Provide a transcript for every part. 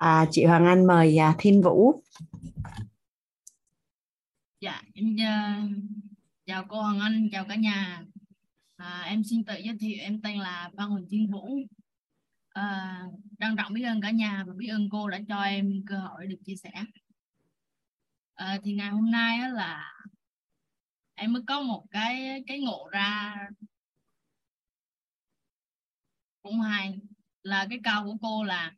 à, chị Hoàng Anh mời à, Thiên Vũ. Dạ em uh, chào cô Hoàng Anh chào cả nhà. À, em xin tự giới thiệu em tên là Văn Huỳnh Thiên Vũ. À, trân trọng biết ơn cả nhà và biết ơn cô đã cho em cơ hội được chia sẻ. À, thì ngày hôm nay á là em mới có một cái cái ngộ ra cũng hay. Là cái câu của cô là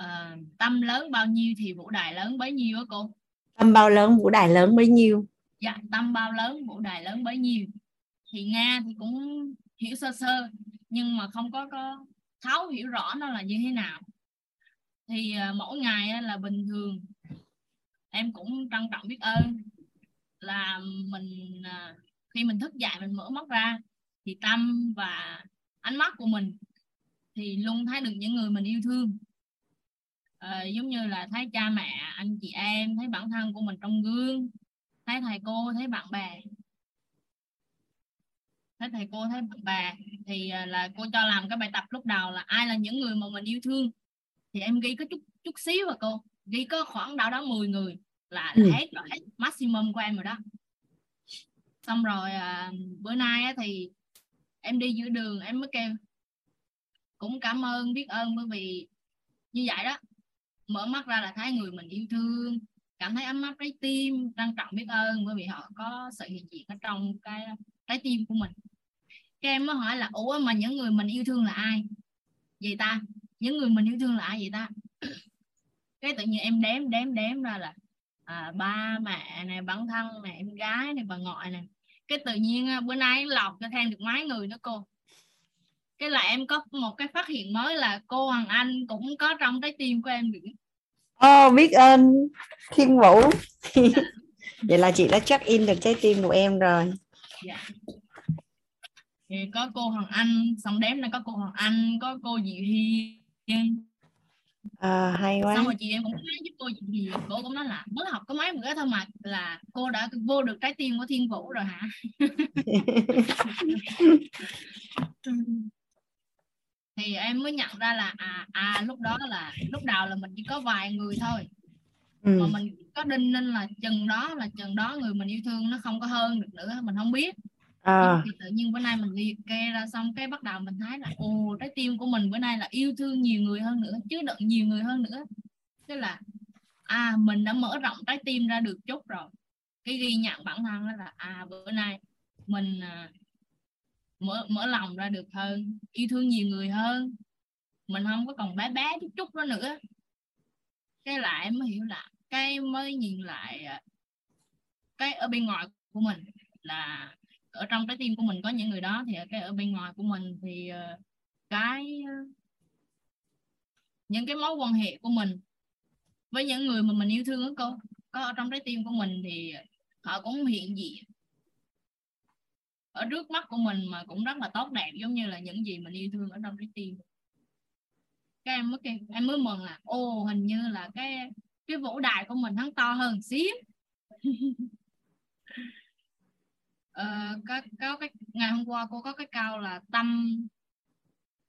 uh, tâm lớn bao nhiêu thì vũ đài lớn bấy nhiêu á cô? Tâm bao lớn vũ đài lớn bấy nhiêu? Dạ tâm bao lớn vũ đài lớn bấy nhiêu? Thì nga thì cũng hiểu sơ sơ nhưng mà không có có thấu hiểu rõ nó là như thế nào. Thì uh, mỗi ngày là bình thường. Em cũng trân trọng biết ơn là mình uh, khi mình thức dậy mình mở mắt ra thì tâm và ánh mắt của mình thì luôn thấy được những người mình yêu thương à, giống như là thấy cha mẹ anh chị em thấy bản thân của mình trong gương thấy thầy cô thấy bạn bè. Thấy thầy cô thấy bạn bè. Thì uh, là cô cho làm cái bài tập lúc đầu là ai là những người mà mình yêu thương? Thì em ghi có chút chút xíu à cô? Ghi có khoảng đâu đó 10 người là, là ừ. hết rồi hết maximum của em rồi đó. Xong rồi à, bữa nay á, thì em đi giữa đường em mới kêu cũng cảm ơn biết ơn bởi vì như vậy đó mở mắt ra là thấy người mình yêu thương cảm thấy ấm áp trái tim trân trọng biết ơn bởi vì họ có sự hiện diện ở trong cái trái tim của mình. Cái em mới hỏi là ủa mà những người mình yêu thương là ai? Vậy ta những người mình yêu thương là ai vậy ta? Cái tự nhiên em đếm đếm đếm ra là à, ba mẹ này bản thân này em gái này bà ngoại này cái tự nhiên à, bữa nay lọc cho thêm được mấy người nữa cô cái là em có một cái phát hiện mới là cô Hoàng Anh cũng có trong trái tim của em nữa oh, biết ơn Thiên Vũ. Vậy là chị đã check in được trái tim của em rồi. Dạ. thì có cô Hoàng Anh xong đếm là có cô Hoàng Anh có cô Diệu Hiên. À, hay quá. Xong rồi chị em cũng nói với cô gì cô cũng nói là mới học có mấy bữa thôi mà là cô đã vô được trái tim của Thiên Vũ rồi hả thì em mới nhận ra là à à lúc đó là lúc đầu là mình chỉ có vài người thôi ừ. mà mình có đinh ninh là chừng đó là chừng đó người mình yêu thương nó không có hơn được nữa mình không biết à. thì tự nhiên bữa nay mình liệt kê ra xong cái bắt đầu mình thấy là ồ trái tim của mình bữa nay là yêu thương nhiều người hơn nữa chứ đựng nhiều người hơn nữa tức là à mình đã mở rộng trái tim ra được chút rồi cái ghi nhận bản thân đó là à bữa nay mình à, mở mở lòng ra được hơn, yêu thương nhiều người hơn. Mình không có còn bé bé chút chút đó nữa. Cái lại mới hiểu là cái mới nhìn lại à, cái ở bên ngoài của mình là ở trong trái tim của mình có những người đó thì cái ở bên ngoài của mình thì ờ, cái ờ, những cái mối quan hệ của mình với những người mà mình yêu thương đó cô, có ở trong trái tim của mình thì họ cũng hiện diện ở trước mắt của mình mà cũng rất là tốt đẹp giống như là những gì mình yêu thương ở trong trái tim. Các em mới em mới mừng là ô hình như là cái cái vũ đài của mình hắn to hơn xíu. Uh, có, có cái ngày hôm qua cô có cái câu là tâm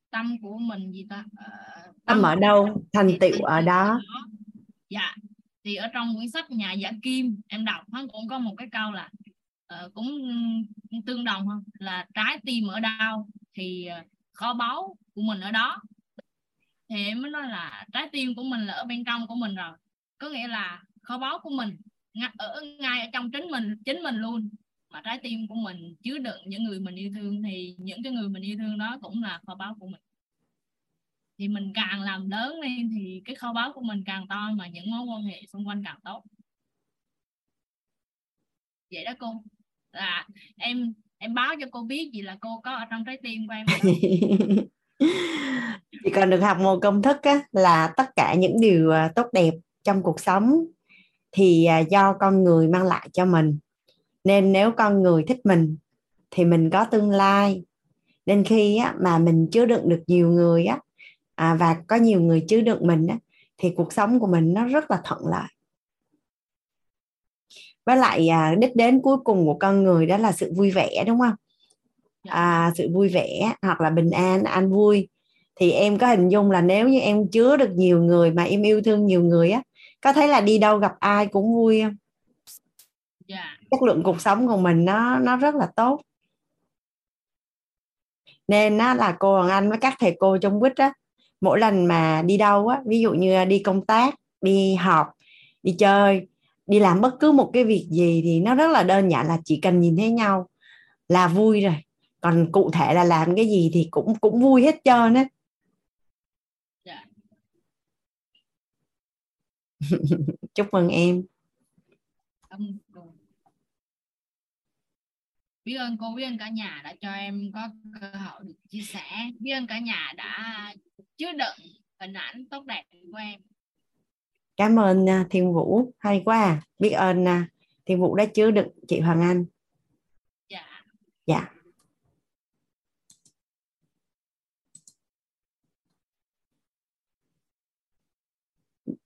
tâm của mình gì ta? Uh, tâm, tâm ở đâu? thành tựu ở đó. dạ thì ở trong quyển sách nhà giả kim em đọc hắn cũng có một cái câu là uh, cũng tương đồng hơn. Là trái tim ở đâu thì ờ, kho báu của mình ở đó. Thì em mới nói là trái tim của mình là ở bên trong của mình rồi. Có nghĩa là kho báu của mình ở ngay ở trong chính mình chính mình luôn. Mà trái tim của mình chứa đựng những người mình yêu thương thì những cái người mình yêu thương đó cũng là kho báu của mình. Thì mình càng làm lớn lên thì cái kho báu của mình càng to mà những mối quan hệ xung quanh càng tốt. Vậy đó cô là em em báo cho cô biết gì là cô có ở trong trái tim của em chỉ còn được học một công thức á, là tất cả những điều à, tốt đẹp trong cuộc sống thì à, do con người mang lại cho mình. Nên nếu con người thích mình thì mình có tương lai. Nên khi á, mà mình chứa đựng được nhiều người á à, và có nhiều người chứa đựng mình á, thì cuộc sống của mình nó rất là thuận lợi với lại à, đích đến cuối cùng của con người đó là sự vui vẻ đúng không? Dạ. à, sự vui vẻ hoặc là bình an an vui. Thì em có hình dung là nếu như em chứa được nhiều người mà em yêu thương nhiều người á có thấy là đi đâu gặp ai cũng vui không? Dạ. Chất lượng cuộc sống của mình nó nó rất là tốt. Nên nó là cô Hoàng Anh với các thầy cô trong quýt á mỗi lần mà đi đâu á ví dụ như đi công tác đi họp đi chơi đi làm bất cứ một cái việc gì thì nó rất là đơn giản là chỉ cần nhìn thấy nhau là vui rồi. Còn cụ thể là làm cái gì thì cũng cũng vui hết trơn á. Dạ. Chúc mừng em. Biết ơn cô biết ơn cả nhà đã cho em có cơ hội được chia sẻ. Biết ơn cả nhà đã chứa đựng hình ảnh tốt đẹp của em cảm ơn à, thiên vũ. Hay quá à. biết ơn à, thiên vũ đã chứa đựng chị hoàng anh. Dạ. Dạ.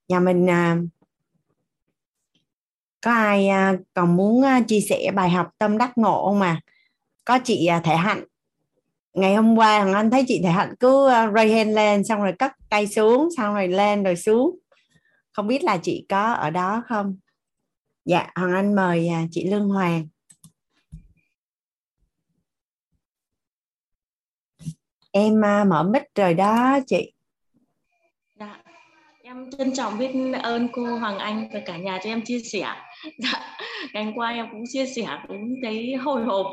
Nhà mình à, có ai còn muốn chia sẻ bài học tâm đắc ngộ không mà? Có chị thể hạnh. Ngày hôm qua hoàng anh thấy chị thể hạnh cứ ray hand lên xong rồi cất tay xuống xong rồi lên rồi xuống không biết là chị có ở đó không dạ hoàng anh mời à, chị lương hoàng em à, mở mic rồi đó, chị Dạ. Em trân trọng biết ơn cô Hoàng Anh và cả nhà cho em chia sẻ. Dạ. Ngày qua em cũng chia sẻ cũng thấy hồi hộp.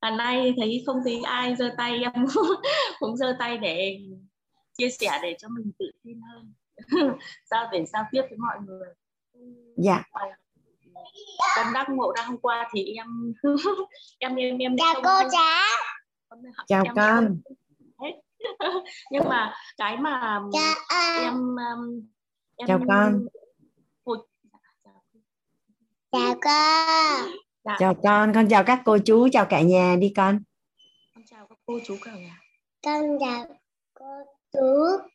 và nay thấy không thấy ai giơ tay, em cũng giơ tay để chia sẻ để cho mình tự tin hơn. sao để giao tiếp với mọi người. dạ Tâm đắc ngộ ra hôm qua thì em em em em Chào cô cháu. chào em- con nhưng mà cái mà Chào em em Chào con. Chào cô. dạ, chào con con chào các cô chú chào cả nhà đi con con chào các cô chú cả nhà Con chào cô chú.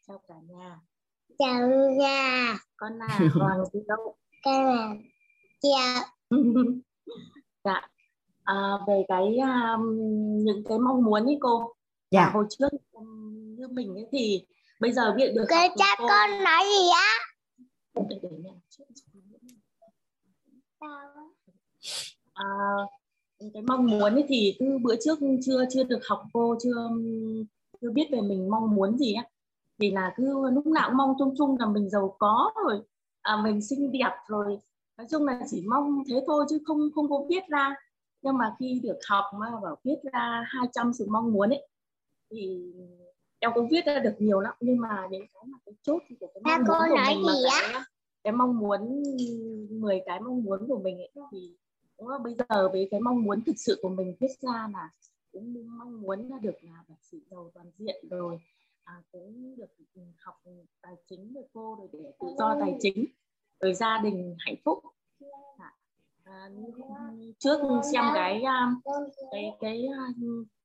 chào cả nhà Chào nhà. con là Hoàng Thị Đậu Con là chào. dạ. À, về cái um, những cái mong muốn ấy cô. Dạ. Hồi trước um, như mình ấy thì bây giờ biết được học cha cô- con nói gì á? à, cái mong muốn ấy thì từ bữa trước chưa chưa được học cô chưa chưa biết về mình mong muốn gì á thì là cứ lúc nào cũng mong chung chung là mình giàu có rồi à, mình xinh đẹp rồi. Nói chung là chỉ mong thế thôi chứ không không có viết ra. Nhưng mà khi được học mà bảo viết ra 200 sự mong muốn ấy thì em cũng viết ra được nhiều lắm. Nhưng mà những cái mà cái chốt thì của cái mong cô muốn của nói mình mà gì cái, cái mong muốn 10 cái mong muốn của mình ấy thì đúng không? bây giờ với cái mong muốn thực sự của mình viết ra là cũng mong muốn là được là bác sĩ giàu toàn diện rồi à, cũng được học tài chính với cô rồi để tự do tài chính. Rồi gia đình hạnh phúc. À, à, trước xem cái à, cái cái à,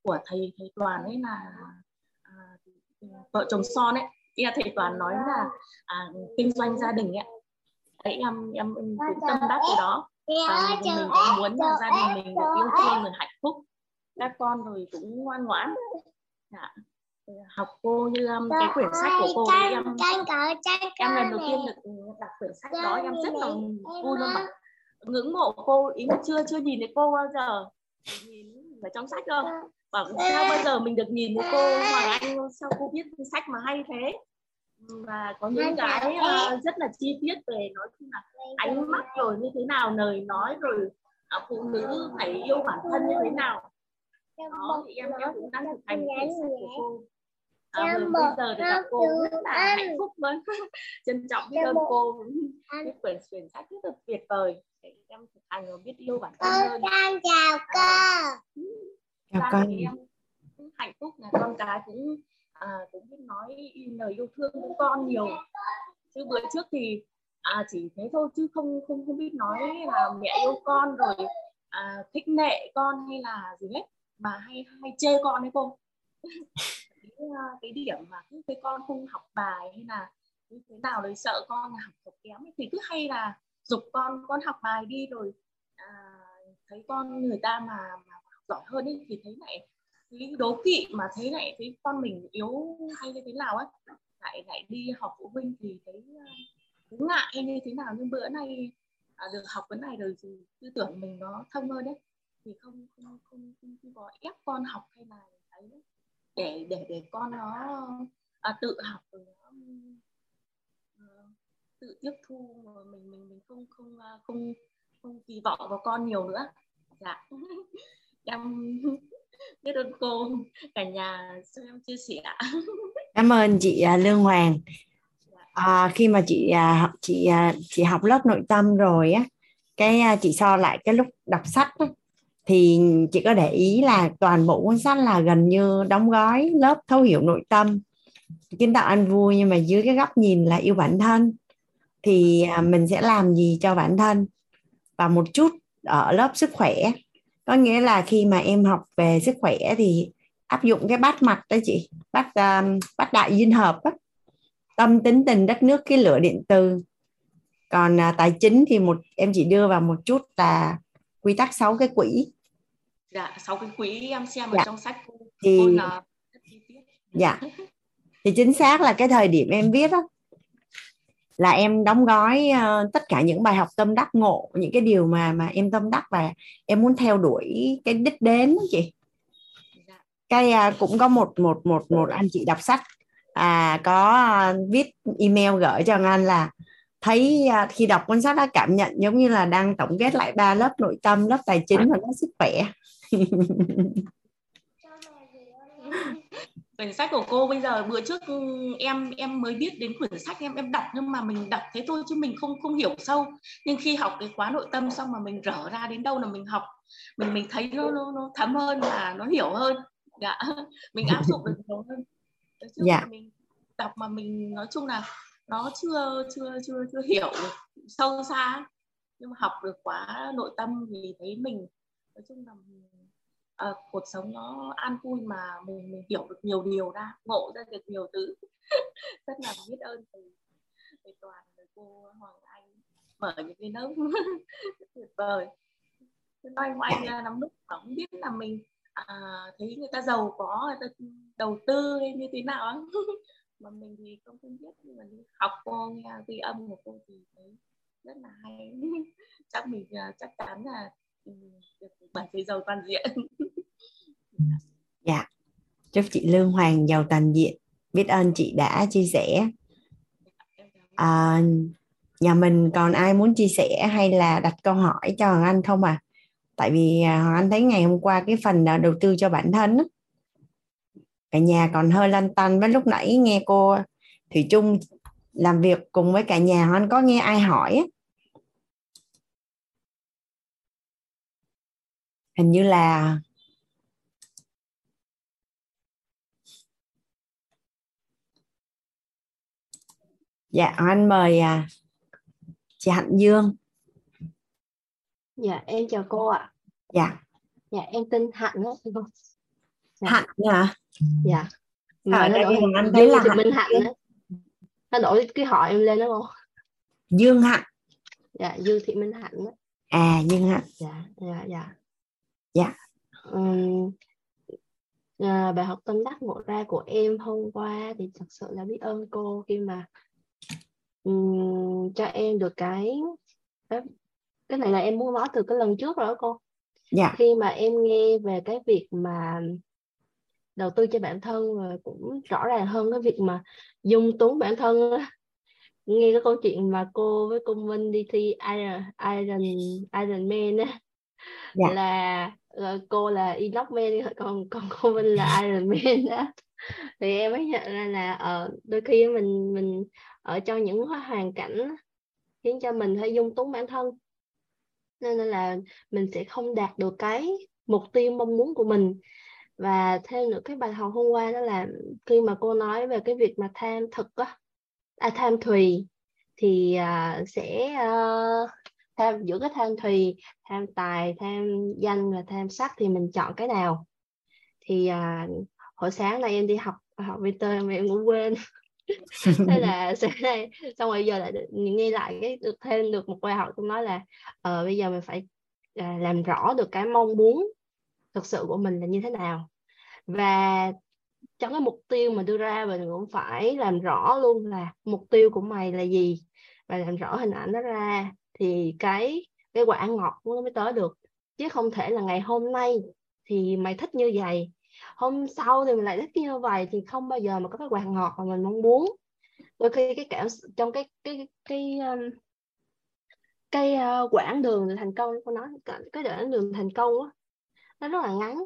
của thầy thầy toàn ấy là à, vợ chồng son ấy. Nghe thầy toàn nói là à, kinh doanh gia đình ấy đấy em em cũng tâm đắc cái đó. Và mình, cũng muốn là gia đình mình được yêu thương được hạnh phúc. Các con rồi cũng ngoan ngoãn. Dạ. Học cô như um, cái quyển sách của cô em em lần đầu tiên được đọc quyển sách đó em rất là vui luôn mà ngưỡng mộ cô ý là chưa chưa nhìn thấy cô bao giờ nhìn ở trong sách thôi bảo sao bao giờ mình được nhìn thấy cô Hoàng Anh sao cô viết sách mà hay thế? Và có những cái ờ, rất là chi tiết về nói chung là ánh mắt rồi như thế nào lời nói rồi à, phụ nữ phải yêu bản thân như thế nào. Đó thì em em cũng đang thực hành quyển sách của cô à, bây giờ thì gặp cô rất là hạnh phúc luôn trân trọng biết ơn cô cái quyển quyển sách rất là tuyệt vời để em thực hành và biết yêu bản thân hơn. Con chào cô. chào con. em hạnh phúc là con cái cũng à, cũng biết nói lời yêu thương với con nhiều. Chứ bữa trước thì à, chỉ thế thôi chứ không không không biết nói là mẹ yêu con rồi à, thích nệ con hay là gì hết mà hay hay chê con đấy cô cái, ờ, cái điểm mà cứ cái con không học bài hay là như thế nào đấy sợ con học học kém ấy, thì cứ hay là dục con con học bài đi rồi à, thấy con người ta mà, mà học giỏi hơn ấy thì thấy lại cái đố kỵ mà thấy lại thấy con mình yếu hay như thế nào ấy. Lại lại đi học phụ huynh thì thấy ờ, thấy ngại hay như thế nào nhưng bữa nay à, được học cái này rồi thì tư tưởng mình nó thông hơn đấy. Thì không không không, không, không có ép con học hay là ấy để để để con nó à, tự học rồi nó uh, tự tiếp thu mà mình mình mình không không à, không không kỳ vọng vào con nhiều nữa. Dạ. Em biết ơn cô cả nhà cho em chia sẻ. Cảm ơn chị à, Lương Hoàng. À, khi mà chị à, chị chị học lớp nội tâm rồi á cái chị so lại cái lúc đọc sách á, thì chị có để ý là toàn bộ cuốn sách là gần như đóng gói lớp thấu hiểu nội tâm kiến tạo ăn vui nhưng mà dưới cái góc nhìn là yêu bản thân. Thì à, mình sẽ làm gì cho bản thân? Và một chút ở lớp sức khỏe. Có nghĩa là khi mà em học về sức khỏe thì áp dụng cái bát mặt đó chị. Bát um, bát đại duyên hợp đó. tâm tính tình đất nước cái lửa điện từ. Còn uh, tài chính thì một em chỉ đưa vào một chút là quy tắc sáu cái quỹ dạ sáu cái quỹ em xem dạ. ở trong sách cô, thì cô là... dạ. Thì chính xác là cái thời điểm em viết đó là em đóng gói uh, tất cả những bài học tâm đắc ngộ những cái điều mà mà em tâm đắc và em muốn theo đuổi cái đích đến đó chị. Cái uh, cũng có một một một một anh chị đọc sách à có uh, viết email gửi cho anh là thấy uh, khi đọc cuốn sách đó cảm nhận giống như là đang tổng kết lại ba lớp nội tâm lớp tài chính và lớp sức khỏe quyển sách của cô bây giờ bữa trước ừ, em em mới biết đến quyển sách em em đọc nhưng mà mình đọc thế thôi chứ mình không không hiểu sâu. Nhưng khi học cái khóa nội tâm xong mà mình rở ra đến đâu là mình học mình mình thấy nó nó, nó thấm hơn và nó hiểu hơn. Dạ. Mình áp dụng được nhiều hơn. Chung dạ. mình đọc mà mình nói chung là nó chưa chưa chưa chưa hiểu sâu xa. Nhưng mà học được khóa nội tâm thì thấy mình nói chung là uh, cuộc sống nó an vui mà mình mình hiểu được nhiều điều ra ngộ ra được nhiều thứ. Rất là biết ơn thầy thầy toàn thầy cô hoàng anh mở những cái lớp. Tuyệt vời. Nói hoay anh à, lắm lúc cũng không biết là mình à, thấy người ta giàu có người ta đầu tư hay như thế nào mà mình thì không không biết nhưng mà đi học cô nghe ghi âm của cô thì thấy rất là hay. Chắc mình à, chắc chắn là ừ, được bản thế giàu toàn diện dạ. Chúc chị Lương Hoàng giàu toàn diện. Biết ơn chị đã chia sẻ. À, nhà mình còn ai muốn chia sẻ hay là đặt câu hỏi cho Hoàng Anh không à? Tại vì à, Hoàng Anh thấy ngày hôm qua cái phần à, đầu tư cho bản thân cả nhà còn hơi lăn tăn với lúc nãy nghe cô Thủy Trung làm việc cùng với cả nhà Hoàng Anh có nghe ai hỏi hình như là dạ anh mời à, chị Hạnh Dương. Dạ em chào cô ạ. Dạ. Dạ em tên Hạnh đó cô dạ. Hạnh hả? Dạ. Mà nó đổi anh thấy là Hạnh Minh Hạnh đó. nó đổi cái họ em lên đó cô Dương Hạnh. Dạ Dương Thị Minh Hạnh đó à Dương Hạnh. Dạ dạ dạ. Dạ. Um, à, bài học tâm đắc ngộ ra của em hôm qua thì thật sự là biết ơn cô khi mà um, cho em được cái cái này là em muốn nói từ cái lần trước rồi đó cô dạ. khi mà em nghe về cái việc mà đầu tư cho bản thân và cũng rõ ràng hơn cái việc mà dung túng bản thân nghe cái câu chuyện mà cô với cô Minh đi thi Iron Iron Iron Man á dạ. là uh, cô là Enoch Man còn còn cô Minh là Iron Man đó thì em mới nhận ra là uh, đôi khi mình mình ở trong những hoàn cảnh khiến cho mình hơi dung túng bản thân. Nên là mình sẽ không đạt được cái mục tiêu mong muốn của mình. Và thêm nữa cái bài học hôm qua đó là khi mà cô nói về cái việc mà tham thực á à, tham thùy thì uh, sẽ uh, tham giữa cái tham thùy tham tài tham danh và tham sắc thì mình chọn cái nào? Thì uh, hồi sáng nay em đi học học Victor mà em cũng quên thế là sẽ đây xong rồi giờ lại nghe lại cái được thêm được một bài học cũng nói là uh, bây giờ mình phải uh, làm rõ được cái mong muốn thực sự của mình là như thế nào. Và trong cái mục tiêu mà đưa ra mình cũng phải làm rõ luôn là mục tiêu của mày là gì. Và làm rõ hình ảnh đó ra thì cái cái quả ngọt nó mới tới được. Chứ không thể là ngày hôm nay thì mày thích như vậy hôm sau thì mình lại thích như vậy thì không bao giờ mà có cái quả ngọt mà mình mong muốn. Đôi khi cái cảm trong cái cái cái um, cái uh, quãng đường thành công của nó cái đoạn đường thành công á nó rất là ngắn.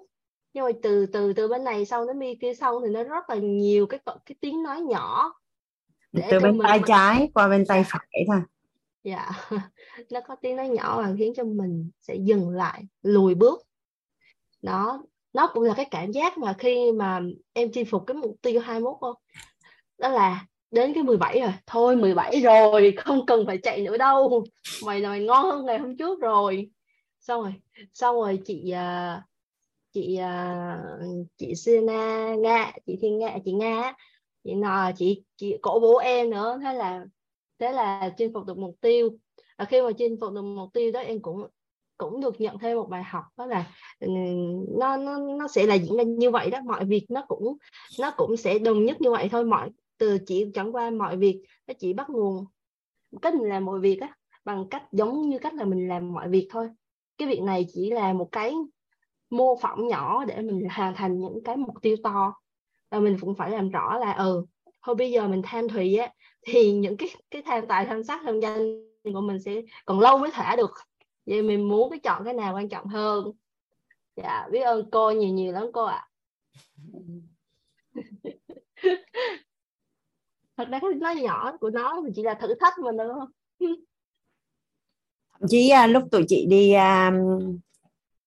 Nhưng mà từ từ từ bên này xong đến bên kia xong thì nó rất là nhiều cái cái tiếng nói nhỏ để từ bên tay trái qua bên tay phải thôi. Dạ. Nó có tiếng nói nhỏ và khiến cho mình sẽ dừng lại lùi bước. Đó nó cũng là cái cảm giác mà khi mà em chinh phục cái mục tiêu 21 không? Đó là đến cái 17 rồi, thôi 17 rồi, không cần phải chạy nữa đâu. Mày là mày ngon hơn ngày hôm trước rồi. Xong rồi xong rồi chị à, chị à, chị Sina Nga, chị Thiên Nga, chị Nga chị nò chị chị, cổ vũ em nữa. Thế là thế là chinh phục được mục tiêu. Và khi mà chinh phục được mục tiêu đó, em cũng cũng được nhận thêm một bài học, đó là ừ, nó nó nó sẽ là diễn ra như vậy đó. Mọi việc nó cũng nó cũng sẽ đồng nhất như vậy thôi. Mọi, từ chỉ, chẳng qua mọi việc nó chỉ bắt nguồn cách mình làm mọi việc á, bằng cách giống như cách là mình làm mọi việc thôi. Cái việc này chỉ là một cái mô phỏng nhỏ để mình hoàn thành những cái mục tiêu to. Và mình cũng phải làm rõ là ừ thôi bây giờ mình tham thủy á, thì những cái cái tham tài, tham sắc, tham danh của mình sẽ còn lâu mới thả được vậy mình muốn cái chọn cái nào quan trọng hơn? Dạ biết ơn cô nhiều nhiều lắm cô ạ. À. thật ra cái nói nhỏ của nó chỉ là thử thách mình thôi thậm chí à, lúc tụi chị đi à,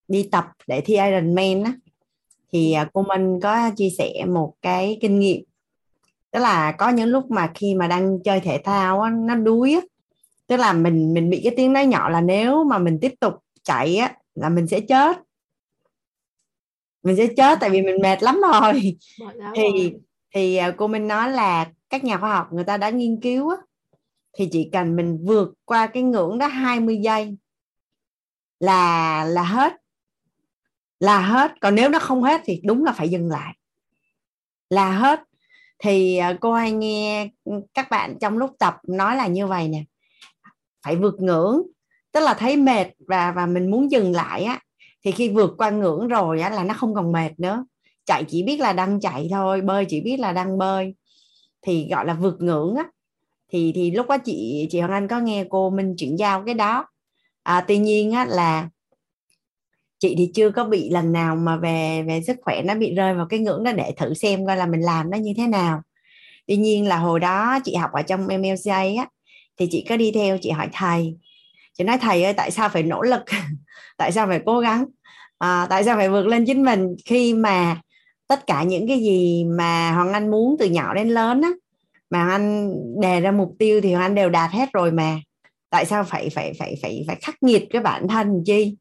đi tập để thi Ironman á thì à, cô Minh có chia sẻ một cái kinh nghiệm. Tức là có những lúc mà khi mà đang chơi thể thao á, nó đuối á, tức là mình mình bị cái tiếng nói nhỏ là nếu mà mình tiếp tục chạy á là mình sẽ chết. Mình sẽ chết tại vì mình mệt lắm rồi. Thì thì à, cô Minh nói là các nhà khoa học người ta đã nghiên cứu á, thì chỉ cần mình vượt qua cái ngưỡng đó 20 giây là là hết. Là hết. Còn nếu nó không hết thì đúng là phải dừng lại. Là hết. Thì à, cô hay nghe các bạn trong lúc tập nói là như vậy nè phải vượt ngưỡng tức là thấy mệt và và mình muốn dừng lại á thì khi vượt qua ngưỡng rồi á là nó không còn mệt nữa. Chạy chỉ biết là đang chạy thôi bơi chỉ biết là đang bơi. Thì gọi là vượt ngưỡng á thì thì lúc đó chị chị Hoàng Anh có nghe cô Minh chuyển giao cái đó. À, tuy nhiên á là chị thì chưa có bị lần nào mà về về sức khỏe nó bị rơi vào cái ngưỡng đó để thử xem coi là mình làm nó như thế nào. Tuy nhiên là hồi đó chị học ở trong MLCA á thì chị có đi theo chị hỏi thầy. Chị nói thầy ơi tại sao phải nỗ lực? Tại sao phải cố gắng? À, tại sao phải vượt lên chính mình khi mà tất cả những cái gì mà hoàng anh muốn từ nhỏ đến lớn á mà hoàng anh đề ra mục tiêu thì hoàng anh đều đạt hết rồi mà. Tại sao phải phải phải phải phải khắc nghiệt cái bản thân chi?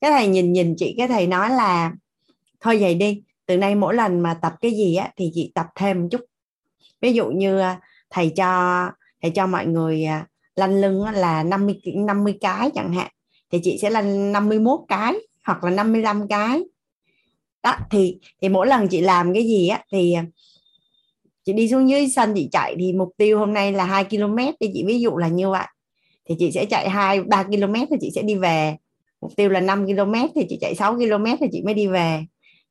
Cái thầy nhìn nhìn chị cái thầy nói là thôi vậy đi từ nay mỗi lần mà tập cái gì á thì chị tập thêm một chút. Ví dụ như à, thầy cho thầy cho mọi người à, lăn lưng là 50 50 cái chẳng hạn. Thì chị sẽ lăn 51 cái hoặc là 55 cái. Đó, thì thì mỗi lần chị làm cái gì á thì à, chị đi xuống dưới sân chị chạy thì mục tiêu hôm nay là 2 km thì chị ví dụ là như vậy. Thì chị sẽ chạy 2 3 km thì chị sẽ đi về. Mục tiêu là 5 km thì chị chạy 6 km thì chị mới đi về.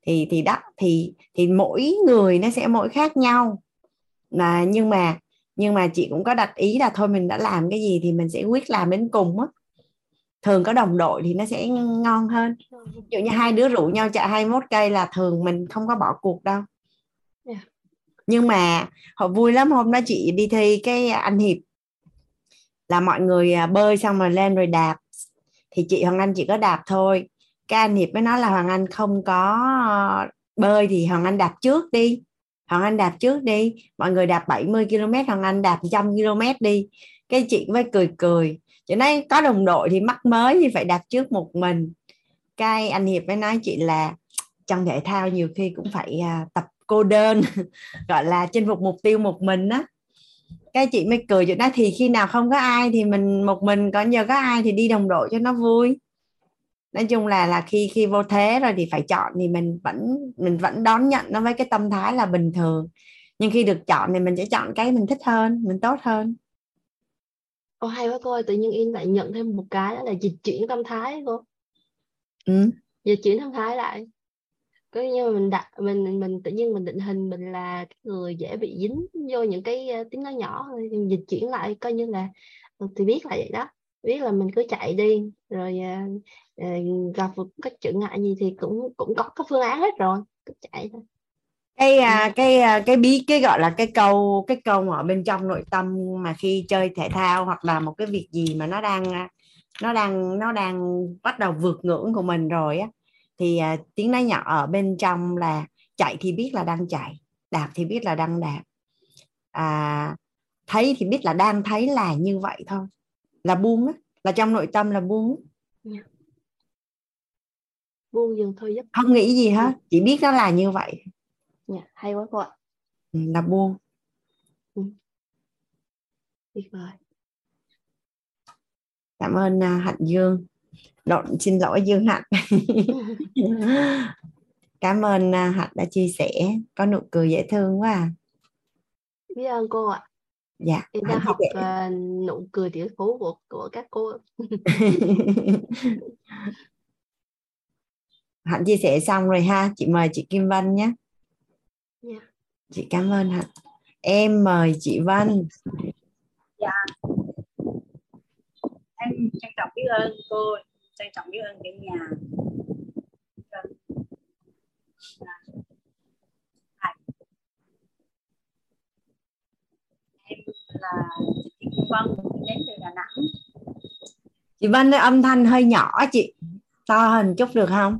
Thì thì đó, thì thì mỗi người nó sẽ mỗi khác nhau. Mà, nhưng mà nhưng mà chị cũng có đặt ý là thôi mình đã làm cái gì thì mình sẽ quyết làm đến cùng á. Thường có đồng đội thì nó sẽ ngon hơn. Ví dụ như hai đứa rủ nhau chạy 21 cây là thường mình không có bỏ cuộc đâu. Yeah. nhưng mà họ vui lắm hôm đó chị đi thi cái anh hiệp. Là mọi người à, bơi xong rồi lên rồi đạp. Thì chị Hoàng Anh chỉ có đạp thôi. Cái anh Hiệp mới nói là Hoàng Anh không có bơi thì Hoàng Anh đạp trước đi Hoàng Anh đạp trước đi. Mọi người đạp 70 km Hoàng Anh đạp 100 km đi. Cái chị mới cười cười. Chị nói có đồng đội thì mắc mới thì phải đạp trước một mình. Cái anh Hiệp mới nói chị là trong thể thao nhiều khi cũng phải à, tập cô đơn gọi là chinh phục mục tiêu một mình á. Cái chị mới cười chuyện đó thì khi nào không có ai thì mình một mình còn nhờ có ai thì đi đồng đội cho nó vui nói chung là là khi khi vô thế rồi thì phải chọn thì mình vẫn mình vẫn đón nhận nó với cái tâm thái là bình thường nhưng khi được chọn thì mình sẽ chọn cái mình thích hơn mình tốt hơn Ồ hay quá cô ơi, tự nhiên Yên lại nhận thêm một cái đó là dịch chuyển tâm thái cô. ừ. Dịch chuyển tâm thái lại. Có như mình đặt mình mình tự nhiên mình định hình mình là cái người dễ bị dính vô những cái uh, tiếng nói nhỏ mình dịch chuyển lại coi như là ừ, thì biết là vậy đó. Biết là mình cứ chạy đi rồi uh, gặp một cái trở ngại gì thì cũng cũng có cái phương án hết rồi, cứ chạy thôi. cái à, cái à, cái bí cái gọi là cái câu cái câu ở bên trong nội tâm mà khi chơi thể thao hoặc là một cái việc gì mà nó đang à, nó đang nó đang bắt đầu vượt ngưỡng của mình rồi á thì tiếng nói nhỏ ở bên trong là chạy thì biết là đang chạy đạp thì biết là đang đạp à, thấy thì biết là đang thấy là như vậy thôi là buông á là trong nội tâm là buông. Buông dừng thôi giúp. không nghĩ gì hết chỉ biết nó là như vậy Dạ, hay quá cô ạ. Ừ, là buông Tuyệt vời. cảm ơn à, hạnh dương Lộn, xin lỗi dương hạnh cảm ơn à, hạnh đã chia sẻ có nụ cười dễ thương quá à. Biết ơn cô ạ. dạ Em đang học ờ, nụ cười tiểu phú của của các cô. hạnh chia sẻ xong rồi ha. Chị mời chị Kim Vân nhé. Dạ. chị cảm ơn hạnh. Em mời chị Vân em trân trọng biết ơn cô. Trân trọng biết ơn cả nhà. Em là chị Kim Vân đến từ Đà Nẵng. Chị Vân ơi, âm thanh hơi nhỏ chị. To hơn chút được không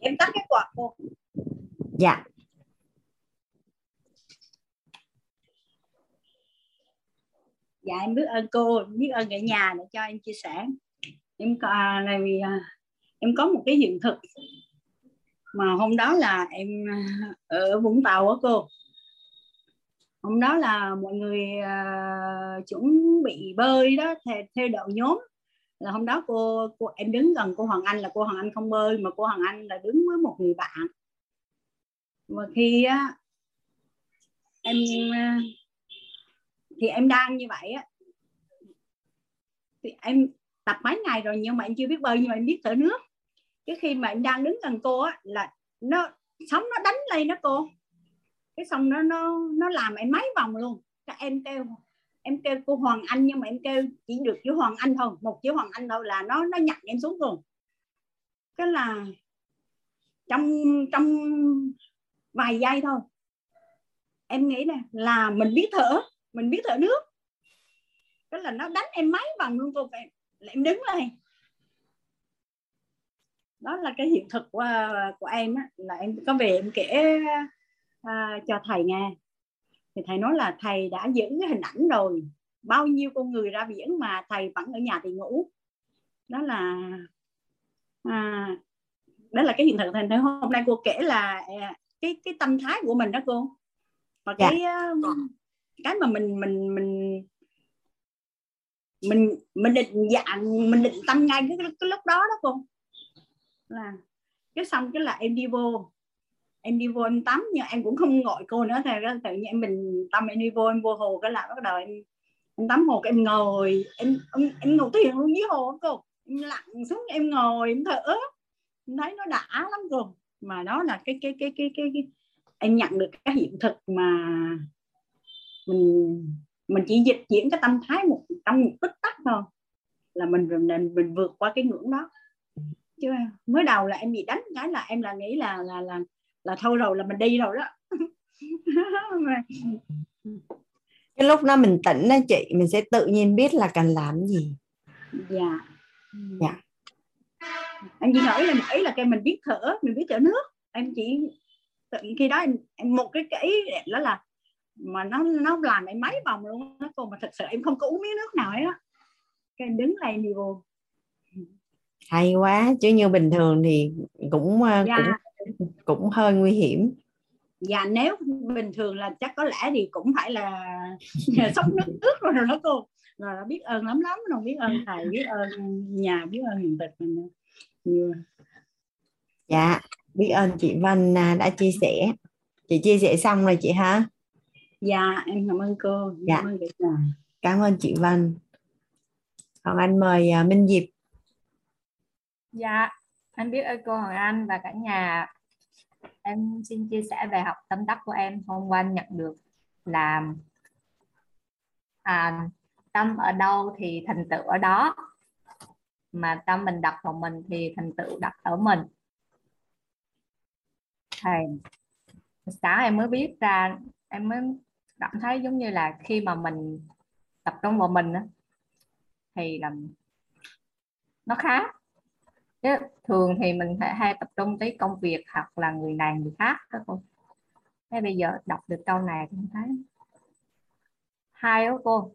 em tắt cái quạt cô dạ. Dạ em biết ơn cô biết ơn cả nhà để cho em chia sẻ. Em có à, là vì à, em có một cái hiện thực mà hôm đó là em à, ở Vũng Tàu á cô. Hôm đó là mọi người uh, chuẩn bị bơi đó theo, theo đội nhóm là hôm đó cô cô, em đứng gần cô Hoàng Anh là cô Hoàng Anh không bơi mà cô Hoàng Anh là đứng với một người bạn. Mà khi á, em à, thì em đang như vậy á. Thì em tập mấy ngày rồi nhưng mà em chưa biết bơi nhưng mà em biết thở nước. Cái khi mà em đang đứng gần cô á là nó, sóng nó đánh lên đó cô. Cái xong nó nó nó làm em mấy vòng luôn. Các em kêu em kêu cô Hoàng Anh nhưng mà em kêu chỉ được chữ Hoàng Anh thôi một chữ Hoàng Anh thôi là nó nó nhặt em xuống luôn cái là trong trong vài giây thôi em nghĩ nè là mình biết thở mình biết thở nước. Cái là nó đánh em mấy vòng luôn cô em em đứng lên. Đó là cái hiện thực của, của em á, là em có về em kể à, cho thầy nghe thì thầy nói là thầy đã giữ cái hình ảnh rồi bao nhiêu con người ra biển mà thầy vẫn ở nhà thì ngủ. Đó là à, đó là cái hiện thực. Thầy hôm nay cô kể là à, cái cái tâm thái của mình đó cô. Và Dạ. cái uh, cái mà mình mình mình mình mình định dạng mình định tâm ngay cái, cái lúc đó đó cô. Là cái xong cái là em đi vô em đi vô em tắm nhưng em cũng không gọi cô nữa thì tự nhiên em mình tâm em đi vô em vô hồ cái là bắt đầu em em tắm hồ cái em ngồi em em, em ngồi thiền luôn dưới hồ cô. Em lặn xuống em ngồi em thở em thấy nó đã lắm cô. Mà đó là cái cái cái cái cái, cái em nhận được cái hiện thực mà mình mình chỉ dịch chuyển cái tâm thái một trong một tích tắc thôi. Là mình mình mình vượt qua cái ngưỡng đó. Chứ mới đầu là em bị đánh cái là em là nghĩ là là là là thôi rồi là mình đi rồi đó. Cái lúc đó mình tỉnh đó chị mình sẽ tự nhiên biết là cần làm gì. Dạ. Dạ. em chỉ nói là một ý là cái mình biết thở mình biết thở nước. Em chỉ tự khi đó em, em một cái cái ý đó là mà nó nó làm em mấy vòng luôn đó cô mà thật sự em không có uống miếng nước nào ấy đó cái em đứng đi vô. Hay quá chứ như bình thường thì cũng à, dạ. cũng cũng hơi nguy hiểm. Dạ nếu bình thường là chắc có lẽ thì cũng phải là sốc nước nước rồi đó cô. Rồi là biết ơn lắm lắm rồi biết ơn thầy biết ơn nhà biết ơn hiện thực mình nhiều. Dạ biết ơn chị Vân à, đã chia sẻ. Chị chia sẻ xong rồi chị hả dạ em cảm ơn cô. Dạ. cảm ơn nhà. cảm ơn chị Vân. Còn anh mời à, Minh Diệp. Dạ, em biết ơn cô Hoàng Anh và cả nhà. Em xin chia sẻ về học tâm đắc của em. Hôm qua nhận được là à, tâm ở đâu thì thành tựu ở đó. Mà tâm mình đặt vào mình thì thành tựu đặt ở mình. Thầy sáng em mới biết ra em mới cảm thấy giống như là khi mà mình tập trung vào mình thì là nó khác chứ thường thì mình phải hay tập trung tới công việc hoặc là người này người khác các cô. Thế bây giờ đọc được câu này cũng thấy Hai đó cô.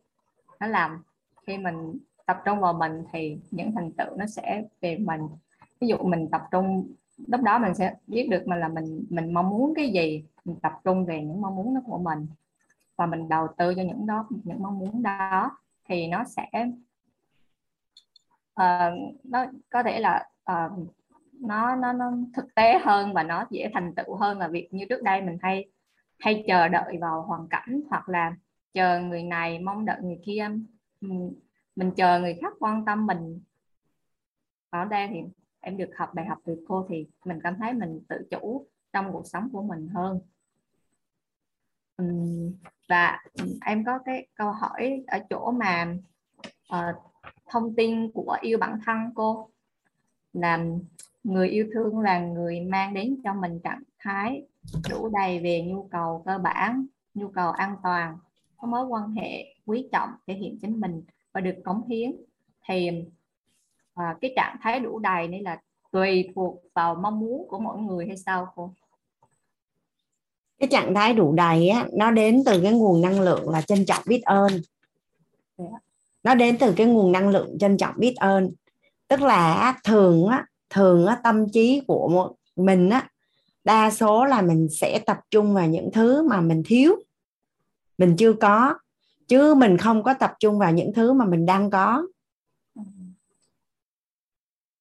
Nó làm khi mình tập trung vào mình thì những thành tựu nó sẽ về mình. Ví dụ mình tập trung lúc đó mình sẽ biết được mà là mình mình mong muốn cái gì mình tập trung về những mong muốn đó của mình. Và mình đầu tư cho những đó những mong muốn đó thì nó sẽ uh, nó có thể là uh, nó nó nó thực tế hơn và nó dễ thành tựu hơn là việc như trước đây mình hay hay chờ đợi vào hoàn cảnh hoặc là chờ người này mong đợi người kia. Ừ, mình chờ người khác quan tâm mình. Ở đây thì em được học bài học từ cô thì mình cảm thấy mình tự chủ trong cuộc sống của mình hơn. Ừ, và em có cái câu hỏi ở chỗ mà uh, thông tin của yêu bản thân cô là người yêu thương là người mang đến cho mình trạng thái đủ đầy về nhu cầu cơ bản nhu cầu an toàn có mối quan hệ quý trọng thể hiện chính mình và được cống hiến. Thì à, cái trạng thái đủ đầy này là tùy thuộc vào mong muốn của mỗi người hay sao cô? Cái trạng thái đủ đầy á nó đến từ cái nguồn năng lượng là trân trọng biết ơn. Dạ. nó đến từ cái nguồn năng lượng trân trọng biết ơn tức là thường á thường á, tâm trí của một mình á, đa số là mình sẽ tập trung vào những thứ mà mình thiếu. Mình chưa có, chứ mình không có tập trung vào những thứ mà mình đang có.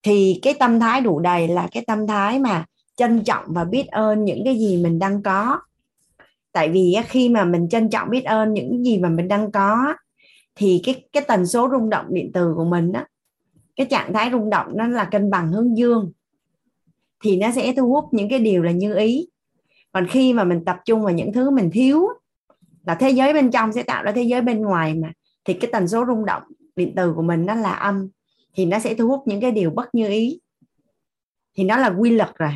Thì cái tâm thái đủ đầy là cái tâm thái mà trân trọng và biết ơn những cái gì mình đang có. Tại vì khi mà mình trân trọng, biết ơn những gì mà mình đang có thì cái cái tần số rung động điện từ của mình á cái trạng thái rung động nó là cân bằng hướng dương thì nó sẽ thu hút những cái điều là như ý. Còn khi mà mình tập trung vào những thứ mình thiếu là thế giới bên trong sẽ tạo ra thế giới bên ngoài mà thì cái tần số rung động điện từ của mình nó là âm thì nó sẽ thu hút những cái điều bất như ý. Thì nó là quy luật rồi.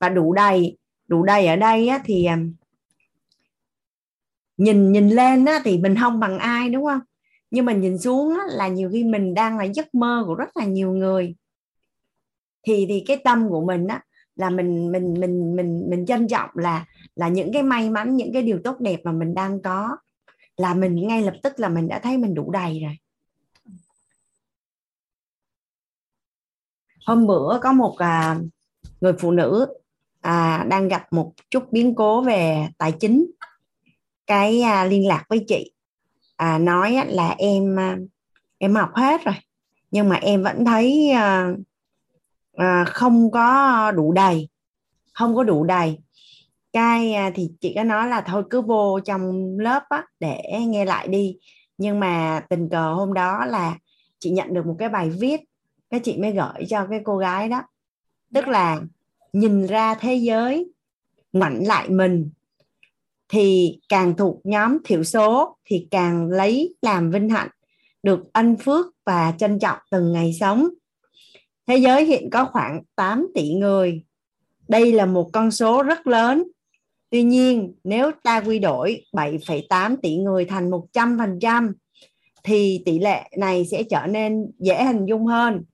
Và đủ đầy đủ đầy ở đây á, thì um, nhìn nhìn lên á, thì mình không bằng ai đúng không? Nhưng mà nhìn xuống á, là nhiều khi mình đang là giấc mơ của rất là nhiều người. Thì thì cái tâm của mình á là mình mình mình mình mình trân trọng là là những cái may mắn những cái điều tốt đẹp mà mình đang có là mình ngay lập tức là mình đã thấy mình đủ đầy rồi. Hôm bữa có một à, người phụ nữ à, đang gặp một chút biến cố về tài chính. Cái à, liên lạc với chị à, nói là em à, em học hết rồi. Nhưng mà em vẫn thấy à, à, không có đủ đầy. Không có đủ đầy. Cái à, thì chị có nói là thôi cứ vô trong lớp á, để nghe lại đi. Nhưng mà tình cờ hôm đó là chị nhận được một cái bài viết cái chị mới gửi cho cái cô gái đó. Tức là nhìn ra thế giới ngoảnh lại mình thì càng thuộc nhóm thiểu số thì càng lấy làm vinh hạnh được ân phước và trân trọng từng ngày sống. Thế giới hiện có khoảng 8 tỷ người. Đây là một con số rất lớn. Tuy nhiên nếu ta quy đổi 7,8 tỷ người thành 100% thì tỷ lệ này sẽ trở nên dễ hình dung hơn.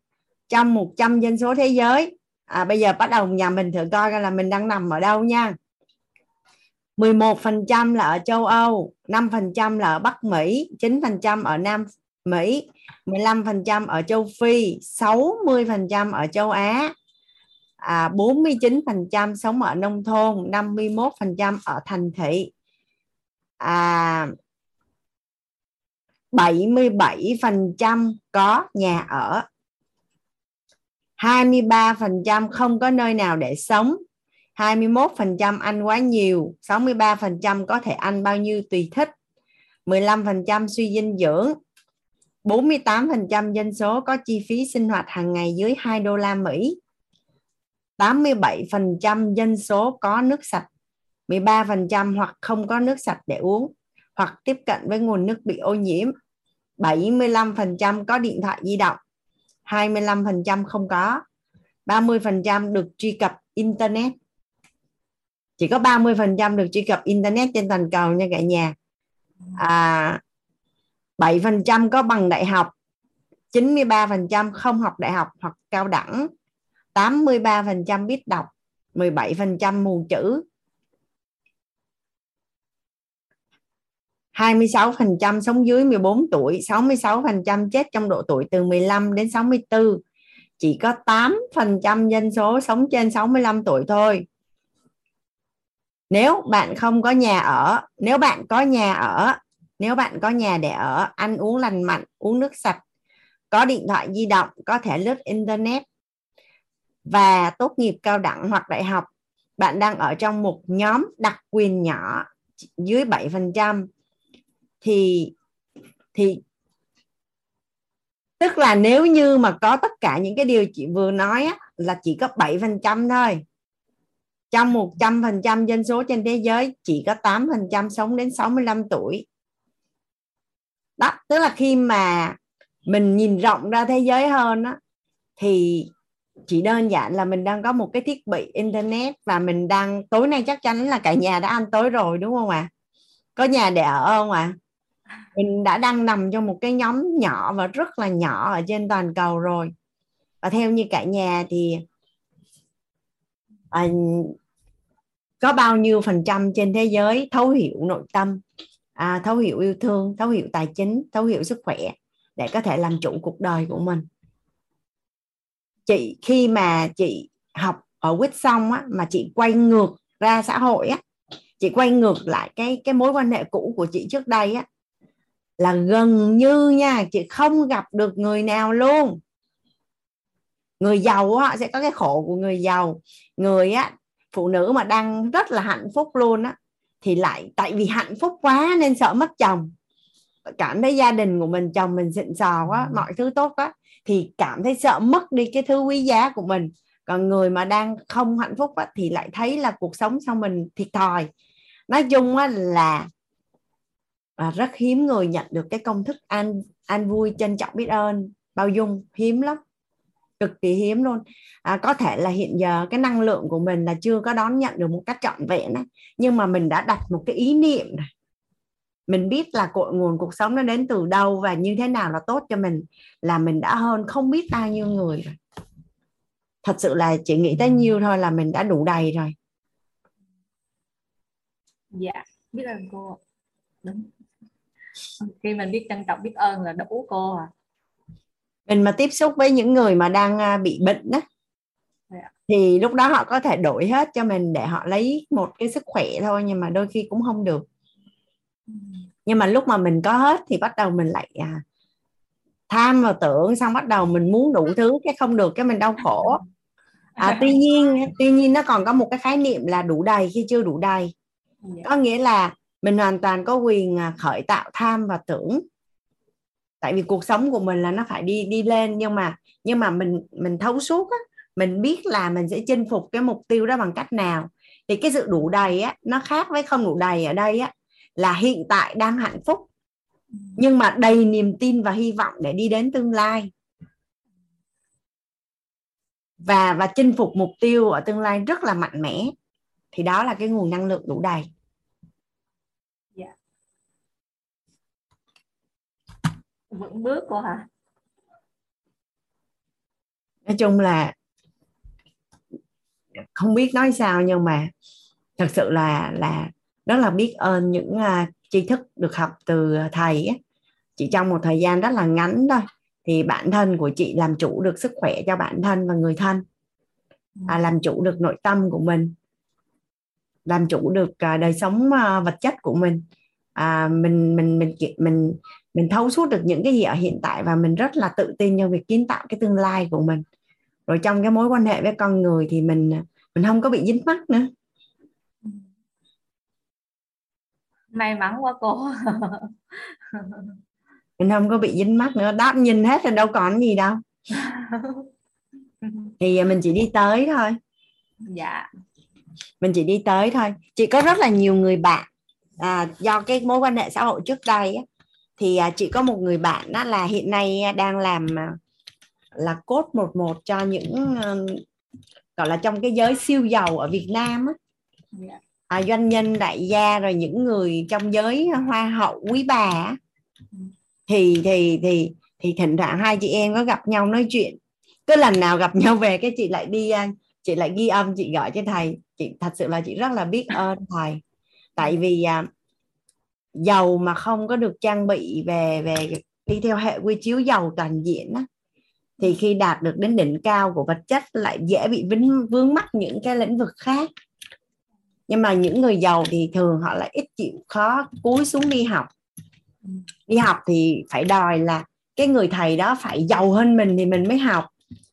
Trong 100 dân số thế giới à, bây giờ bắt đầu nhà mình thử coi là mình đang nằm ở đâu nha. 11% là ở châu Âu 5% là ở Bắc Mỹ 9% ở Nam Mỹ 15% ở châu Phi 60% ở châu Á à, 49% sống ở nông thôn 51% ở thành thị à, 77% có nhà ở 23% không có nơi nào để sống 21% ăn quá nhiều 63% có thể ăn bao nhiêu tùy thích 15% suy dinh dưỡng 48% dân số có chi phí sinh hoạt hàng ngày dưới 2 đô la Mỹ 87% dân số có nước sạch 13% hoặc không có nước sạch để uống hoặc tiếp cận với nguồn nước bị ô nhiễm 75% có điện thoại di động 25% không có 30% được truy cập internet chỉ có 30 phần trăm được truy cập internet trên toàn cầu nha cả nhà. À, 7 phần trăm có bằng đại học 93 phần trăm không học đại học hoặc cao đẳng 83 phần trăm biết đọc 17 phần trăm mù chữ 26% sống dưới 14 tuổi 66% chết trong độ tuổi từ 15 đến 64 chỉ có 8% dân số sống trên 65 tuổi thôi nếu bạn không có nhà ở nếu bạn có nhà ở nếu bạn có nhà để ở ăn uống lành mạnh uống nước sạch có điện thoại di động có thể lướt internet và tốt nghiệp cao đẳng hoặc đại học bạn đang ở trong một nhóm đặc quyền nhỏ dưới 7% thì thì tức là nếu như mà có tất cả những cái điều chị vừa nói á, là chỉ có 7% thôi trong 100% dân số trên thế giới chỉ có 8% sống đến 65 tuổi đó tức là khi mà mình nhìn rộng ra thế giới hơn á thì chỉ đơn giản là mình đang có một cái thiết bị internet và mình đang tối nay chắc chắn là cả nhà đã ăn tối rồi đúng không ạ à? có nhà để ở không ạ à? mình đã đang nằm trong một cái nhóm nhỏ và rất là nhỏ ở trên toàn cầu rồi và theo như cả nhà thì à, có bao nhiêu phần trăm trên thế giới thấu hiểu nội tâm? À, thấu hiểu yêu thương thấu hiểu tài chính thấu hiểu sức khỏe để có thể làm chủ cuộc đời của mình. Chị khi mà chị học ở quýt xong á mà chị quay ngược ra xã hội á chị quay ngược lại cái cái mối quan hệ cũ của chị trước đây á là gần như nha chị không gặp được người nào luôn. Người giàu á sẽ có cái khổ của người giàu. Người á phụ nữ mà đang rất là hạnh phúc luôn á thì lại tại vì hạnh phúc quá nên sợ mất chồng. Cảm thấy gia đình của mình chồng mình xịn sò quá mọi thứ tốt quá thì cảm thấy sợ mất đi cái thứ quý giá của mình. Còn người mà đang không hạnh phúc á, thì lại thấy là cuộc sống sau mình thiệt thòi. Nói chung á, là à, rất hiếm người nhận được cái công thức an an vui trân trọng biết ơn. Bao dung hiếm lắm cực kỳ hiếm luôn. À, có thể là hiện giờ cái năng lượng của mình là chưa có đón nhận được một cách trọn vẹn ấy. nhưng mà mình đã đặt một cái ý niệm này mình biết là cội nguồn cuộc sống nó đến từ đâu và như thế nào là tốt cho mình là mình đã hơn không biết bao nhiêu người rồi. Thật sự là chỉ nghĩ tới nhiêu thôi là mình đã đủ đầy rồi. Dạ biết ơn cô đúng. Khi mình biết trân trọng biết ơn là đủ cô à mình mà tiếp xúc với những người mà đang à, bị bệnh đó thì lúc đó họ có thể đổi hết cho mình để họ lấy một cái sức khỏe thôi nhưng mà đôi khi cũng không được. Nhưng mà lúc mà mình có hết thì bắt đầu mình lại à, tham vào tưởng xong bắt đầu mình muốn đủ thứ cái không được cái mình đau khổ. À, tuy nhiên tuy nhiên nó còn có một cái khái niệm là đủ đầy khi chưa đủ đầy. Dạ. có nghĩa là mình hoàn toàn có quyền à, khởi tạo tham và tưởng tại vì cuộc sống của mình là nó phải đi đi lên, nhưng mà nhưng mà mình mình thấu suốt á, mình biết là mình sẽ chinh phục cái mục tiêu đó bằng cách nào. Thì cái sự đủ đầy á, nó khác với không đủ đầy ở đây á, là hiện tại đang hạnh phúc. Nhưng mà đầy niềm tin và hy vọng để đi đến tương lai. Và và chinh phục mục tiêu ở tương lai rất là mạnh mẽ. Thì đó là cái nguồn năng lượng đủ đầy yeah vững bước cô hả? Nói chung là không biết nói sao nhưng mà thật sự là là rất là biết ơn những uh, tri thức được học từ thầy ấy. chỉ trong một thời gian rất là ngắn thôi thì bản thân của chị làm chủ được sức khỏe cho bản thân và người thân. À, làm chủ được nội tâm của mình. Làm chủ được uh, đời sống uh, vật chất của mình. À, mình mình mình mình mình thấu suốt được những cái gì ở hiện tại và mình rất là tự tin trong việc kiến tạo cái tương lai của mình. Rồi trong cái mối quan hệ với con người thì mình mình không có bị dính mắc nữa. May mắn quá cô. Mình không có bị dính mắc nữa. Đó nhìn hết rồi đâu còn gì đâu. Thì mình chỉ đi tới thôi. Dạ. Mình chỉ đi tới thôi. Chị có rất là nhiều người bạn à, do cái mối quan hệ xã hội trước đây á, thì à, chị có một người bạn đó là hiện nay đang làm à, là cốt một một cho những uh, gọi là trong cái giới siêu giàu ở Việt Nam á. dạ. À, doanh nhân đại gia rồi những người trong giới hoa hậu quý bà á. thì thì thì thì thỉnh thoảng hai chị em có gặp nhau nói chuyện. Cứ lần nào gặp nhau về cái chị lại đi à, chị lại ghi âm chị gọi cho thầy. Chị thật sự là chị rất là biết ơn thầy. Tại vì à, giàu mà không có được trang bị về về đi theo hệ quy chiếu giàu toàn diện á thì khi đạt được đến đỉnh cao của vật chất lại dễ bị vướng vướng mắc những cái lĩnh vực khác. Nhưng mà những người giàu thì thường họ lại ít chịu khó cúi xuống đi học. Đi học thì phải đòi là cái người thầy đó phải giàu hơn mình thì mình mới học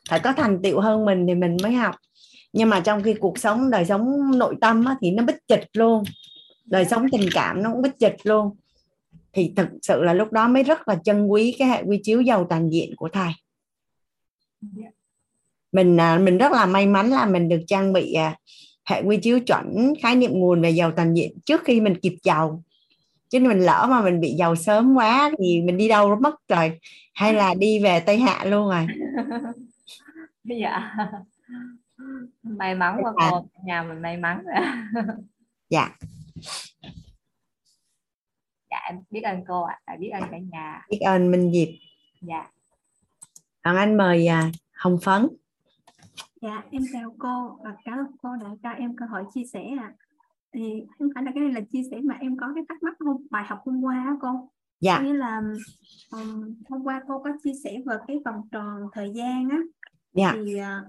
phải có thành tựu hơn mình thì mình mới học. Nhưng mà trong khi cuộc sống đời sống nội tâm á, thì nó bích trịch luôn đời sống tình cảm nó cũng bích trịch luôn. Thì thực sự là lúc đó mới rất là trân quý cái hệ quy chiếu giàu toàn diện của thầy. Mình à, mình rất là may mắn là mình được trang bị à, hệ quy chiếu chuẩn khái niệm nguồn về giàu toàn diện trước khi mình kịp giàu. Chứ mình lỡ mà mình bị giàu sớm quá thì mình đi đâu mất rồi. Hay là đi về tây hạ luôn rồi. Dạ. May mắn quá cô. Nhà mình may mắn. Dạ dạ em biết ơn cô ạ. À. biết ơn cả nhà. Biết ơn minh diệp. Dạ. Còn anh mời à, hồng phấn. Dạ, em chào cô và cảm ơn cô đã cho em cơ hội chia sẻ ạ. Thì không phải là cái này là chia sẻ mà em có cái thắc mắc hôm bài học hôm qua á cô. dạ. Nghĩa là ừm, hôm qua cô có chia sẻ về cái vòng tròn thời gian á. Dạ. Thì à,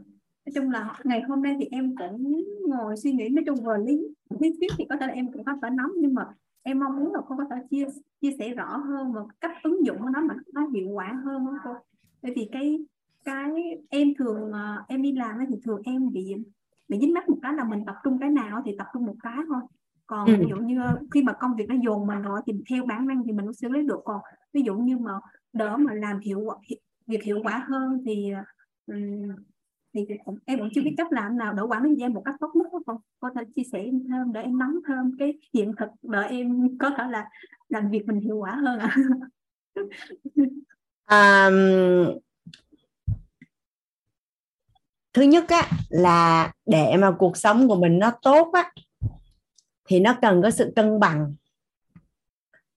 nói chung là ngày hôm nay thì em cũng ngồi suy nghĩ nói chung về lý lý thuyết thì có thể là em cũng có thể nắm nhưng mà em mong muốn là cô có thể chia chia sẻ rõ hơn và cách ứng dụng của nó mà nó hiệu quả hơn đó cô. Vậy thì cái cái em thường ờ, em đi làm thì thường em bị bị dính mắc một cái là mình tập trung cái nào thì tập trung một cái thôi còn Ừ. ví dụ như khi mà công việc nó dồn mình rồi thì theo bản năng thì mình cũng xử lý được còn ví dụ như mà đỡ mà làm hiệu quả việc hiệu quả hơn thì thì cũng, em cũng chưa biết cách làm nào để quản lý em gian một cách tốt nhất không có thể chia sẻ em thêm để em nắm thêm cái hiện thực để em có thể là làm việc mình hiệu quả hơn ạ. À, thứ nhất á là để mà cuộc sống của mình nó tốt á thì nó cần có sự cân bằng.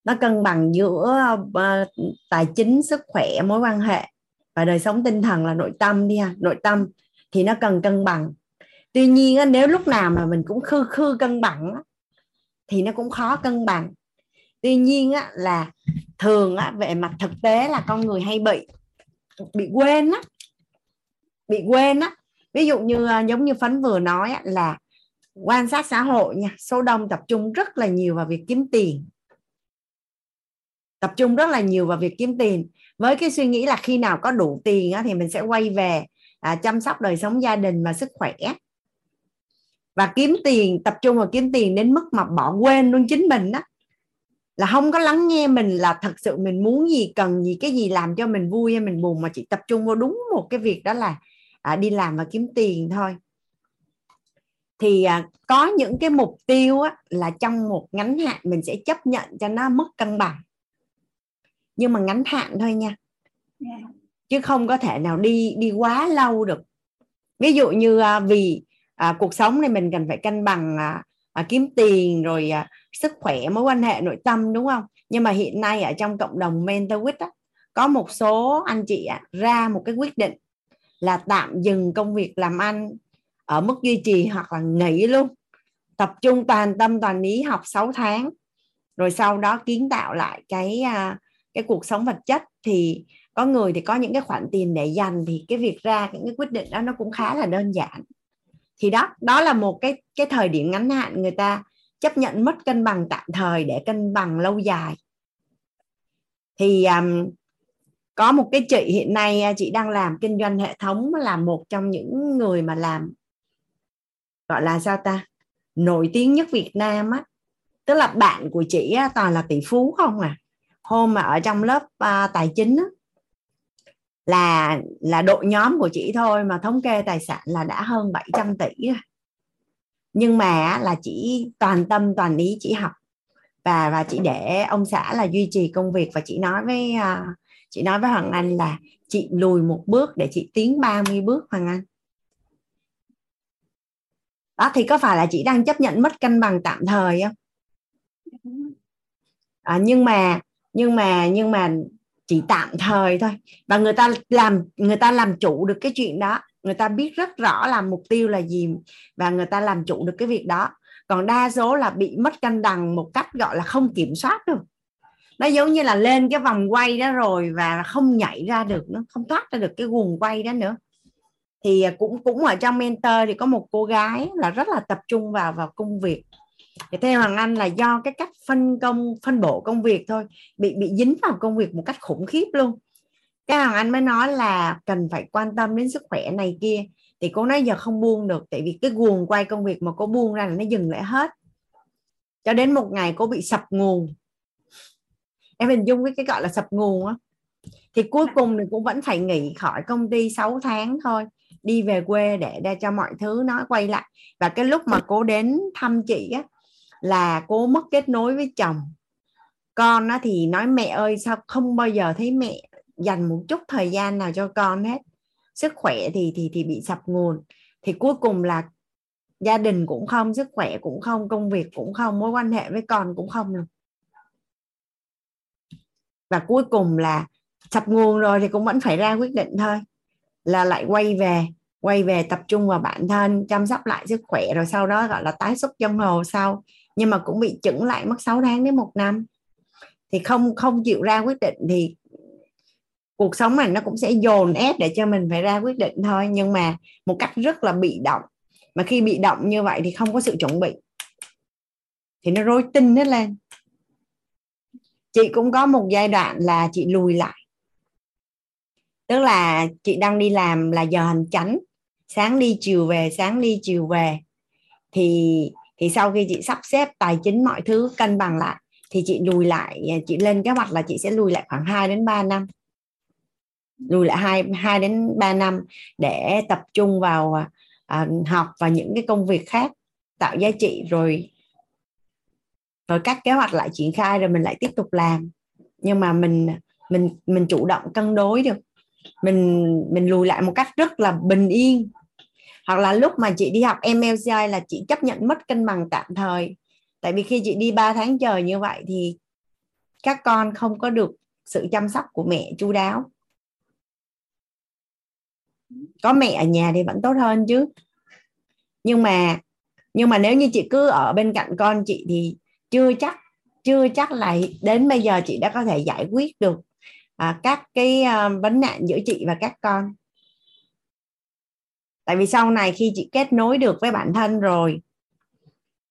Nó cân bằng giữa uh, tài chính sức khỏe mối quan hệ và đời sống tinh thần là nội tâm đi ha nội tâm thì nó cần cân bằng. Tuy nhiên nếu lúc nào mà mình cũng khư khư cân bằng thì nó cũng khó cân bằng. Tuy nhiên là thường á, về mặt thực tế là con người hay bị bị quên á bị quên á. Ví dụ như à, giống như phấn vừa nói là quan sát xã hội nha số đông tập trung rất là nhiều vào việc kiếm tiền. Tập trung rất là nhiều vào việc kiếm tiền. Với cái suy nghĩ là khi nào có đủ tiền thì mình sẽ quay về à, chăm sóc đời sống gia đình và sức khỏe. Và kiếm tiền tập trung vào kiếm tiền đến mức mà bỏ quên luôn chính mình đó. Là không có lắng nghe mình là thật sự mình muốn gì cần gì cái gì làm cho mình vui hay mình buồn mà chỉ tập trung vào đúng một cái việc đó là à, đi làm và kiếm tiền thôi. Thì à, có những cái mục tiêu á, là trong một ngắn hạn mình sẽ chấp nhận cho nó mất cân bằng. Nhưng mà ngắn hạn thôi nha. Dạ chứ không có thể nào đi đi quá lâu được. Ví dụ như à, vì à, cuộc sống này mình cần phải cân bằng à, à, kiếm tiền rồi à, sức khỏe mối quan hệ nội tâm đúng không? Nhưng mà hiện nay ở trong cộng đồng mentor quýt á, có một số anh chị á, ra một cái quyết định là tạm dừng công việc làm ăn ở mức duy trì hoặc là nghỉ luôn. Tập trung toàn tâm toàn ý học 6 tháng rồi sau đó kiến tạo lại cái à, cái cuộc sống vật chất. Thì có người thì có những cái khoản tiền để dành thì cái việc ra những cái quyết định đó nó cũng khá là đơn giản. Thì đó đó là một cái cái thời điểm ngắn hạn người ta chấp nhận mất cân bằng tạm thời để cân bằng lâu dài. Thì um, có một cái chị hiện nay à, chị đang làm kinh doanh hệ thống là một trong những người mà làm gọi là sao ta nổi tiếng nhất Việt Nam á. Tức là bạn của chị á, toàn là tỷ phú không à. Hôm mà ở trong lớp uh, tài chính á, là là đội nhóm của chị thôi mà thống kê tài sản là đã hơn 700 tỷ rồi. Nhưng mà là chỉ toàn tâm toàn ý chỉ học. Và và chị để ông xã là duy trì công việc và chị nói với uh, chị nói với Hoàng Anh là chị lùi một bước để chị tiến 30 bước Hoàng Anh. Đó thì có phải là chị đang chấp nhận mất cân bằng tạm thời không? À, nhưng mà nhưng mà nhưng mà chỉ tạm thời thôi. Và người ta làm, người ta làm chủ được cái chuyện đó. Người ta biết rất rõ là mục tiêu là gì và người ta làm chủ được cái việc đó. Còn đa số là bị mất cân bằng một cách gọi là không kiểm soát được nó giống như là lên cái vòng quay đó rồi và không nhảy ra được nó không thoát ra được cái guồng quay đó nữa. Thì à, cũng cũng ở trong mentor thì có một cô gái là rất là tập trung vào vào công việc thì theo hoàng anh là do cái cách phân công, phân bổ công việc thôi, bị bị dính vào công việc một cách khủng khiếp luôn. Cái hoàng anh mới nói là cần phải quan tâm đến sức khỏe này kia. Thì cô nói giờ không buông được, tại vì cái guồng quay công việc mà cô buông ra là nó dừng lại hết. Cho đến một ngày cô bị sập nguồn. Em hình dung cái cái gọi là sập nguồn á. Thì cuối cùng thì cũng vẫn phải nghỉ khỏi công ty 6 tháng thôi, đi về quê để để cho mọi thứ nó quay lại. Và cái lúc mà cô đến thăm chị á là cô mất kết nối với chồng. Con nó thì nói, mẹ ơi, sao không bao giờ thấy mẹ dành một chút thời gian nào cho con hết? Sức khỏe thì thì thì bị sập nguồn. Thì cuối cùng là gia đình cũng không, sức khỏe cũng không, công việc cũng không, mối quan hệ với con cũng không luôn và cuối cùng là sập nguồn rồi thì cũng vẫn phải ra quyết định thôi. Là lại quay về quay về tập trung vào bản thân, chăm sóc lại sức khỏe, rồi sau đó gọi là tái xuất trong hồ sau nhưng mà cũng bị chững lại mất 6 tháng đến một năm. Thì không không chịu ra quyết định thì cuộc sống này nó cũng sẽ dồn ép để cho mình phải ra quyết định thôi. Nhưng mà một cách rất là bị động. Mà khi bị động như vậy thì không có sự chuẩn bị. Thì nó rối tinh hết lên. Chị cũng có một giai đoạn là chị lùi lại. Tức là chị đang đi làm là giờ hành chánh. Sáng đi chiều về, sáng đi chiều về. Thì thì sau khi chị sắp xếp tài chính mọi thứ cân bằng lại thì chị lùi lại à, chị lên kế hoạch là chị sẽ lùi lại khoảng 2 đến 3 năm. Lùi lại 2 2 đến 3 năm để tập trung vào à, học và những cái công việc khác tạo giá trị rồi rồi các kế hoạch lại triển khai rồi mình lại tiếp tục làm. Nhưng mà mình mình mình chủ động cân đối được. Mình mình lùi lại một cách rất là bình yên hoặc là lúc mà chị đi học MLCI là chị chấp nhận mất cân bằng tạm thời. Tại vì khi chị đi 3 tháng trời như vậy thì các con không có được sự chăm sóc của mẹ chu đáo. Có mẹ ở nhà thì vẫn tốt hơn chứ. Nhưng mà nhưng mà nếu như chị cứ ở bên cạnh con chị thì chưa chắc chưa chắc là đến bây giờ chị đã có thể giải quyết được à, các cái à, vấn nạn giữa chị và các con tại vì sau này khi chị kết nối được với bản thân rồi,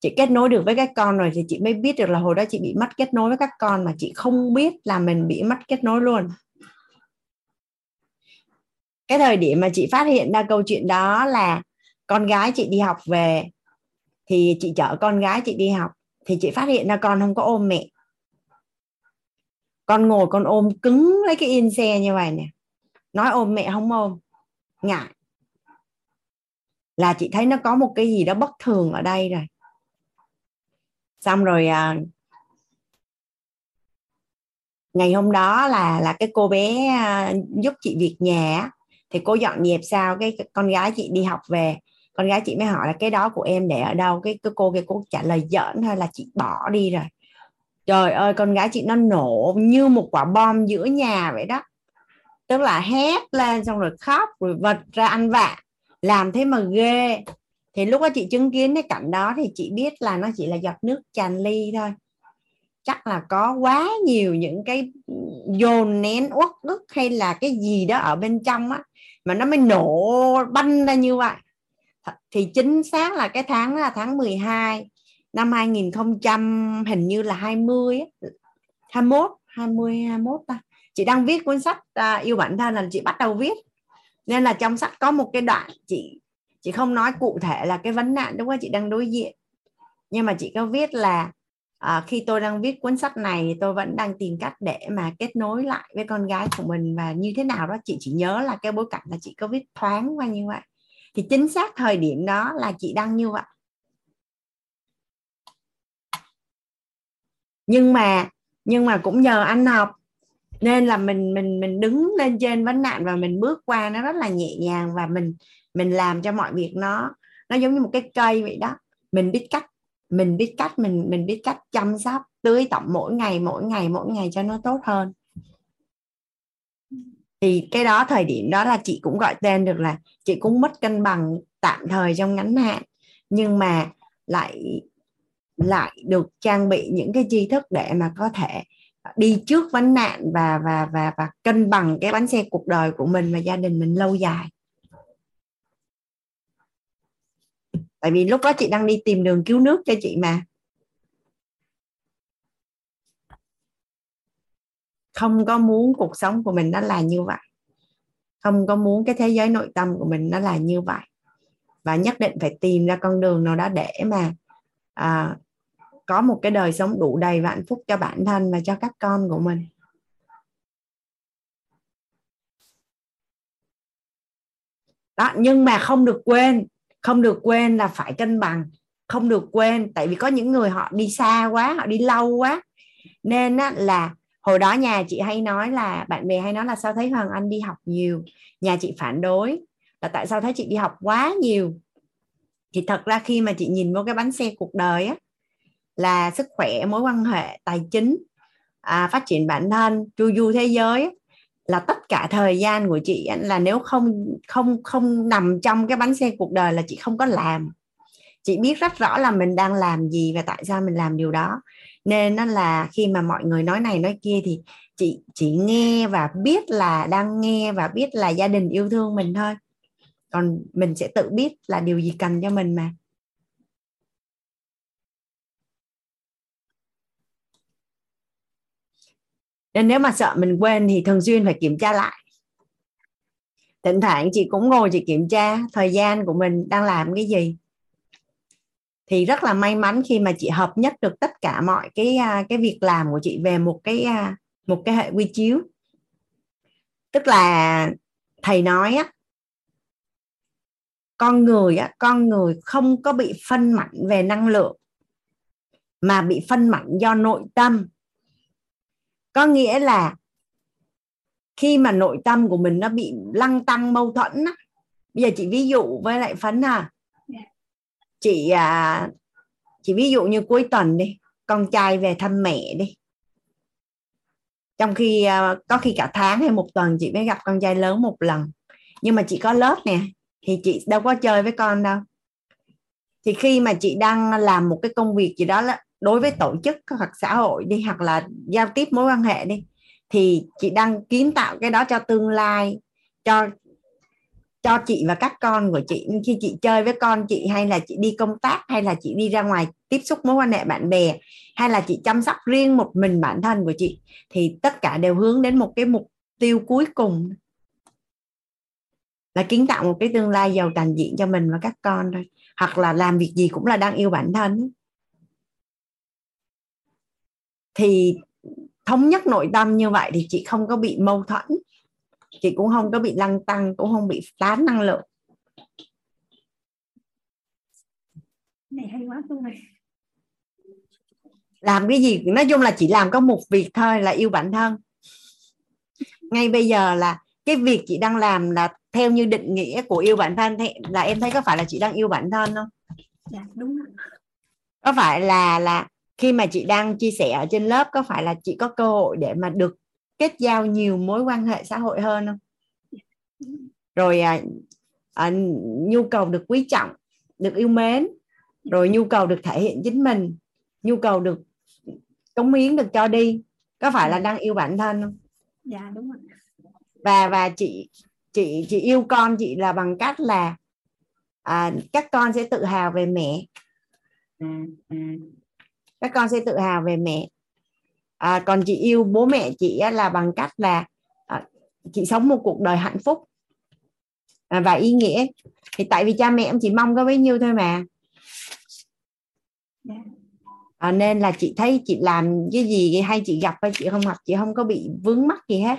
chị kết nối được với các con rồi thì chị mới biết được là hồi đó chị bị mất kết nối với các con mà chị không biết là mình bị mất kết nối luôn. Cái thời điểm mà chị phát hiện ra câu chuyện đó là con gái chị đi học về, thì chị chở con gái chị đi học, thì chị phát hiện ra con không có ôm mẹ. Con ngồi con ôm cứng lấy cái yên xe như vậy nè. Nói ôm mẹ không ôm, ngại là chị thấy nó có một cái gì đó bất thường ở đây rồi. Xong rồi à, ngày hôm đó là là cái cô bé à, giúp chị việc nhà thì cô dọn dẹp sao cái con gái chị đi học về. Con gái chị mới hỏi là cái đó của em để ở đâu? Cái, cái cô kia cô trả lời giỡn thôi là chị bỏ đi rồi. Trời ơi con gái chị nó nổ như một quả bom giữa nhà vậy đó. Tức là hét lên xong rồi khóc rồi vật ra ăn vạ làm thế mà ghê. Thì lúc đó chị chứng kiến cái cảnh đó thì chị biết là nó chỉ là giọt nước tràn ly thôi. Chắc là có quá nhiều những cái dồn nén uất ức hay là cái gì đó ở bên trong á, mà nó mới nổ banh ra như vậy. Thì chính xác là cái tháng là tháng 12 năm 2000 hình như là 20 21 20 21 ta. Chị đang viết cuốn sách à, yêu bản thân là chị bắt đầu viết nên là trong sách có một cái đoạn chị chị không nói cụ thể là cái vấn nạn đúng không chị đang đối diện. Nhưng mà chị có viết là à, khi tôi đang viết cuốn sách này tôi vẫn đang tìm cách để mà kết nối lại với con gái của mình. Và như thế nào đó chị chỉ nhớ là cái bối cảnh là chị có viết thoáng qua như vậy. Thì chính xác thời điểm đó là chị đang như vậy. Nhưng mà nhưng mà cũng nhờ anh học nên là mình mình mình đứng lên trên vấn nạn và mình bước qua nó rất là nhẹ nhàng và mình mình làm cho mọi việc nó nó giống như một cái cây vậy đó. Mình biết cách, mình biết cách, mình mình biết cách chăm sóc tưới tẩm mỗi ngày mỗi ngày mỗi ngày cho nó tốt hơn. Thì cái đó, thời điểm đó là chị cũng gọi tên được là chị cũng mất cân bằng tạm thời trong ngắn hạn, nhưng mà lại lại được trang bị những cái tri thức để mà có thể đi trước vấn nạn và và và và cân bằng cái bánh xe cuộc đời của mình và gia đình mình lâu dài. Tại vì lúc đó chị đang đi tìm đường cứu nước cho chị mà. Không có muốn cuộc sống của mình nó là như vậy. Không có muốn cái thế giới nội tâm của mình nó là như vậy. Và nhất định phải tìm ra con đường nào đó để mà à, có một cái đời sống đủ đầy và hạnh phúc cho bản thân và cho các con của mình. Đó nhưng mà không được quên không được quên là phải cân bằng. Không được quên tại vì có những người họ đi xa quá họ đi lâu quá. Nên á, là hồi đó nhà chị hay nói là bạn bè hay nói là sao thấy hoàng anh đi học nhiều? Nhà chị phản đối. Là tại sao thấy chị đi học quá nhiều? Thì thật ra khi mà chị nhìn vô cái bánh xe cuộc đời á là sức khỏe mối quan hệ tài chính à, phát triển bản thân chu du thế giới là tất cả thời gian của chị là nếu không không không nằm trong cái bánh xe cuộc đời là chị không có làm. Chị biết rất rõ là mình đang làm gì và tại sao mình làm điều đó. Nên nó là khi mà mọi người nói này nói kia thì chị chỉ nghe và biết là đang nghe và biết là gia đình yêu thương mình thôi. Còn mình sẽ tự biết là điều gì cần cho mình mà. Nên nếu mà sợ mình quên thì thường xuyên phải kiểm tra lại. Thỉnh thoảng chị cũng ngồi chị kiểm tra thời gian của mình đang làm cái gì. Thì rất là may mắn khi mà chị hợp nhất được tất cả mọi cái à, cái việc làm của chị về một cái à, một cái hệ quy chiếu. Tức là thầy nói á, con người á, con người không có bị phân mảnh về năng lượng, mà bị phân mảnh do nội tâm có nghĩa là khi mà nội tâm của mình nó bị lăng tăng mâu thuẫn á, bây giờ chị ví dụ với lại phấn à chị à, chị ví dụ như cuối tuần đi con trai về thăm mẹ đi. Trong khi à, có khi cả tháng hay một tuần chị mới gặp con trai lớn một lần. Nhưng mà chị có lớp nè thì chị đâu có chơi với con đâu. Thì khi mà chị đang làm một cái công việc gì đó là đối với tổ chức hoặc xã hội đi, hoặc là giao tiếp mối quan hệ đi, thì chị đang kiến tạo cái đó cho tương lai, cho cho chị và các con của chị. Khi chị chơi với con chị, hay là chị đi công tác, hay là chị đi ra ngoài tiếp xúc mối quan hệ bạn bè, hay là chị chăm sóc riêng một mình bản thân của chị, thì tất cả đều hướng đến một cái mục tiêu cuối cùng. Là kiến tạo một cái tương lai giàu toàn diện cho mình và các con thôi. Hoặc là làm việc gì cũng là đang yêu bản thân thì thống nhất nội tâm như vậy thì chị không có bị mâu thuẫn chị cũng không có bị lăng tăng cũng không bị tán năng lượng này hay quá tôi này làm cái gì nói chung là chỉ làm có một việc thôi là yêu bản thân ngay bây giờ là cái việc chị đang làm là theo như định nghĩa của yêu bản thân thì là em thấy có phải là chị đang yêu bản thân không? Dạ đúng. Có phải là là khi mà chị đang chia sẻ ở trên lớp có phải là chị có cơ hội để mà được kết giao nhiều mối quan hệ xã hội hơn không? Rồi à, à, nhu cầu được quý trọng được yêu mến rồi nhu cầu được thể hiện chính mình nhu cầu được cống hiến được cho đi. Có phải là đang yêu bản thân không? Dạ đúng rồi. Và và chị chị chị yêu con chị là bằng cách là à, các con sẽ tự hào về mẹ các con sẽ tự hào về mẹ. À, còn chị yêu bố mẹ chị là bằng cách là à, chị sống một cuộc đời hạnh phúc. À, và ý nghĩa. Thì tại vì cha mẹ em chỉ mong có bấy nhiêu thôi mà. Dạ. à, nên là chị thấy chị làm cái gì hay chị gặp hay chị không học chị không có bị vướng mắc gì hết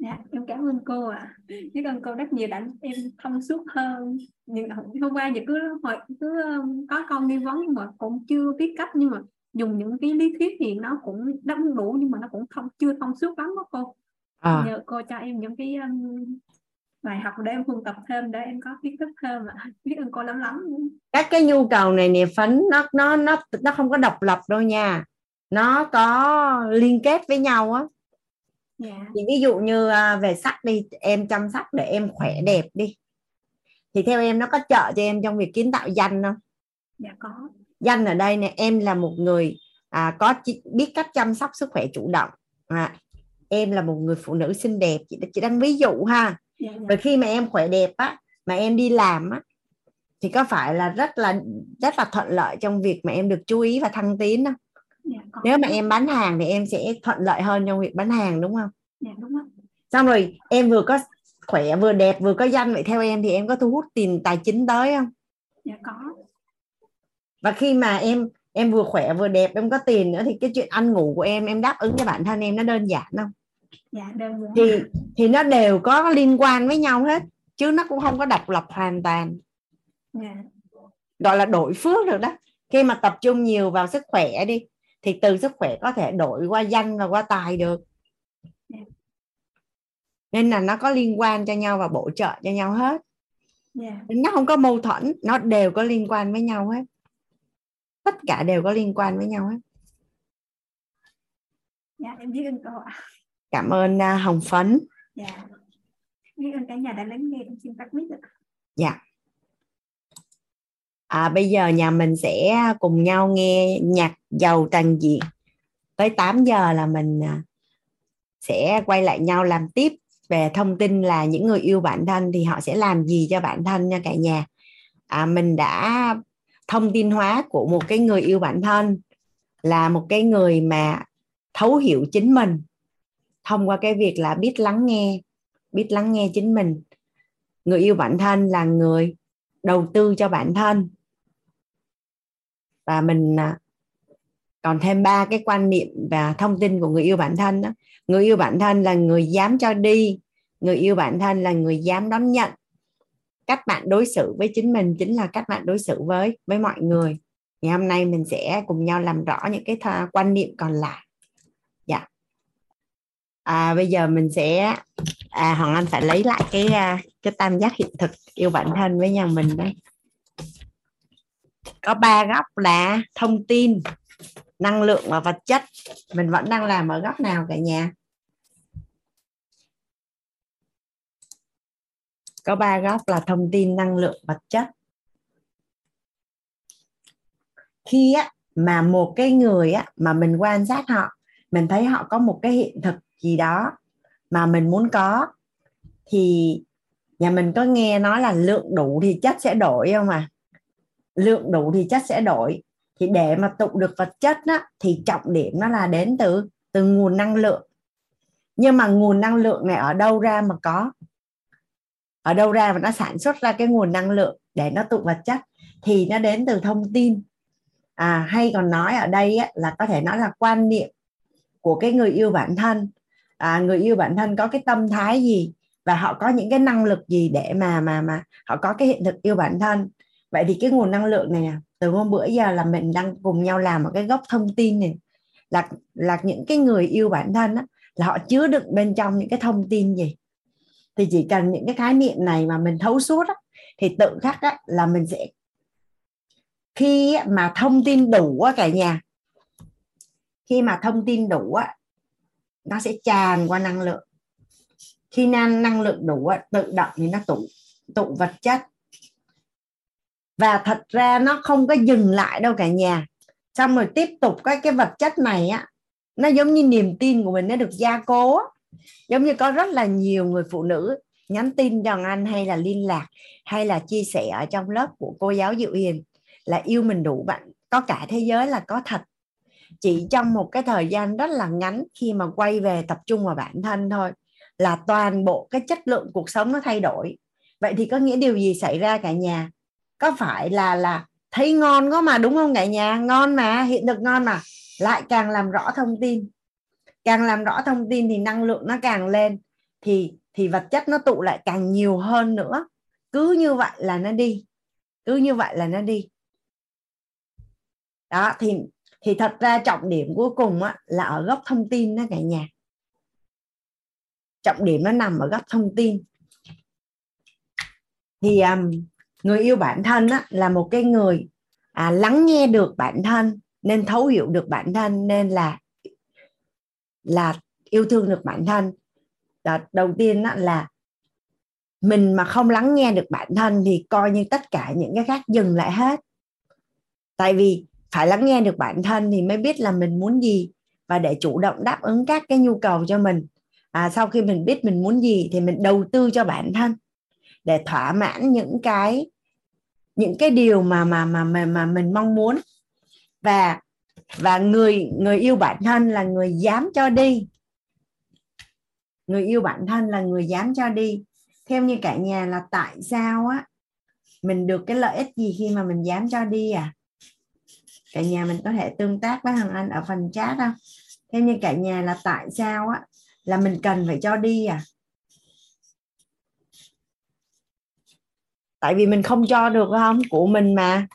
Dạ, em cảm ơn cô ạ. À. Biết ơn cô rất nhiều đã em thông suốt hơn. Nhưng hôm qua giờ cứ hỏi cứ um, có con nghi vấn mà cũng chưa biết cách nhưng mà dùng những cái lý thuyết thì nó cũng đáp đủ nhưng mà nó cũng không chưa thông suốt lắm đó cô. À. Nhờ cô cho em những cái um, bài học để em phân tập thêm để em có kiến thức thêm ạ. À. Biết ơn cô lắm lắm. Các cái nhu cầu này nè phấn nó nó nó nó không có độc lập đâu nha. Nó có liên kết với nhau á yeah. Dạ. thì ví dụ như à, về sắc đi em chăm sóc để em khỏe đẹp đi thì theo em nó có trợ cho em trong việc kiến tạo danh không dạ có danh ở đây nè em là một người à, có biết cách chăm sóc sức khỏe chủ động à, em là một người phụ nữ xinh đẹp chị chị đang ví dụ ha dạ, dạ. và khi mà em khỏe đẹp á mà em đi làm á thì có phải là rất là rất là thuận lợi trong việc mà em được chú ý và thăng tiến không dạ, nếu mà em bán hàng thì em sẽ thuận lợi hơn trong việc bán hàng đúng không? Dạ, đúng không? xong rồi em vừa có khỏe vừa đẹp vừa có danh vậy theo em thì em có thu hút tiền tài chính tới không? Dạ có. Và khi mà em em vừa khỏe vừa đẹp em có tiền nữa thì cái chuyện ăn ngủ của em em đáp ứng cho bản thân em nó đơn giản không? Dạ đơn giản. Thì thì nó đều có liên quan với nhau hết chứ nó cũng không có độc lập hoàn toàn. Dạ. gọi là đổi phước được đó. Khi mà tập trung nhiều vào sức khỏe đi thì từ sức khỏe có thể đổi qua danh và qua tài được. Nên là nó có liên quan cho nhau và bổ trợ cho nhau hết. Yeah. nó không có mâu thuẫn nó đều có liên quan với nhau hết. Tất cả đều có liên quan với nhau hết. Dạ em biết ơn cô ạ. Cảm ơn uh, hồng phấn. Dạ. Biết ơn cả nhà đã lắng nghe em xin tắt mic ạ dạ à, bây giờ nhà mình sẽ cùng nhau nghe nhạc giàu toàn diện. Tới 8 giờ là mình à, sẽ quay lại nhau làm tiếp về thông tin là những người yêu bản thân thì họ sẽ làm gì cho bản thân nha cả nhà. À, mình đã thông tin hóa của một cái người yêu bản thân là một cái người mà thấu hiểu chính mình thông qua cái việc là biết lắng nghe biết lắng nghe chính mình. Người yêu bản thân là người đầu tư cho bản thân và mình à, còn thêm ba cái quan niệm và thông tin của người yêu bản thân đó. Người yêu bản thân là người dám cho đi người yêu bản thân là người dám đón nhận. Cách bạn đối xử với chính mình chính là cách bạn đối xử với với mọi người. Ngày hôm nay mình sẽ cùng nhau làm rõ những cái th- quan niệm còn lại. Dạ. À, bây giờ mình sẽ à hoàng anh phải lấy lại cái à, cái tam giác hiện thực yêu bản thân với nhà mình đấy có ba góc là thông tin năng lượng và vật chất. Mình vẫn đang làm ở góc nào cả nhà? Có ba góc là thông tin năng lượng vật chất. Khi á, mà một cái người á, mà mình quan sát họ mình thấy họ có một cái hiện thực gì đó mà mình muốn có thì nhà mình có nghe nói là lượng đủ thì chất sẽ đổi không à? Lượng đủ thì chất sẽ đổi. Thì để mà tụ được vật chất đó, thì trọng điểm nó là đến từ từ nguồn năng lượng. Nhưng mà nguồn năng lượng này ở đâu ra mà có? Ở đâu ra mà nó sản xuất ra cái nguồn năng lượng để nó tụ vật chất? Thì nó đến từ thông tin. À hay còn nói ở đây á, là có thể nói là quan niệm của cái người yêu bản thân. À, người yêu bản thân có cái tâm thái gì? Và họ có những cái năng lực gì để mà mà mà họ có cái hiện thực yêu bản thân? Vậy thì cái nguồn năng lượng này à, từ hôm bữa giờ là mình đang cùng nhau làm một cái gốc thông tin này. Là là những cái người yêu bản thân á, là họ chứa đựng bên trong những cái thông tin gì? Thì chỉ cần những cái khái niệm này mà mình thấu suốt á, thì tự khắc á, là mình sẽ khi mà thông tin đủ á, cả nhà khi mà thông tin đủ á, nó sẽ tràn qua năng lượng. Khi năng năng lượng đủ á, tự động thì nó tụ tụ vật chất và thật ra nó không có dừng lại đâu cả nhà. Xong rồi tiếp tục cái cái vật chất này á, nó giống như niềm tin của mình nó được gia cố. Giống như có rất là nhiều người phụ nữ nhắn tin cho anh hay là liên lạc, hay là chia sẻ ở trong lớp của cô giáo Diệu Hiền là yêu mình đủ bạn. Có cả thế giới là có thật. Chỉ trong một cái thời gian rất là ngắn khi mà quay về tập trung vào bản thân thôi là toàn bộ cái chất lượng cuộc sống nó thay đổi. Vậy thì có nghĩa điều gì xảy ra cả nhà? Có phải là là thấy ngon có mà đúng không cả nhà? Ngon mà hiện thực ngon mà. Lại càng làm rõ thông tin. Càng làm rõ thông tin thì năng lượng nó càng lên. Thì thì vật chất nó tụ lại càng nhiều hơn nữa. Cứ như vậy là nó đi. Cứ như vậy là nó đi. Đó thì thì thật ra trọng điểm cuối cùng á, là ở góc thông tin đó cả nhà. Trọng điểm nó nằm ở góc thông tin. Thì um, người yêu bản thân á, là một cái người à, lắng nghe được bản thân nên thấu hiểu được bản thân nên là là yêu thương được bản thân. Đó, đầu tiên á, là mình mà không lắng nghe được bản thân thì coi như tất cả những cái khác dừng lại hết. Tại vì phải lắng nghe được bản thân thì mới biết là mình muốn gì và để chủ động đáp ứng các cái nhu cầu cho mình. À, sau khi mình biết mình muốn gì thì mình đầu tư cho bản thân để thỏa mãn những cái những cái điều mà mà mà mà, mà mình mong muốn. Và và người người yêu bản thân là người dám cho đi. Người yêu bản thân là người dám cho đi. Theo như cả nhà là tại sao á mình được cái lợi ích gì khi mà mình dám cho đi à? Cả nhà mình có thể tương tác với hằng anh ở phần chat không? Theo như cả nhà là tại sao á là mình cần phải cho đi à? Tại vì mình không cho được không? Của mình mà.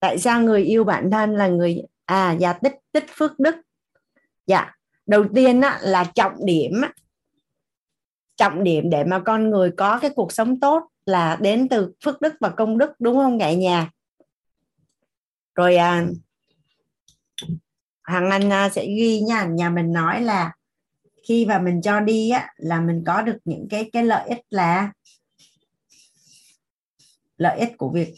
Tại sao người yêu bản thân là người à dạ tích tích phước đức? Dạ đầu tiên á, là trọng điểm á, trọng điểm để mà con người có cái cuộc sống tốt là đến từ phước đức và công đức đúng không cả nhà? Rồi à, hàng anh à, sẽ ghi nha nhà mình nói là khi mà mình cho đi á, là mình có được những cái cái lợi ích là lợi ích của việc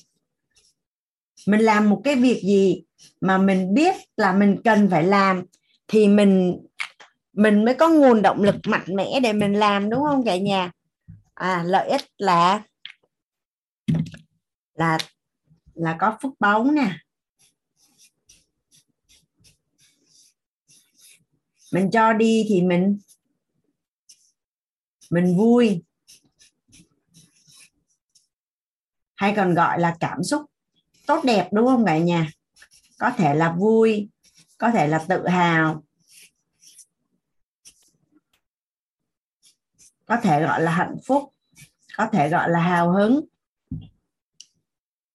mình làm một cái việc gì mà mình biết là mình cần phải làm thì mình mình mới có nguồn động lực mạnh mẽ để mình làm, đúng không cả nhà? À lợi ích là là là có phước báu nè. Mình cho đi thì mình mình vui. Hay còn gọi là cảm xúc tốt đẹp đúng không cả nhà? Có thể là vui có thể là tự hào. Có thể gọi là hạnh phúc có thể gọi là hào hứng.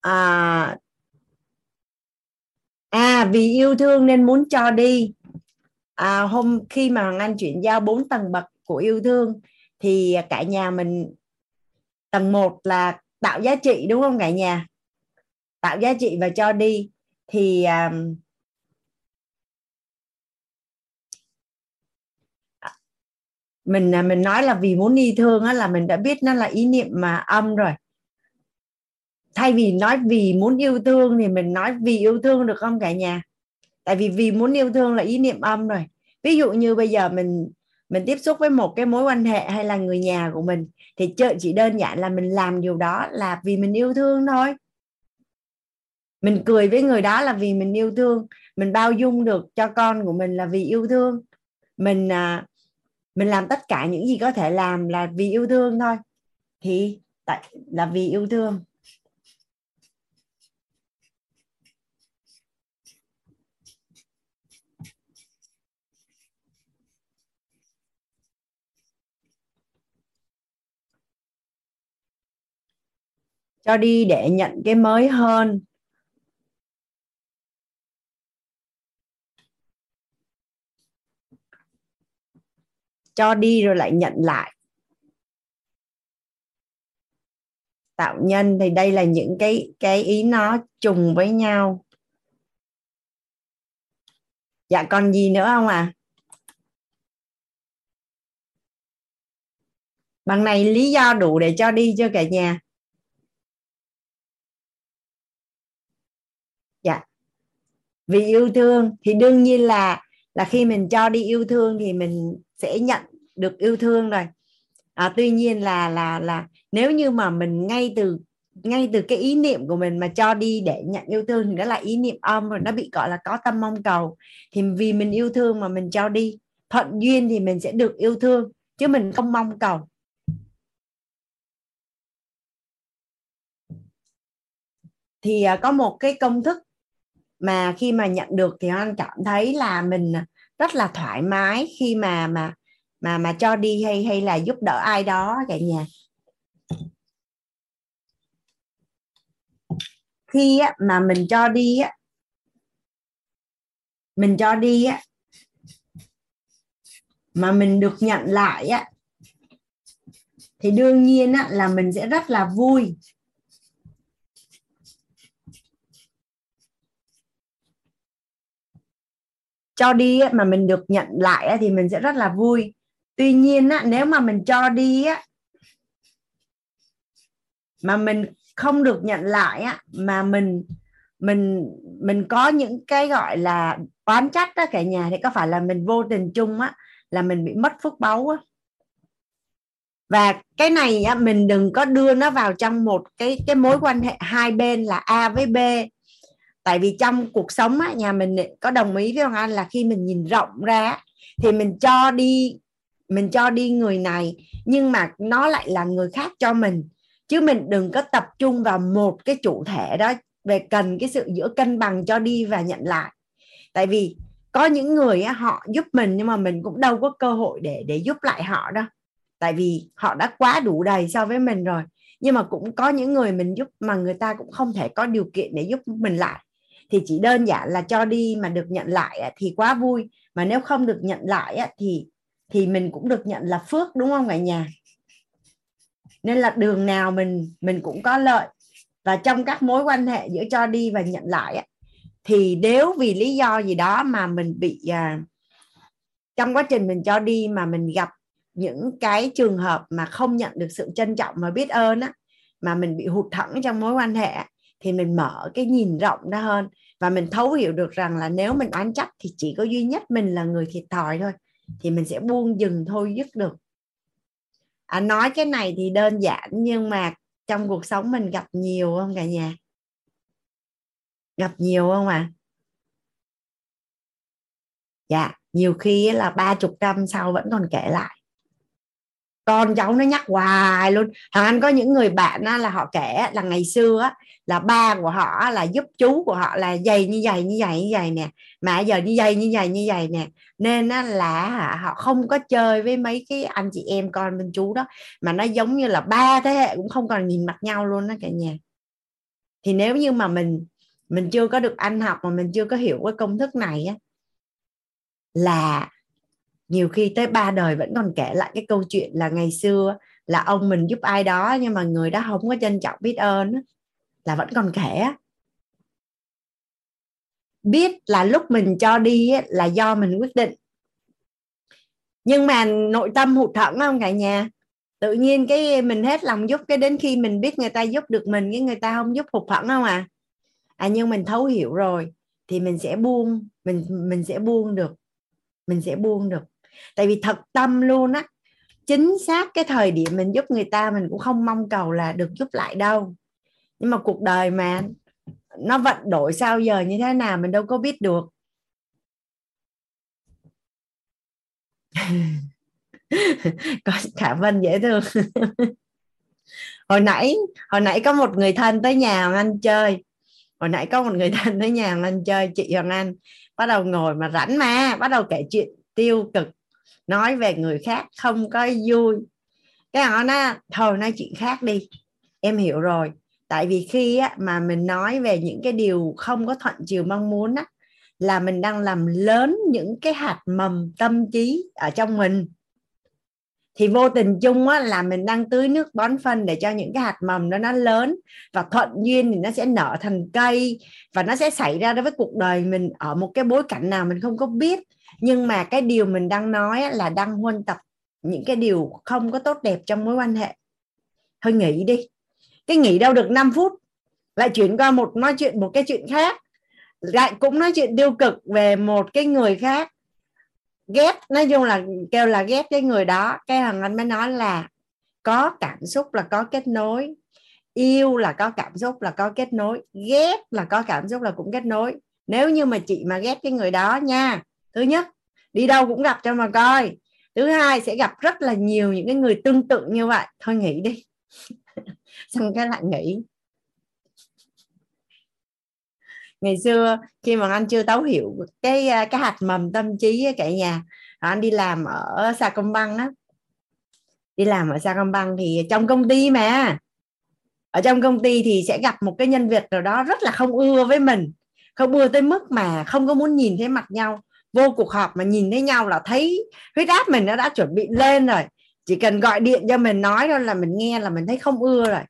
À, à vì yêu thương nên muốn cho đi à, hôm khi mà Hoàng Anh chuyển giao bốn tầng bậc của yêu thương thì cả nhà mình tầng 1 là tạo giá trị đúng không cả nhà? Tạo giá trị và cho đi. Thì um, mình à, mình nói là vì muốn yêu thương á, là mình đã biết nó là ý niệm mà âm rồi. Thay vì nói vì muốn yêu thương thì mình nói vì yêu thương được không cả nhà? Tại vì vì muốn yêu thương là ý niệm âm rồi. Ví dụ như bây giờ mình mình tiếp xúc với một cái mối quan hệ hay là người nhà của mình thì chỉ đơn giản là mình làm điều đó là vì mình yêu thương thôi. Mình cười với người đó là vì mình yêu thương. Mình bao dung được cho con của mình là vì yêu thương. Mình à, mình làm tất cả những gì có thể làm là vì yêu thương thôi. Thì tại là vì yêu thương. Cho đi để nhận cái mới hơn. Cho đi rồi lại nhận lại. Tạo nhân thì đây là những cái cái ý nó trùng với nhau. Dạ còn gì nữa không à bằng này lý do đủ để cho đi chưa cả nhà dạ vì yêu thương thì đương nhiên là là khi mình cho đi yêu thương thì mình sẽ nhận được yêu thương rồi. À, tuy nhiên là là là nếu như mà mình ngay từ ngay từ cái ý niệm của mình mà cho đi để nhận yêu thương thì đó là ý niệm âm rồi nó bị gọi là có tâm mong cầu. Thì vì mình yêu thương mà mình cho đi thuận duyên thì mình sẽ được yêu thương chứ mình không mong cầu. Thì à, có một cái công thức mà khi mà nhận được thì anh cảm thấy là mình rất là thoải mái khi mà mà mà mà cho đi hay hay là giúp đỡ ai đó cả nhà. Khi mà mình cho đi á mình cho đi á mà mình được nhận lại á thì đương nhiên á, là mình sẽ rất là vui. Cho đi mà mình được nhận lại thì mình sẽ rất là vui. Tuy nhiên nếu mà mình cho đi mà mình không được nhận lại mà mình mình mình có những cái gọi là oán trách đó cả nhà thì có phải là mình vô tình chung á là mình bị mất phước báu á. Và cái này á, mình đừng có đưa nó vào trong một cái cái mối quan hệ hai bên là A với B tại vì trong cuộc sống á, nhà mình có đồng ý với ông anh là khi mình nhìn rộng ra thì mình cho đi mình cho đi người này nhưng mà nó lại là người khác cho mình. Chứ mình đừng có tập trung vào một cái chủ thể đó về cần cái sự giữa cân bằng cho đi và nhận lại. Tại vì có những người á, họ giúp mình nhưng mà mình cũng đâu có cơ hội để để giúp lại họ đâu. Tại vì họ đã quá đủ đầy so với mình rồi. Nhưng mà cũng có những người mình giúp mà người ta cũng không thể có điều kiện để giúp mình lại thì chỉ đơn giản là cho đi mà được nhận lại thì quá vui. Mà nếu không được nhận lại thì thì mình cũng được nhận là phước, đúng không cả nhà? Nên là đường nào mình mình cũng có lợi. Và trong các mối quan hệ giữa cho đi và nhận lại thì nếu vì lý do gì đó mà mình bị à, trong quá trình mình cho đi mà mình gặp những cái trường hợp mà không nhận được sự trân trọng và biết ơn á, mà mình bị hụt thẫn trong mối quan hệ thì mình mở cái nhìn rộng ra hơn. Và mình thấu hiểu được rằng là nếu mình oán trách thì chỉ có duy nhất mình là người thiệt thòi thôi thì mình sẽ buông dừng thôi dứt được. À, nói cái này thì đơn giản nhưng mà trong cuộc sống mình gặp nhiều không cả nhà? Gặp nhiều không ạ? À? dạ nhiều khi là ba chục năm sau vẫn còn kể lại con cháu nó nhắc hoài luôn. Thằng anh có những người bạn á, là họ kể là ngày xưa á, là ba của họ là giúp chú của họ là dày như dày như dày như dày nè. Mà giờ như dày như dày như dày nè. Nên á, là họ không có chơi với mấy cái anh chị em con bên chú đó. Mà nó giống như là ba thế hệ cũng không còn nhìn mặt nhau luôn đó cả nhà. Thì nếu như mà mình mình chưa có được ăn học mà mình chưa có hiểu cái công thức này á là nhiều khi tới ba đời vẫn còn kể lại cái câu chuyện là ngày xưa là ông mình giúp ai đó nhưng mà người đó không có trân trọng biết ơn là vẫn còn kể biết là lúc mình cho đi là do mình quyết định. Nhưng mà nội tâm hụt thẫn không cả nhà. Tự nhiên cái mình hết lòng giúp cái đến khi mình biết người ta giúp được mình, cái người ta không giúp hụt thẫn không à. À nhưng mình thấu hiểu rồi thì mình sẽ buông, mình mình sẽ buông được, mình sẽ buông được tại vì thật tâm luôn á, chính xác cái thời điểm mình giúp người ta mình cũng không mong cầu là được giúp lại đâu. Nhưng mà cuộc đời mà, nó vận đổi sao giờ như thế nào mình đâu có biết được. Có khả vân dễ thương. Hồi nãy hồi nãy có một người thân tới nhà hoàng anh chơi. Hồi nãy có một người thân tới nhà hoàng anh chơi, chị hoàng anh. Bắt đầu ngồi mà rảnh mà, bắt đầu kể chuyện tiêu cực nói về người khác không có vui. Cái họ nói thôi nói chuyện khác đi. Em hiểu rồi. Tại vì khi á, mà mình nói về những cái điều không có thuận chiều mong muốn á, là mình đang làm lớn những cái hạt mầm tâm trí ở trong mình. Thì vô tình chung á, là mình đang tưới nước bón phân để cho những cái hạt mầm đó nó lớn và thuận duyên thì nó sẽ nở thành cây và nó sẽ xảy ra đối với cuộc đời mình ở một cái bối cảnh nào mình không có biết nhưng mà cái điều mình đang nói là đang huân tập những cái điều không có tốt đẹp trong mối quan hệ. Thôi nghỉ đi. Cái nghỉ đâu được 5 phút. Lại chuyển qua một, nói chuyện, một cái chuyện khác. Lại cũng nói chuyện tiêu cực về một cái người khác. Ghét, nói chung là kêu là ghét cái người đó. Cái thằng anh mới nói là có cảm xúc là có kết nối. Yêu là có cảm xúc là có kết nối. Ghét là có cảm xúc là cũng kết nối. Nếu như mà chị mà ghét cái người đó nha thứ nhất, đi đâu cũng gặp cho mà coi. Thứ hai, sẽ gặp rất là nhiều những cái người tương tự như vậy. Thôi nghỉ đi. Xong cái lại nghỉ. Ngày xưa, khi mà anh chưa tấu hiểu cái à, cái hạt mầm tâm trí cả nhà à, anh đi làm ở sa công băng á. Đi làm ở sa công băng thì trong công ty mà. Ở trong công ty thì sẽ gặp một cái nhân vật nào đó rất là không ưa với mình. Không ưa tới mức mà không có muốn nhìn thấy mặt nhau vô cuộc họp mà nhìn thấy nhau là thấy huyết áp mình nó đã chuẩn bị lên rồi. Chỉ cần gọi điện cho mình nói thôi là mình nghe là mình thấy không ưa rồi.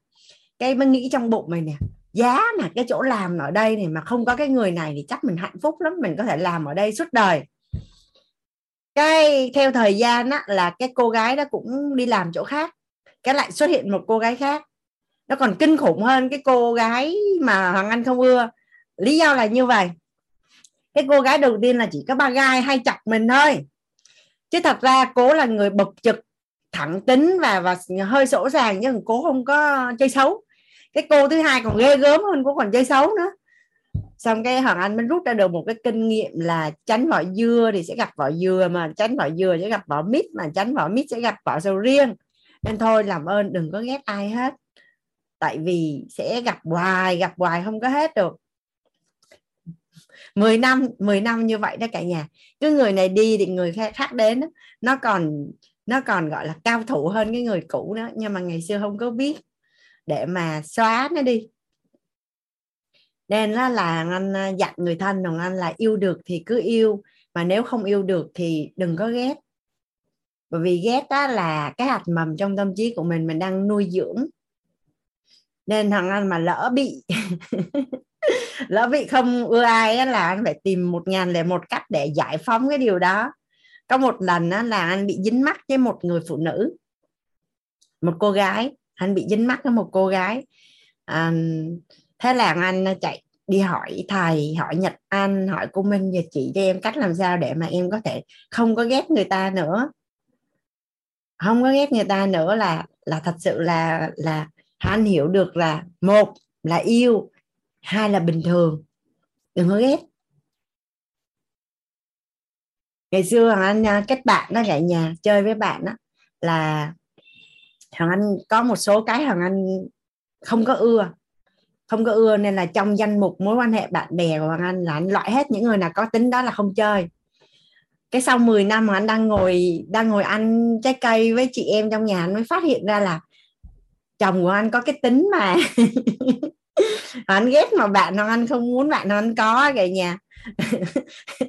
Cái mới nghĩ trong bụng mình nè, giá mà, cái chỗ làm ở đây này mà không có cái người này thì chắc mình hạnh phúc lắm, mình có thể làm ở đây suốt đời. Cái theo thời gian á là cái cô gái đó cũng đi làm chỗ khác, cái lại xuất hiện một cô gái khác. Nó còn kinh khủng hơn cái cô gái mà hoàng anh không ưa. Lý do là như vậy cái cô gái đầu tiên là chỉ có ba gai hay chọc mình thôi. Chứ thật ra cố là người bộc trực, thẳng tính và và hơi sổ sàng nhưng cố không có chơi xấu. Cái cô thứ hai còn ghê gớm hơn cô còn chơi xấu nữa. Xong cái hoàng anh mới rút ra được một cái kinh nghiệm là tránh vỏ dưa thì sẽ gặp vỏ dừa mà, tránh vỏ dừa sẽ gặp vỏ mít mà, tránh vỏ mít sẽ gặp vỏ sầu riêng. Nên thôi, làm ơn đừng có ghét ai hết. Tại vì sẽ gặp hoài gặp hoài không có hết được. 10 năm 10 năm như vậy đó cả nhà. Cứ người này đi thì người khác đến nó còn nó còn gọi là cao thủ hơn cái người cũ đó nhưng mà ngày xưa không có biết để mà xóa nó đi. Nên là, là anh à, dặn người thân đồng anh là yêu được thì cứ yêu mà nếu không yêu được thì đừng có ghét. Bởi vì ghét đó là cái hạt mầm trong tâm trí của mình mình đang nuôi dưỡng. Nên thằng anh mà lỡ bị lỡ bị không ưa ai á, là anh phải tìm một ngàn lẻ một cách để giải phóng cái điều đó. Có một lần á, là anh bị dính mắt với một người phụ nữ một cô gái. Anh bị dính mắt với một cô gái. À, thế là anh chạy đi hỏi thầy hỏi nhật anh hỏi cô minh và chị cho em cách làm sao để mà em có thể không có ghét người ta nữa. Không có ghét người ta nữa là là thật sự là là anh hiểu được là một là yêu hai là bình thường. Đừng có ghét. Ngày xưa thằng anh à, kết bạn nó dạy nhà chơi với bạn đó, là thằng anh có một số cái thằng anh không có ưa. Không có ưa nên là trong danh mục mối quan hệ bạn bè của hoàng anh là anh loại hết những người nào có tính đó là không chơi. Cái sau 10 năm mà anh đang ngồi đang ngồi ăn trái cây với chị em trong nhà, anh mới phát hiện ra là chồng của anh có cái tính mà anh ghét mà bạn nó anh không muốn bạn nó anh có cả nhà.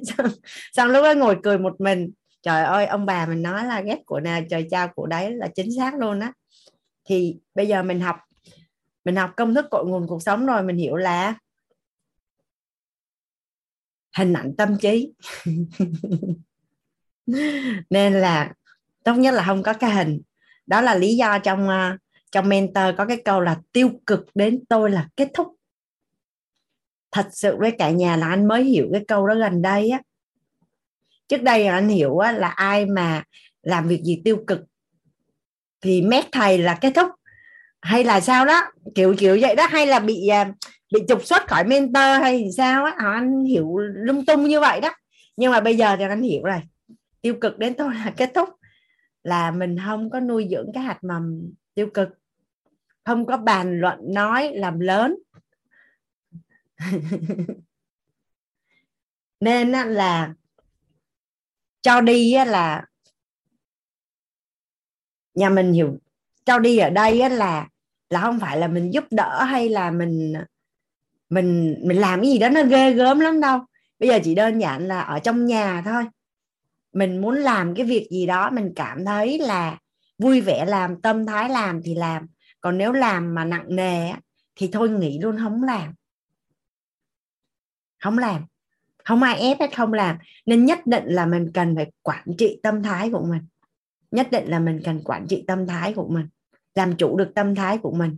Xong, xong lúc đó ngồi cười một mình. Trời ơi ông bà mình nói là ghét của nào trời trao của đấy là chính xác luôn á. Thì bây giờ mình học mình học công thức cội nguồn cuộc sống rồi mình hiểu là hình ảnh tâm trí. Nên là tốt nhất là không có cái hình. Đó là lý do trong uh, trong mentor có cái câu là tiêu cực đến tôi là kết thúc. Thật sự với cả nhà là anh mới hiểu cái câu đó gần đây á. Trước đây anh hiểu á, là ai mà làm việc gì tiêu cực thì mét thầy là kết thúc. Hay là sao đó kiểu kiểu vậy đó. Hay là bị à, bị trục xuất khỏi mentor hay sao á. Anh hiểu lung tung như vậy đó. Nhưng mà bây giờ thì anh hiểu rồi. Tiêu cực đến tôi là kết thúc. Là mình không có nuôi dưỡng cái hạt mầm tiêu cực không có bàn luận nói làm lớn. Nên là cho đi là nhà mình hiểu, cho đi ở đây là là không phải là mình giúp đỡ hay là mình mình mình làm cái gì đó nó ghê gớm lắm đâu. Bây giờ chỉ đơn giản là ở trong nhà thôi. Mình muốn làm cái việc gì đó, mình cảm thấy là vui vẻ làm, tâm thái làm thì làm còn nếu làm mà nặng nề thì thôi nghỉ luôn, không làm. Không làm. Không ai ép hết không làm. Nên nhất định là mình cần phải quản trị tâm thái của mình. Nhất định là mình cần quản trị tâm thái của mình. Làm chủ được tâm thái của mình.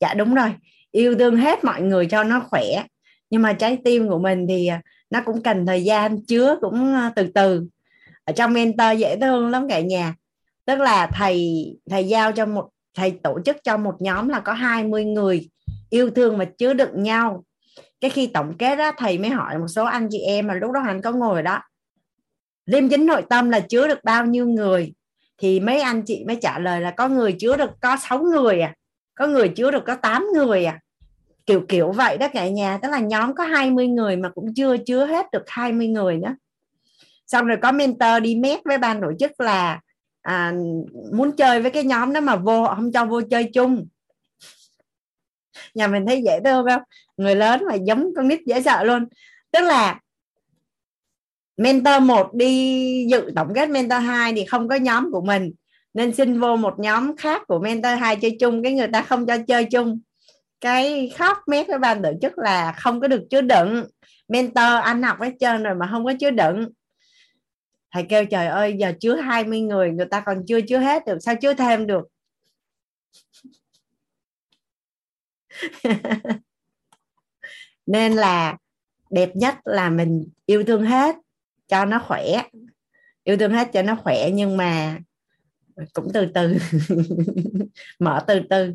Dạ đúng rồi. Yêu thương hết mọi người cho nó khỏe. Nhưng mà trái tim của mình thì à, nó cũng cần thời gian, chứa cũng à, từ từ. Ở trong mentor dễ thương lắm cả nhà. Tức là thầy thầy giao cho một thầy tổ chức cho một nhóm là có 20 người yêu thương và chứa đựng nhau. Cái khi tổng kết đó thầy mới hỏi một số anh chị em mà lúc đó anh có ngồi đó. Liêm chính nội tâm là chứa được bao nhiêu người? Thì mấy anh chị mới trả lời là có người chứa được, có 6 người à. Có người chứa được có 8 người à. Kiểu kiểu vậy đó cả nhà. Tức là nhóm có 20 người mà cũng chưa chứa hết được 20 người nữa. Xong rồi có mentor đi mét với ban tổ chức là à, muốn chơi với cái nhóm đó mà vô không cho vô chơi chung. Nhà mình thấy dễ thương không người lớn mà giống con nít dễ sợ luôn. Tức là mentor một đi dự tổng kết mentor 2 thì không có nhóm của mình. Nên xin vô một nhóm khác của mentor 2 chơi chung cái người ta không cho chơi chung. Cái khóc mét với ban tổ chức là không có được chứa đựng. Mentor anh học hết trơn rồi mà không có chứa đựng thầy kêu trời ơi giờ chứa 20 người người ta còn chưa chứa hết được sao chứa thêm được? Nên là đẹp nhất là mình yêu thương hết cho nó khỏe yêu thương hết cho nó khỏe nhưng mà cũng từ từ mở từ từ.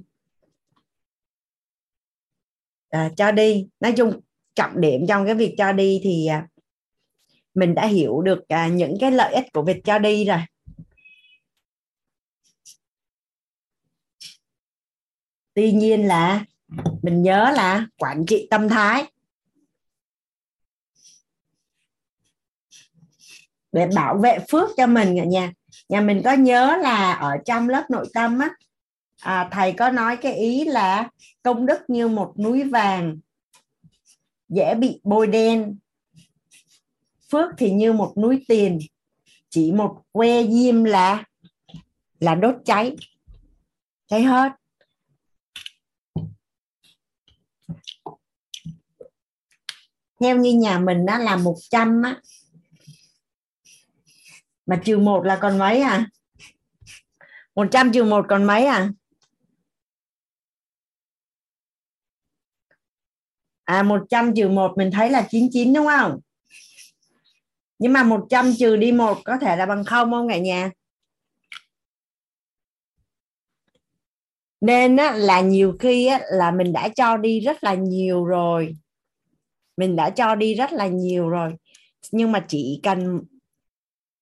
À, cho đi. Nói chung trọng điểm trong cái việc cho đi thì à, mình đã hiểu được à, những cái lợi ích của việc cho đi rồi. Tuy nhiên là mình nhớ là quản trị tâm thái. Để bảo vệ phước cho mình ở nhà. Nhà mình có nhớ là ở trong lớp nội tâm á à, thầy có nói cái ý là công đức như một núi vàng dễ bị bôi đen phước thì như một núi tiền, chỉ một que diêm là là đốt cháy cháy hết. Theo như nhà mình đó là 100 á. Mà trừ một là còn mấy à? 100 trừ một còn mấy à? À 100 trừ một mình thấy là 99 đúng không? Nhưng mà 100 trừ đi một có thể là bằng không không cả nhà? Nên á, là nhiều khi á, là mình đã cho đi rất là nhiều rồi. Mình đã cho đi rất là nhiều rồi. Nhưng mà chỉ cần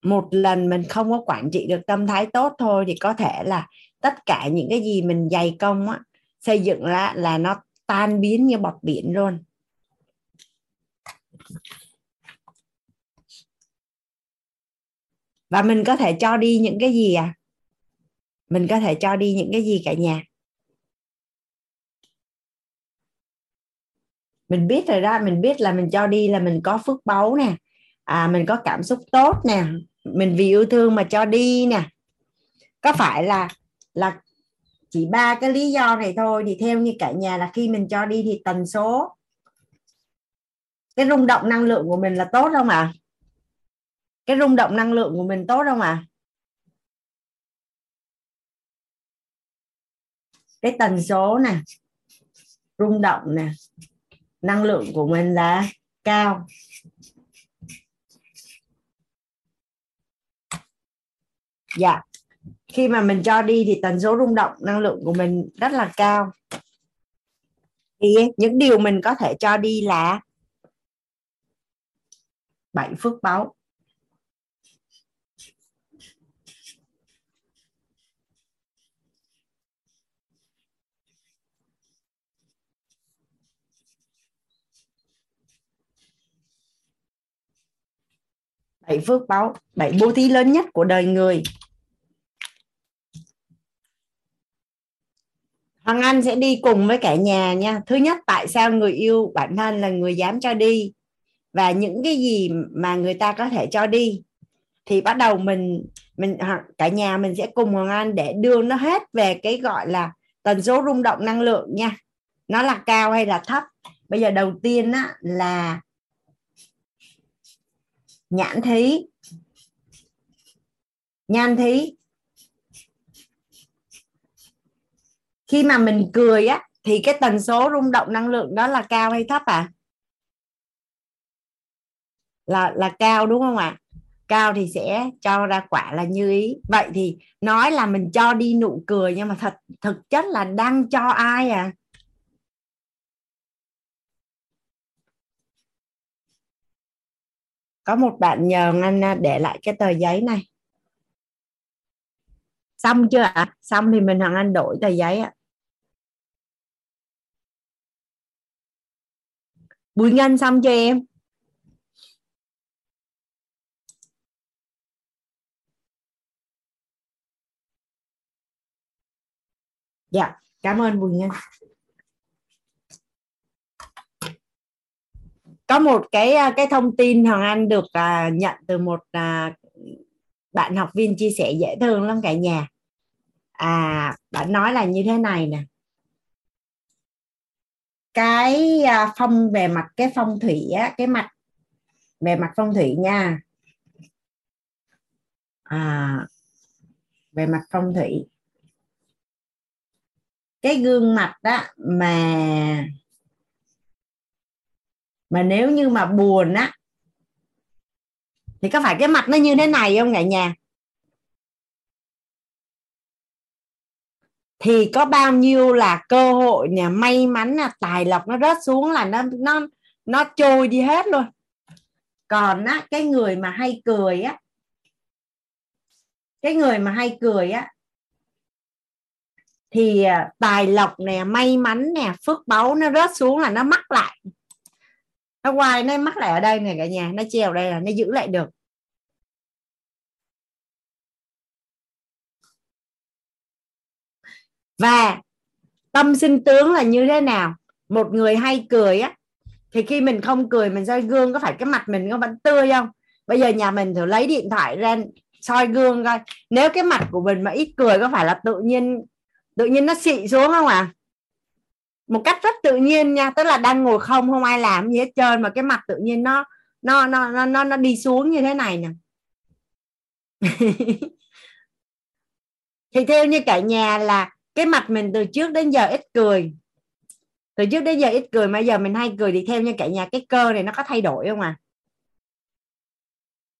một lần mình không có quản trị được tâm thái tốt thôi thì có thể là tất cả những cái gì mình dày công á, xây dựng ra là nó tan biến như bọt biển luôn. Và mình có thể cho đi những cái gì à? Mình có thể cho đi những cái gì cả nhà? Mình biết rồi đó, mình biết là mình cho đi là mình có phước báu nè. À mình có cảm xúc tốt nè. Mình vì yêu thương mà cho đi nè. Có phải là là chỉ ba cái lý do này thôi thì theo như cả nhà là khi mình cho đi thì tần số, cái rung động năng lượng của mình là tốt không ạ? à? Cái rung động năng lượng của mình tốt không ạ? À? cái tần số nè, rung động nè, năng lượng của mình là cao. Dạ khi mà mình cho đi thì tần số rung động năng lượng của mình rất là cao. Thì những điều mình có thể cho đi là bảy phước báu bảy phước báo, bảy bố thí lớn nhất của đời người Hoàng Anh sẽ đi cùng với cả nhà nha. Thứ nhất, tại sao người yêu bản thân là người dám cho đi và những cái gì mà người ta có thể cho đi thì bắt đầu mình mình cả nhà mình sẽ cùng Hoàng Anh để đưa nó hết về cái gọi là tần số rung động năng lượng nha. Nó là cao hay là thấp. Bây giờ đầu tiên á, là nhãn thí. Nhan thí. Khi mà mình cười á, thì cái tần số rung động năng lượng đó là cao hay thấp à? Là là cao đúng không ạ? Cao thì sẽ cho ra quả là như ý. Vậy thì nói là mình cho đi nụ cười nhưng mà thật, thực chất là đang cho ai à? Có một bạn nhờ anh à, để lại cái tờ giấy này xong chưa ạ à? xong thì mình hoàng anh đổi tờ giấy ạ à. bùi ngân xong cho em dạ cảm ơn bùi ngân có một cái à, cái thông tin hoàng anh được à, nhận từ một à, bạn học viên chia sẻ dễ thương lắm cả nhà. À bạn nói là như thế này nè. Cái à, phong về mặt cái phong thủy á cái mặt về mặt phong thủy nha. À về mặt phong thủy. Cái gương mặt đó mà mà nếu như mà buồn á, thì có phải cái mặt nó như thế này không cả nhà? Thì có bao nhiêu là cơ hội nè, may mắn là tài lộc nó rớt xuống là nó nó nó trôi đi hết luôn. Còn á, cái người mà hay cười á, cái người mà hay cười á, thì à, tài lộc nè, may mắn nè, phước báu nó rớt xuống là nó mắc lại nó quay, nó mắc lại ở đây này cả nhà, nó treo đây là nó giữ lại được. Và tâm sinh tướng là như thế nào? Một người hay cười á, thì khi mình không cười, mình soi gương có phải cái mặt mình nó vẫn tươi không? Bây giờ nhà mình thử lấy điện thoại ra soi gương coi. Nếu cái mặt của mình mà ít cười, có phải là tự nhiên tự nhiên nó xị xuống không à một cách rất tự nhiên nha tức là đang ngồi không không ai làm gì hết trơn mà cái mặt tự nhiên nó nó nó nó nó, nó đi xuống như thế này nè. Thì theo như cả nhà là cái mặt mình từ trước đến giờ ít cười. Từ trước đến giờ ít cười mà giờ mình hay cười thì theo như cả nhà cái cơ này nó có thay đổi không à?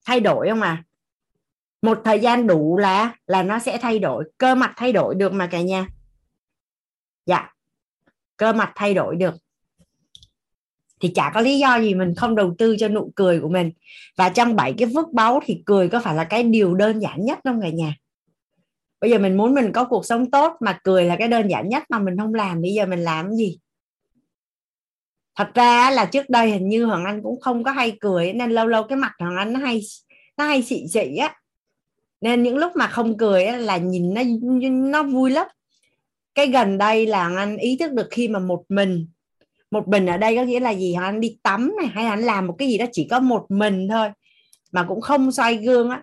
Thay đổi không à? Một thời gian đủ là là nó sẽ thay đổi cơ mặt thay đổi được mà cả nhà. Dạ cơ mặt thay đổi được. Thì chả có lý do gì mình không đầu tư cho nụ cười của mình. Và trong bảy cái phước báu thì cười có phải là cái điều đơn giản nhất không cả nhà? Bây giờ mình muốn mình có cuộc sống tốt mà cười là cái đơn giản nhất mà mình không làm bây giờ mình làm cái gì? Thật ra là trước đây hình như hoàng anh cũng không có hay cười nên lâu lâu cái mặt hoàng anh nó hay nó hay xị xị á. Nên những lúc mà không cười á, là nhìn nó nó vui lắm cái gần đây là anh ý thức được khi mà một mình một mình ở đây có nghĩa là gì anh đi tắm này, hay anh làm một cái gì đó chỉ có một mình thôi, mà cũng không xoay gương á.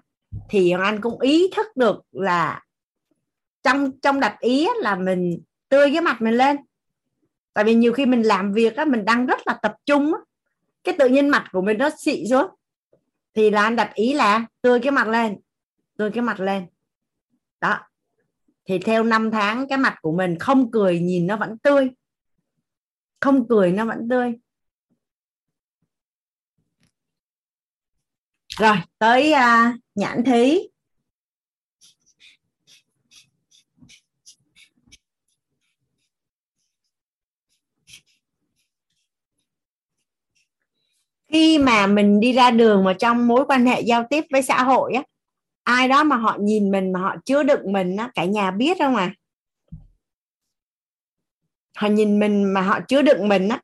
Thì anh cũng ý thức được là trong trong đặt ý là mình tươi cái mặt mình lên. Tại vì nhiều khi mình làm việc á, mình đang rất là tập trung á, cái tự nhiên mặt của mình nó xị xuống. Thì là anh đặt ý là tươi cái mặt lên, tươi cái mặt lên. Đó thì theo năm tháng cái mặt của mình không cười nhìn nó vẫn tươi. Không cười nó vẫn tươi. Rồi tới uh, nhãn thí. Khi mà mình đi ra đường mà trong mối quan hệ giao tiếp với xã hội á ai đó mà họ nhìn mình mà họ chứa đựng mình á cả nhà biết không à? Họ nhìn mình mà họ chứa đựng mình á.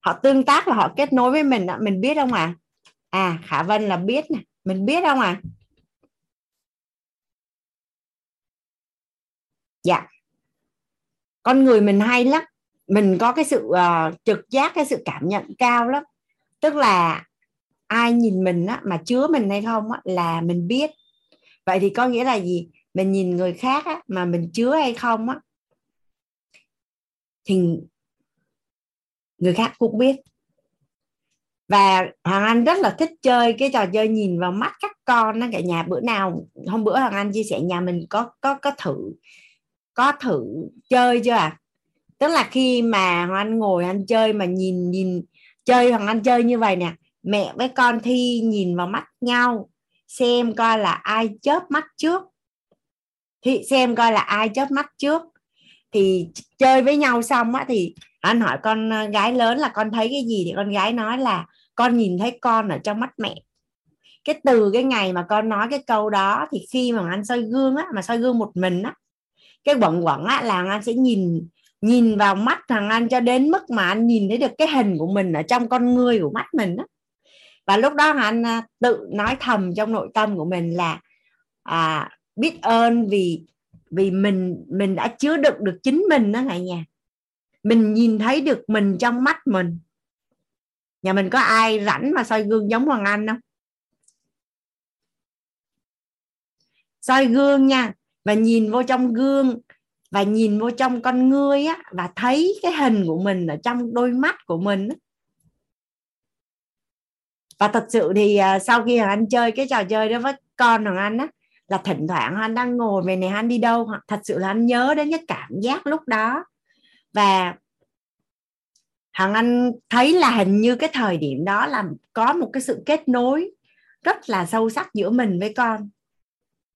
Họ tương tác và họ kết nối với mình á mình biết không à? À khả vân là biết nè mình biết không à? Dạ. Con người mình hay lắm mình có cái sự uh, trực giác cái sự cảm nhận cao lắm. Tức là ai nhìn mình á, mà chứa mình hay không á, là mình biết. Vậy thì có nghĩa là gì? Mình nhìn người khác á, mà mình chứa hay không á thì người khác cũng biết. Và hoàng anh rất là thích chơi cái trò chơi nhìn vào mắt các con đó cả nhà. Bữa nào hôm bữa hoàng anh chia sẻ nhà mình có có có thử có thử chơi chưa à tức là khi mà hoàng anh ngồi anh chơi mà nhìn nhìn chơi hoàng anh chơi như vậy nè mẹ với con thi nhìn vào mắt nhau, xem coi là ai chớp mắt trước. Thì xem coi là ai chớp mắt trước. Thì chơi với nhau xong á, thì anh hỏi con ờ, gái lớn là con thấy cái gì thì con gái nói là con nhìn thấy con ở trong mắt mẹ. Cái từ cái ngày mà con nói cái câu đó thì khi mà anh soi gương á, mà soi gương một mình á, cái quẩn quẩn á là anh sẽ nhìn nhìn vào mắt thằng anh cho đến mức mà anh nhìn thấy được cái hình của mình ở trong con người của mắt mình á và lúc đó anh à, tự nói thầm trong nội tâm của mình là à, biết ơn vì vì mình mình đã chứa đựng được chính mình đó cả nhà. Mình nhìn thấy được mình trong mắt mình. Nhà mình có ai rảnh mà soi gương giống hoàng anh không? Soi gương nha và nhìn vô trong gương và nhìn vô trong con ngươi á và thấy cái hình của mình ở trong đôi mắt của mình á và thật sự thì uh, sau khi hoàng anh chơi cái trò chơi đó với con hoàng anh á là thỉnh thoảng anh đang ngồi về này anh đi đâu thật sự là anh nhớ đến cái cảm giác lúc đó và Hằng Anh thấy là hình như cái thời điểm đó là có một cái sự kết nối rất là sâu sắc giữa mình với con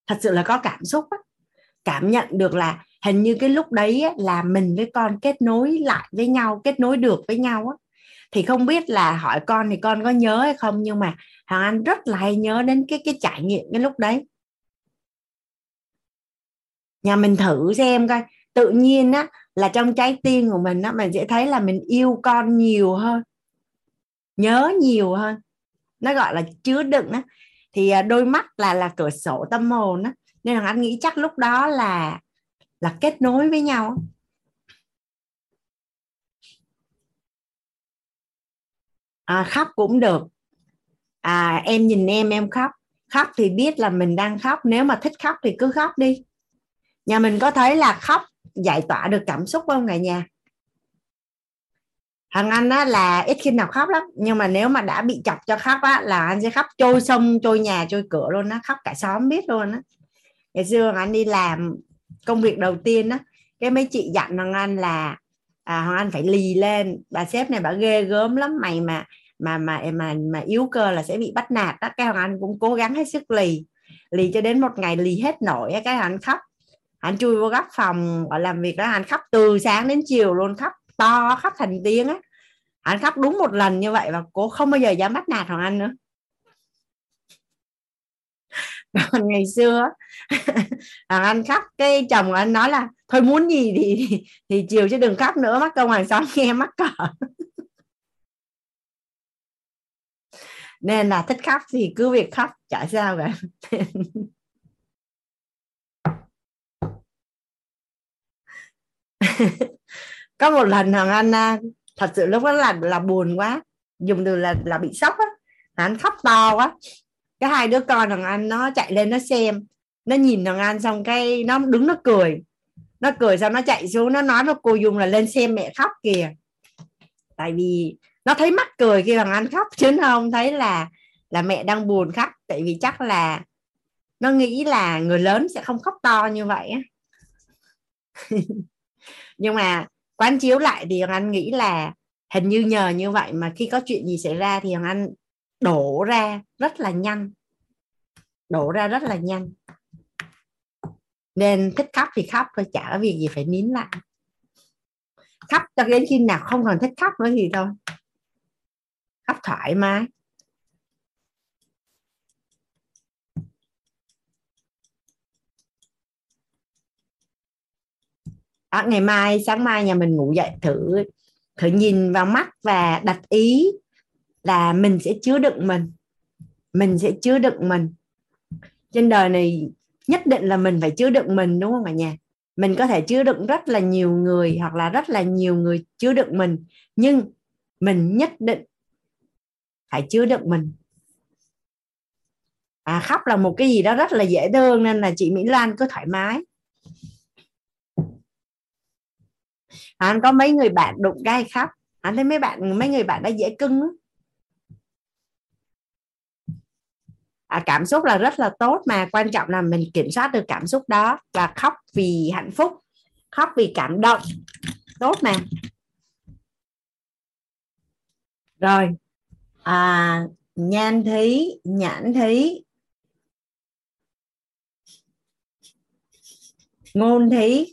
thật sự là có cảm xúc á. cảm nhận được là hình như cái lúc đấy á, là mình với con kết nối lại với nhau kết nối được với nhau á thì không biết là hỏi con thì con có nhớ hay không, nhưng mà hoàng Anh rất là hay nhớ đến cái cái trải nghiệm cái lúc đấy. Nhà mình thử xem coi. Tự nhiên á, là trong trái tim của mình á, mình sẽ thấy là mình yêu con nhiều hơn, nhớ nhiều hơn. Nó gọi là chứa đựng á. Thì à, đôi mắt là là cửa sổ tâm hồn á. Nên là anh nghĩ chắc lúc đó là là kết nối với nhau à, khóc cũng được. À em nhìn em em khóc. Khóc thì biết là mình đang khóc. Nếu mà thích khóc thì cứ khóc đi. Nhà mình có thấy là khóc giải tỏa được cảm xúc không cả nhà? Hằng anh á là ít khi nào khóc lắm. Nhưng mà nếu mà đã bị chọc cho khóc á là anh sẽ khóc trôi sông trôi nhà trôi cửa luôn á. Khóc cả xóm biết luôn á. Ngày xưa anh đi làm công việc đầu tiên á cái mấy chị dặn hằng anh là à, hằng anh phải lì lên. Bà sếp này bà ghê gớm lắm. Mày mà mà mà mà mà yếu cơ là sẽ bị bắt nạt đó. Cái hoàng anh cũng cố gắng hết sức lì lì cho đến một ngày lì hết nổi cái anh khóc. Anh chui vô góc phòng ở làm việc đó anh khóc từ sáng đến chiều luôn khóc to khóc thành tiếng á. Anh khóc đúng một lần như vậy và cô không bao giờ dám bắt nạt hoàng anh nữa. Còn ngày xưa hoàng anh khóc cái chồng của anh nói là thôi muốn gì thì thì, thì chiều chứ đừng khóc nữa mắc công hàng xóm nghe mắc cỡ. Nên là thích khóc thì cứ việc khóc chả sao cả. Có một lần thằng anh à, thật sự lúc đó là là buồn quá. Dùng từ là là bị sốc á. Anh khóc to quá. Cái hai đứa con thằng anh nó chạy lên nó xem. Nó nhìn thằng anh xong cái nó đứng nó cười. Nó cười xong nó chạy xuống, nó nói với cô dùng là lên xem mẹ khóc kìa. Tại vì nó thấy mắc cười khi bằng anh khóc. Chứ nó không thấy là là mẹ đang buồn khóc. Tại vì chắc là nó nghĩ là người lớn sẽ không khóc to như vậy nhưng mà quán chiếu lại thì hoàng anh nghĩ là hình như nhờ như vậy mà khi có chuyện gì xảy ra thì hoàng anh đổ ra rất là nhanh. Đổ ra rất là nhanh. Nên thích khóc thì khóc thôi, chả có việc gì phải nín lại. Khóc cho đến khi nào không còn thích khóc nữa thì thôi khóc thoải mái à, ngày mai sáng mai nhà mình ngủ dậy thử thử nhìn vào mắt và đặt ý là mình sẽ chứa đựng mình. Mình sẽ chứa đựng mình. Trên đời này nhất định là mình phải chứa đựng mình đúng không cả nhà? Mình có thể chứa đựng rất là nhiều người hoặc là rất là nhiều người chứa đựng mình nhưng mình nhất định phải chứa đựng mình. À khóc là một cái gì đó rất là dễ thương nên là chị Mỹ Lan cứ thoải mái. Anh có mấy người bạn đụng gai khóc? Anh thấy mấy bạn mấy người bạn đã dễ cưng lắm. à, cảm xúc là rất là tốt mà quan trọng là mình kiểm soát được cảm xúc đó và khóc vì hạnh phúc khóc vì cảm động. Tốt mà. Rồi à, nhan thí nhãn thí. Ngôn thí.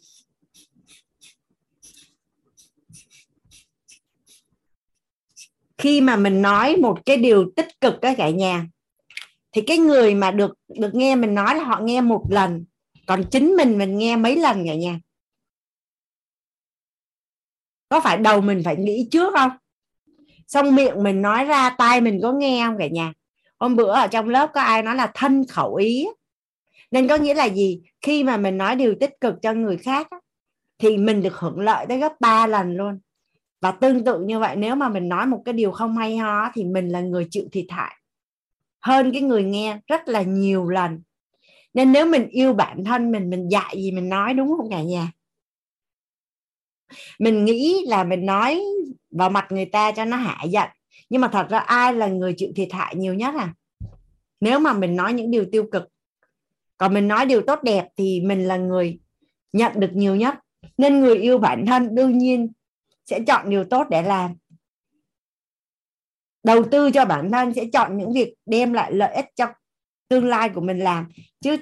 Khi mà mình nói một cái điều tích cực đó cả nhà thì cái người mà được được nghe mình nói là họ nghe một lần còn chính mình mình nghe mấy lần cả nhà? Có phải đầu mình phải nghĩ trước không? Xong miệng mình nói ra, tai mình có nghe không cả nhà? Hôm bữa ở trong lớp có ai nói là thân khẩu ý nên có nghĩa là gì? Khi mà mình nói điều tích cực cho người khác thì mình được hưởng lợi tới gấp 3 lần luôn. Và tương tự như vậy, nếu mà mình nói một cái điều không hay ho thì mình là người chịu thiệt hại hơn cái người nghe rất là nhiều lần. Nên nếu mình yêu bản thân mình mình dạy gì mình nói, đúng không cả nhà? Mình nghĩ là mình nói vào mặt người ta cho nó hạ giận. Nhưng mà thật ra ai là người chịu thiệt hại nhiều nhất à? Nếu mà mình nói những điều tiêu cực, còn mình nói điều tốt đẹp thì mình là người nhận được nhiều nhất. Nên người yêu bản thân đương nhiên sẽ chọn điều tốt để làm. Đầu tư cho bản thân sẽ chọn những việc đem lại lợi ích cho tương lai của mình làm. Chứ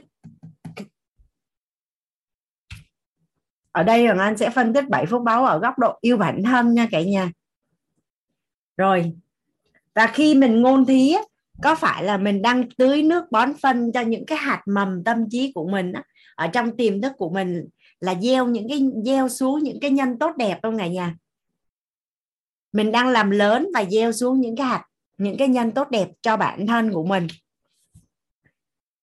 ở đây Hoàng Anh sẽ phân tích bảy phúc báo ở góc độ yêu bản thân nha cả nhà rồi. Và khi mình ngôn thí có phải là mình đang tưới nước bón phân cho những cái hạt mầm tâm trí của mình ở trong tiềm thức của mình là gieo những cái gieo xuống những cái nhân tốt đẹp không cả nhà mình đang làm lớn và gieo xuống những cái hạt những cái nhân tốt đẹp cho bản thân của mình.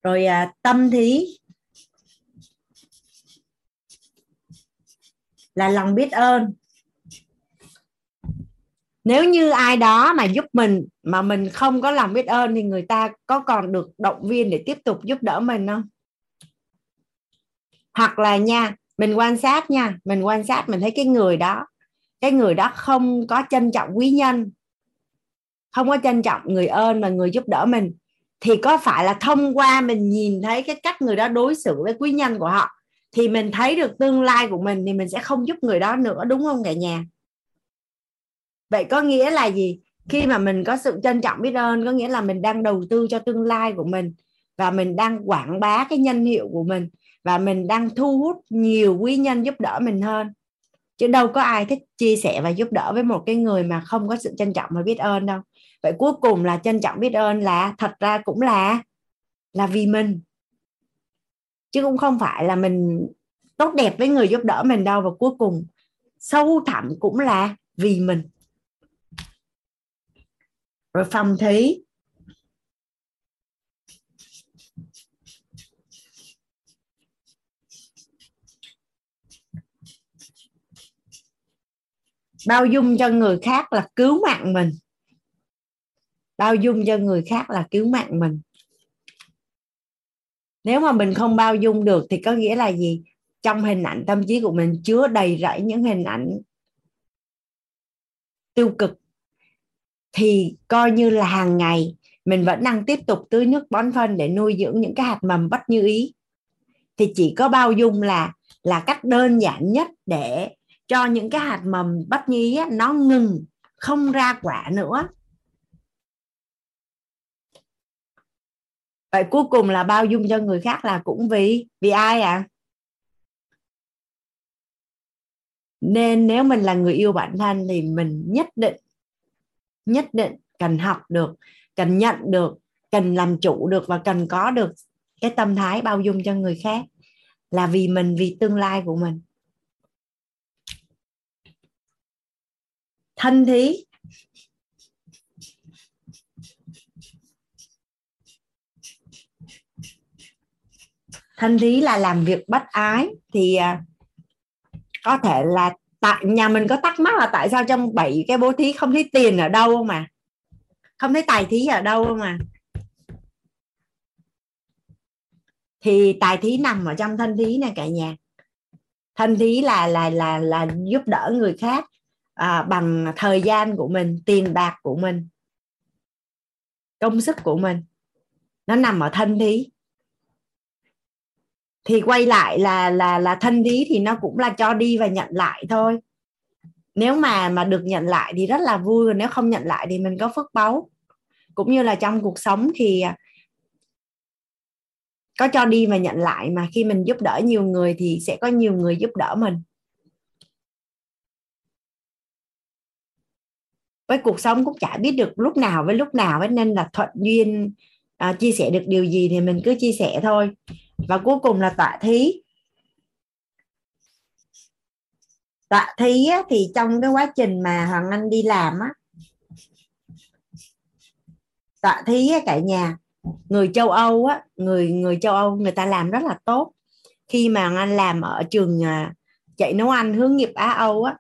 Rồi à, tâm thí là lòng biết ơn nếu như ai đó mà giúp mình, mà mình không có lòng biết ơn thì người ta có còn được động viên để tiếp tục giúp đỡ mình không? Hoặc là nha, mình quan sát nha, mình quan sát mình thấy cái người đó, cái người đó không có trân trọng quý nhân, không có trân trọng người ơn mà người giúp đỡ mình, thì có phải là thông qua mình nhìn thấy cái cách người đó đối xử với quý nhân của họ, thì mình thấy được tương lai của mình thì mình sẽ không giúp người đó nữa, đúng không cả nhà? Vậy có nghĩa là gì? Khi mà mình có sự trân trọng biết ơn, có nghĩa là mình đang đầu tư cho tương lai của mình, và mình đang quảng bá cái nhân hiệu của mình, và mình đang thu hút nhiều quý nhân giúp đỡ mình hơn. Chứ đâu có ai thích chia sẻ và giúp đỡ với một cái người mà không có sự trân trọng và biết ơn đâu. Vậy cuối cùng là trân trọng biết ơn là, thật ra cũng là là vì mình. Chứ cũng không phải là mình tốt đẹp với người giúp đỡ mình đâu, và cuối cùng sâu thẳm cũng là vì mình rồi phòng thí. Bao dung cho người khác là cứu mạng mình. Bao dung cho người khác là cứu mạng mình. Nếu mà mình không bao dung được thì có nghĩa là gì? Trong hình ảnh tâm trí của mình chứa đầy rẫy những hình ảnh tiêu cực thì coi như là hàng ngày mình vẫn đang tiếp tục tưới nước bón phân để nuôi dưỡng những cái hạt mầm bất như ý thì chỉ có bao dung là là cách đơn giản nhất để cho những cái hạt mầm bất như ý nó ngừng, không ra quả nữa vậy cuối cùng là bao dung cho người khác là cũng vì vì ai ạ à? nên nếu mình là người yêu bản thân thì mình nhất định nhất định, cần học được, cần nhận được, cần làm chủ được và cần có được cái tâm thái bao dung cho người khác là vì mình, vì tương lai của mình. Thân thí. Thân thí là làm việc bất ái thì à, có thể là tại nhà mình có thắc mắc là tại sao trong bảy cái bố thí không thấy tiền ở đâu mà? Không thấy tài thí ở đâu mà? Thì tài thí nằm ở trong thân thí nè cả nhà. Thân thí là là là là giúp đỡ người khác à, bằng thời gian của mình tiền bạc của mình công sức của mình. Nó nằm ở thân thí thì quay lại là là là thân lý thì nó cũng là cho đi và nhận lại thôi. Nếu mà mà được nhận lại thì rất là vui nếu không nhận lại thì mình có phước báu. Cũng như là trong cuộc sống thì à, có cho đi và nhận lại mà khi mình giúp đỡ nhiều người thì sẽ có nhiều người giúp đỡ mình. Với cuộc sống cũng chả biết được lúc nào với lúc nào ấy nên là thuận duyên à, chia sẻ được điều gì thì mình cứ chia sẻ thôi và cuối cùng là tọa thí. Tọa thí á, thì trong cái quá trình mà hoàng anh đi làm á tọa thí á, cả nhà người châu âu á người người châu âu người ta làm rất là tốt. Khi mà hoàng anh làm ở trường à, chạy dạy nấu ăn hướng nghiệp á âu á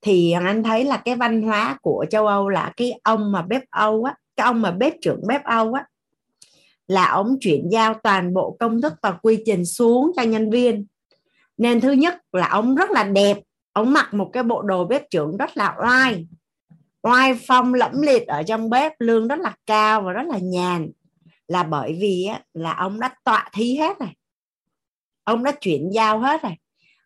thì hoàng anh thấy là cái văn hóa của châu âu là cái ông mà bếp âu á cái ông mà bếp trưởng bếp âu á là ông chuyển giao toàn bộ công thức và quy trình xuống cho nhân viên. Nên thứ nhất là ông rất là đẹp. Ông mặc một cái bộ đồ bếp trưởng rất là oai. Oai phong lẫm liệt ở trong bếp lương rất là cao và rất là nhàn. Là bởi vì á, là ông đã tọa thí hết rồi. Ông đã chuyển giao hết rồi.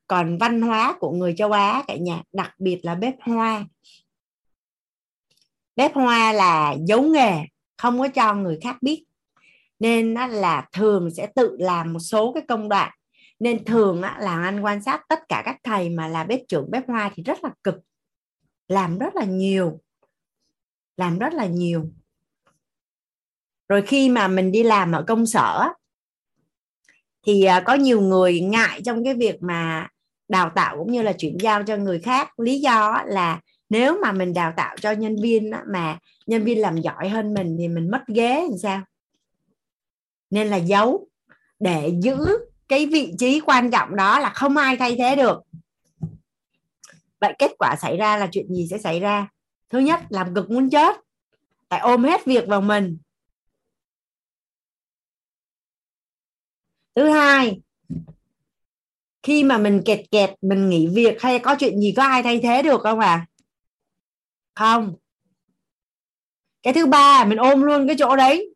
Còn văn hóa của người châu Á cả nhà đặc biệt là bếp hoa. Bếp hoa là giấu nghề không có cho người khác biết nên là thường sẽ tự làm một số cái công đoạn. Nên thường là anh quan sát tất cả các thầy mà là bếp trưởng bếp hoa thì rất là cực. Làm rất là nhiều. Làm rất là nhiều. Rồi khi mà mình đi làm ở công sở thì à, có nhiều người ngại trong cái việc mà đào tạo cũng như là chuyển giao cho người khác. Lý do là nếu mà mình đào tạo cho nhân viên mà nhân viên làm giỏi hơn mình thì mình mất ghế làm sao? Nên là giấu để giữ cái vị trí quan trọng đó là không ai thay thế được. Vậy kết quả xảy ra là chuyện gì sẽ xảy ra? Thứ nhất, làm cực muốn chết tại ôm hết việc vào mình. Thứ hai, khi mà mình kẹt kẹt, mình nghỉ việc hay có chuyện gì, có ai thay thế được không à không. Cái thứ ba, mình ôm luôn cái chỗ đấy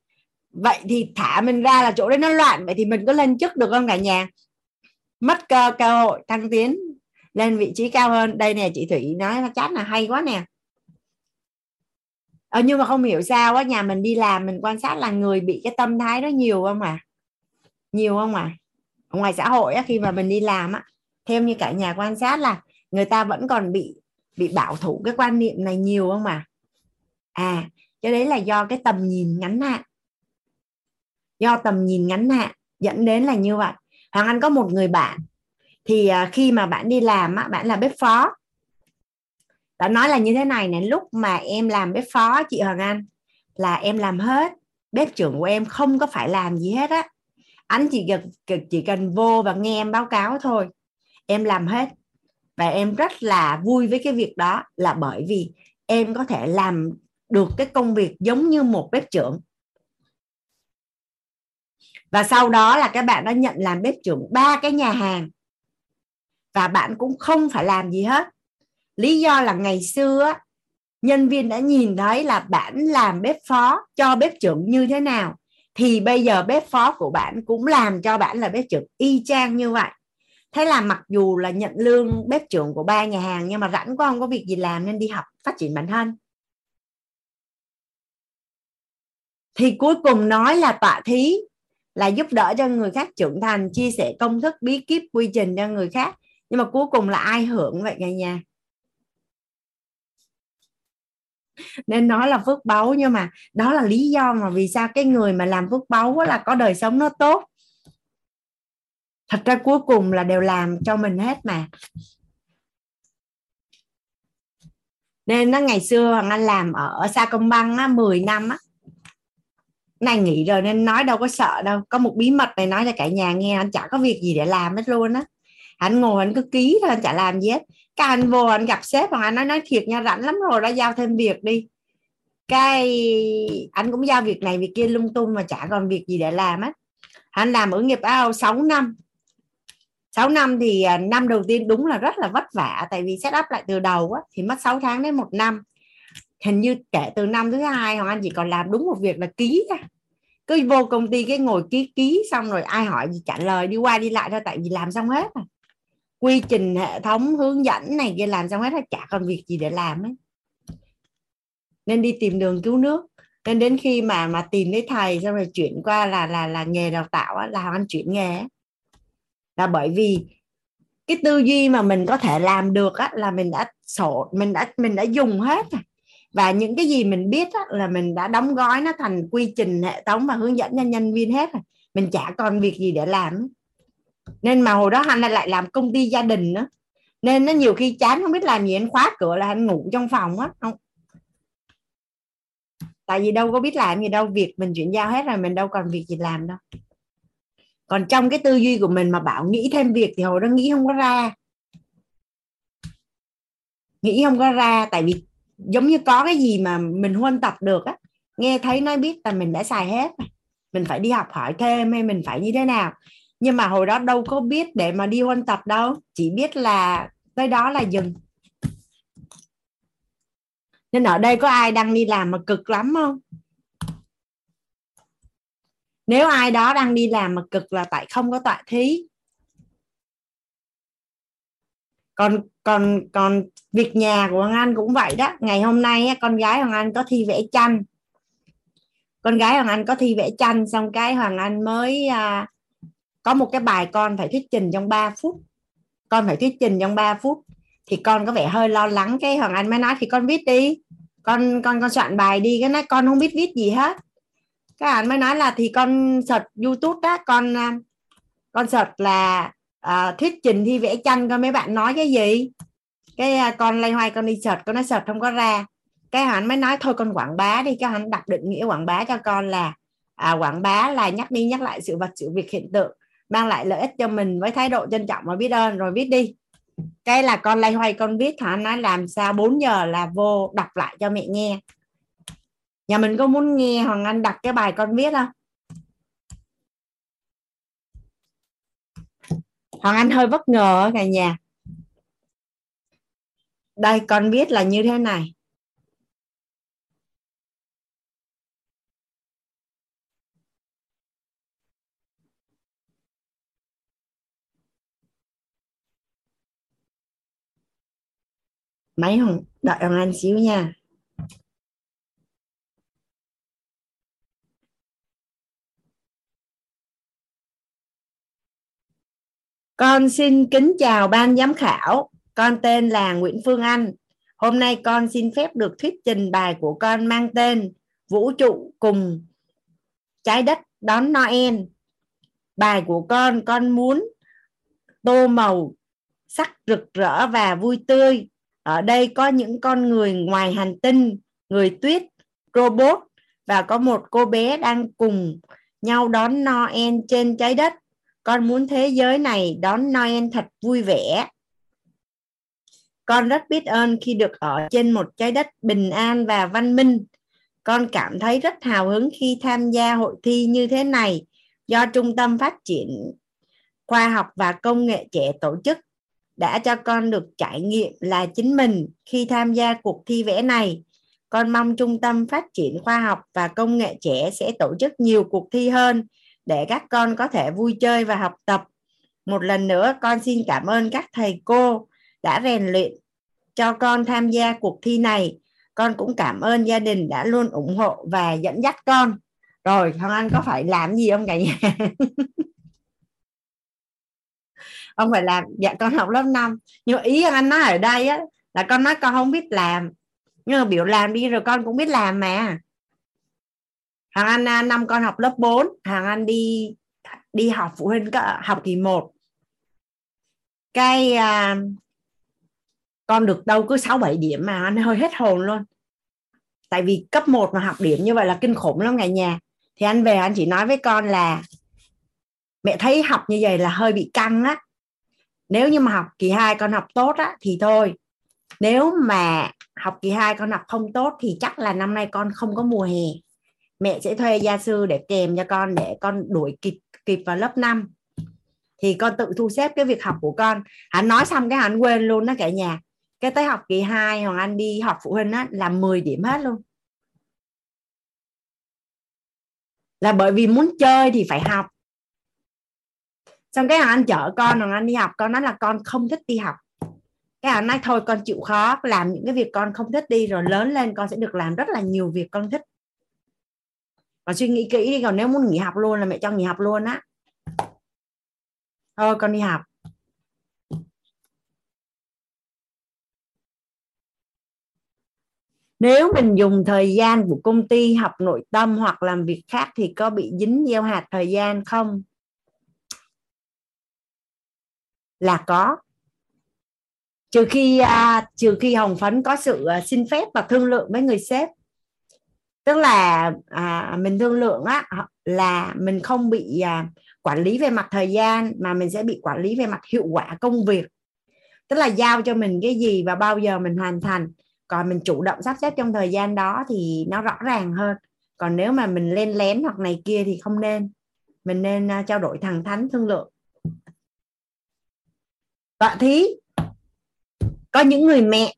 vậy thì thả mình ra là chỗ đấy nó loạn vậy thì mình có lên chức được không cả nhà? Mất cơ cơ hội thăng tiến lên vị trí cao hơn. Đây nè chị thủy nói nó chát là hay quá nè. Ờ, nhưng mà không hiểu sao á nhà mình đi làm mình quan sát là người bị cái tâm thái đó nhiều không à? Nhiều không à? Ngoài xã hội á, khi mà mình đi làm á theo như cả nhà quan sát là người ta vẫn còn bị bị bảo thủ cái quan niệm này nhiều không à? À cái đấy là do cái tầm nhìn ngắn hạn do tầm nhìn ngắn hạn dẫn đến là như vậy. Hoàng anh có một người bạn, thì à, khi mà bạn đi làm á, bạn là bếp phó. Đã nói là như thế này này lúc mà em làm bếp phó, chị hoàng anh, là em làm hết, bếp trưởng của em không có phải làm gì hết á. Anh chỉ cần chỉ cần vô và nghe em báo cáo thôi, em làm hết. Và em rất là vui với cái việc đó là bởi vì em có thể làm được cái công việc giống như một bếp trưởng và sau đó là các bạn đã nhận làm bếp trưởng ba cái nhà hàng. Và bạn cũng không phải làm gì hết. Lý do là ngày xưa nhân viên đã nhìn thấy là bạn làm bếp phó cho bếp trưởng như thế nào. Thì bây giờ bếp phó của bạn cũng làm cho bạn là bếp trưởng y chang như vậy. Thế là mặc dù là nhận lương bếp trưởng của ba nhà hàng, nhưng mà rảnh quá không có việc gì làm nên đi học phát triển bản thân. Thì cuối cùng nói là tọa thí là giúp đỡ cho người khác trưởng thành, chia sẻ công thức, bí kíp, quy trình cho người khác. Nhưng mà cuối cùng là ai hưởng vậy cả nhà? Nên nói là phước báu, nhưng mà đó là lý do mà vì sao cái người mà làm phước báu là có đời sống nó tốt. Thật ra cuối cùng là đều làm cho mình hết mà. Nên nó ngày xưa hoàng anh làm ở sa công băng á 10 năm á này nghỉ rồi nên nói đâu có sợ đâu. Có một bí mật này nói cho cả nhà nghe anh chả có việc gì để làm hết luôn á. Anh ngồi anh cứ ký thôi anh chả làm gì hết. Cái anh vô anh gặp sếp mà anh nói nói thiệt nha rảnh lắm rồi đã giao thêm việc đi. Cái anh cũng giao việc này việc kia lung tung mà chả còn việc gì để làm á. Anh làm ở nghiệp ao 6 năm. 6 năm thì à, năm đầu tiên đúng là rất là vất vả tại vì set up lại từ đầu á, thì mất 6 tháng đến một năm hình như kể từ năm thứ hai hoàng anh chỉ còn làm đúng một việc là ký cứ vô công ty cái ngồi ký ký xong rồi ai hỏi gì trả lời đi qua đi lại thôi tại vì làm xong hết rồi. Quy trình hệ thống hướng dẫn này kia làm xong hết chả còn việc gì để làm ấy. Nên đi tìm đường cứu nước. Nên đến khi mà mà tìm thấy thầy xong rồi chuyển qua là là là nghề đào tạo á, là Hoàng Anh chuyển nghề là bởi vì cái tư duy mà mình có thể làm được á, là mình đã sổ mình đã mình đã dùng hết rồi và những cái gì mình biết á, là mình đã đóng gói nó thành quy trình hệ thống và hướng dẫn cho nhân viên hết rồi. Mình chả còn việc gì để làm. Nên mà hồi đó anh lại làm công ty gia đình nữa nên nó nhiều khi chán không biết làm gì anh khóa cửa là anh ngủ trong phòng á. Không. Tại vì đâu có biết làm gì đâu việc mình chuyển giao hết rồi mình đâu còn việc gì làm đâu. Còn trong cái tư duy của mình mà bảo nghĩ thêm việc thì hồi đó nghĩ không có ra. Nghĩ không có ra tại vì giống như có cái gì mà mình huân tập được á, nghe thấy nói biết là mình đã xài hết mình phải đi học hỏi thêm hay mình phải như thế nào. Nhưng mà hồi đó đâu có biết để mà đi huân tập đâu, chỉ biết là tới đó là dừng. Nên ở đây có ai đang đi làm mà cực lắm không? Nếu ai đó đang đi làm mà cực là tại không có tọa thí còn còn còn việc nhà của Hoàng Anh cũng vậy đó. Ngày hôm nay con gái Hoàng Anh có thi vẽ tranh. Con gái Hoàng Anh có thi vẽ tranh xong cái Hoàng Anh mới à, có một cái bài con phải thuyết trình trong 3 phút. Con phải thuyết trình trong 3 phút. Thì con có vẻ hơi lo lắng. Cái Hoàng Anh mới nói thì con viết đi. Con con con soạn bài đi. Cái nói con không biết viết gì hết. Các anh mới nói là thì con search YouTube đó. Con à, con search là à, thuyết trình thi vẽ tranh coi mấy bạn nói cái gì? Cái à, con lay hoay con đi sợt con nói sợt không có ra. Cái hắn mới nói thôi con quảng bá đi. Cái hắn đặt định nghĩa quảng bá cho con là à, quảng bá là nhắc đi nhắc lại sự vật sự việc hiện tượng mang lại lợi ích cho mình với thái độ trân trọng và biết ơn. Rồi viết đi. Cái là con lay hoay con viết hả nói làm sao 4 giờ là vô đọc lại cho mẹ nghe. Nhà mình có muốn nghe hoàng anh đặt cái bài con viết không? Hoàng anh hơi bất ngờ cả nhà. Đây, con biết là như thế này. Mấy không đợi ông anh xíu nha. Con xin kính chào ban giám khảo. Con tên là Nguyễn Phương Anh. Hôm nay con xin phép được thuyết trình bài của con mang tên Vũ trụ cùng trái đất đón Noel. Bài của con con muốn tô màu sắc rực rỡ và vui tươi. Ở đây có những con người ngoài hành tinh, người tuyết, robot và có một cô bé đang cùng nhau đón Noel trên trái đất con muốn thế giới này đón Noel thật vui vẻ. Con rất biết ơn khi được ở trên một trái đất bình an và văn minh. Con cảm thấy rất hào hứng khi tham gia hội thi như thế này do Trung tâm Phát triển Khoa học và Công nghệ trẻ tổ chức, đã cho con được trải nghiệm là chính mình khi tham gia cuộc thi vẽ này. Con mong Trung tâm Phát triển Khoa học và Công nghệ trẻ sẽ tổ chức nhiều cuộc thi hơn để các con có thể vui chơi và học tập. Một lần nữa con xin cảm ơn các thầy cô đã rèn luyện cho con tham gia cuộc thi này. Con cũng cảm ơn gia đình đã luôn ủng hộ và dẫn dắt con. Rồi, Hoàng Anh có phải làm gì không cả nhà? ông phải làm dạ con học lớp 5 nhưng ý anh nói ở đây á là con nói con không biết làm nhưng mà biểu làm đi rồi con cũng biết làm mà Hàng Anh năm con học lớp 4 Hàng Anh đi đi học phụ huynh học kỳ 1 cái à, con được đâu cứ 6 7 điểm mà anh hơi hết hồn luôn. Tại vì cấp 1 mà học điểm như vậy là kinh khủng lắm cả nhà. Thì anh về anh chỉ nói với con là mẹ thấy học như vậy là hơi bị căng á. Nếu như mà học kỳ 2 con học tốt á thì thôi. Nếu mà học kỳ 2 con học không tốt thì chắc là năm nay con không có mùa hè mẹ sẽ thuê gia sư để kèm cho con để con đuổi kịp kịp vào lớp 5 thì con tự thu xếp cái việc học của con. Hắn nói xong cái hắn quên luôn đó cả nhà. Cái tới học kỳ 2 hoàng anh đi học phụ huynh á, là 10 điểm hết luôn. Là bởi vì muốn chơi thì phải học. Xong cái hoàng anh chở con, hoàng anh đi học, con nói là con không thích đi học. Cái hoàng nói, thôi con chịu khó, làm những cái việc con không thích đi, rồi lớn lên con sẽ được làm rất là nhiều việc con thích và suy nghĩ kỹ đi còn nếu muốn nghỉ học luôn là mẹ cho nghỉ học luôn á. Thôi con đi học. Nếu mình dùng thời gian của công ty học nội tâm hoặc làm việc khác thì có bị dính gieo hạt thời gian không? Là có. Trừ khi à, trừ khi hồng phấn có sự à, xin phép và thương lượng với người sếp tức là à, mình thương lượng á là mình không bị à, quản lý về mặt thời gian mà mình sẽ bị quản lý về mặt hiệu quả công việc. Tức là giao cho mình cái gì và bao giờ mình hoàn thành. Còn mình chủ động sắp xếp trong thời gian đó thì nó rõ ràng hơn. Còn nếu mà mình lên lén hoặc này kia thì không nên. Mình nên uh, trao đổi thẳng thắn thương lượng. Tọa thí có những người mẹ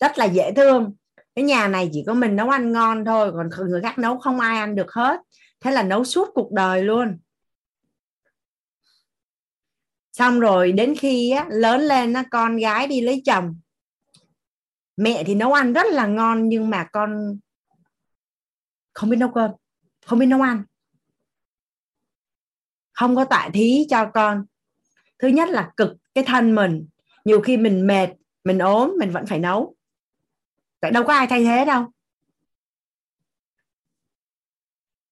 rất là dễ thương cái nhà này chỉ có mình nấu ăn ngon thôi còn người khác nấu không ai ăn được hết. Thế là nấu suốt cuộc đời luôn. Xong rồi đến khi á, lớn lên á, con gái đi lấy chồng. Mẹ thì nấu ăn rất là ngon nhưng mà con không biết nấu cơm không biết nấu ăn. Không có tại thí cho con. Thứ nhất là cực cái thân mình. Nhiều khi mình mệt mình ốm mình vẫn phải nấu tại đâu có ai thay thế đâu.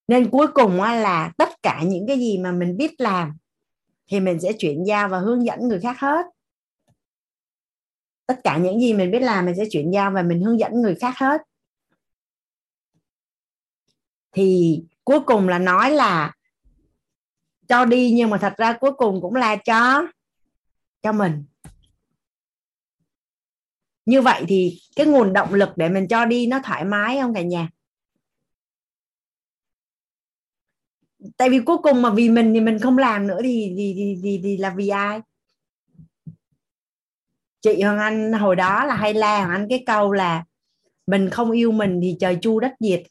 Nên cuối cùng là tất cả những cái gì mà mình biết làm thì mình sẽ chuyển giao và hướng dẫn người khác hết. Tất cả những gì mình biết làm mình sẽ chuyển giao và mình hướng dẫn người khác hết. Thì cuối cùng là nói là cho đi nhưng mà thật ra cuối cùng cũng là cho cho mình như vậy thì cái nguồn động lực để mình cho đi nó thoải mái không cả nhà? Tại vì cuối cùng mà vì mình thì mình không làm nữa thì thì thì, thì, thì là vì ai? Chị hoàng anh hồi đó là hay la hoàng anh cái câu là mình không yêu mình thì trời chu đất diệt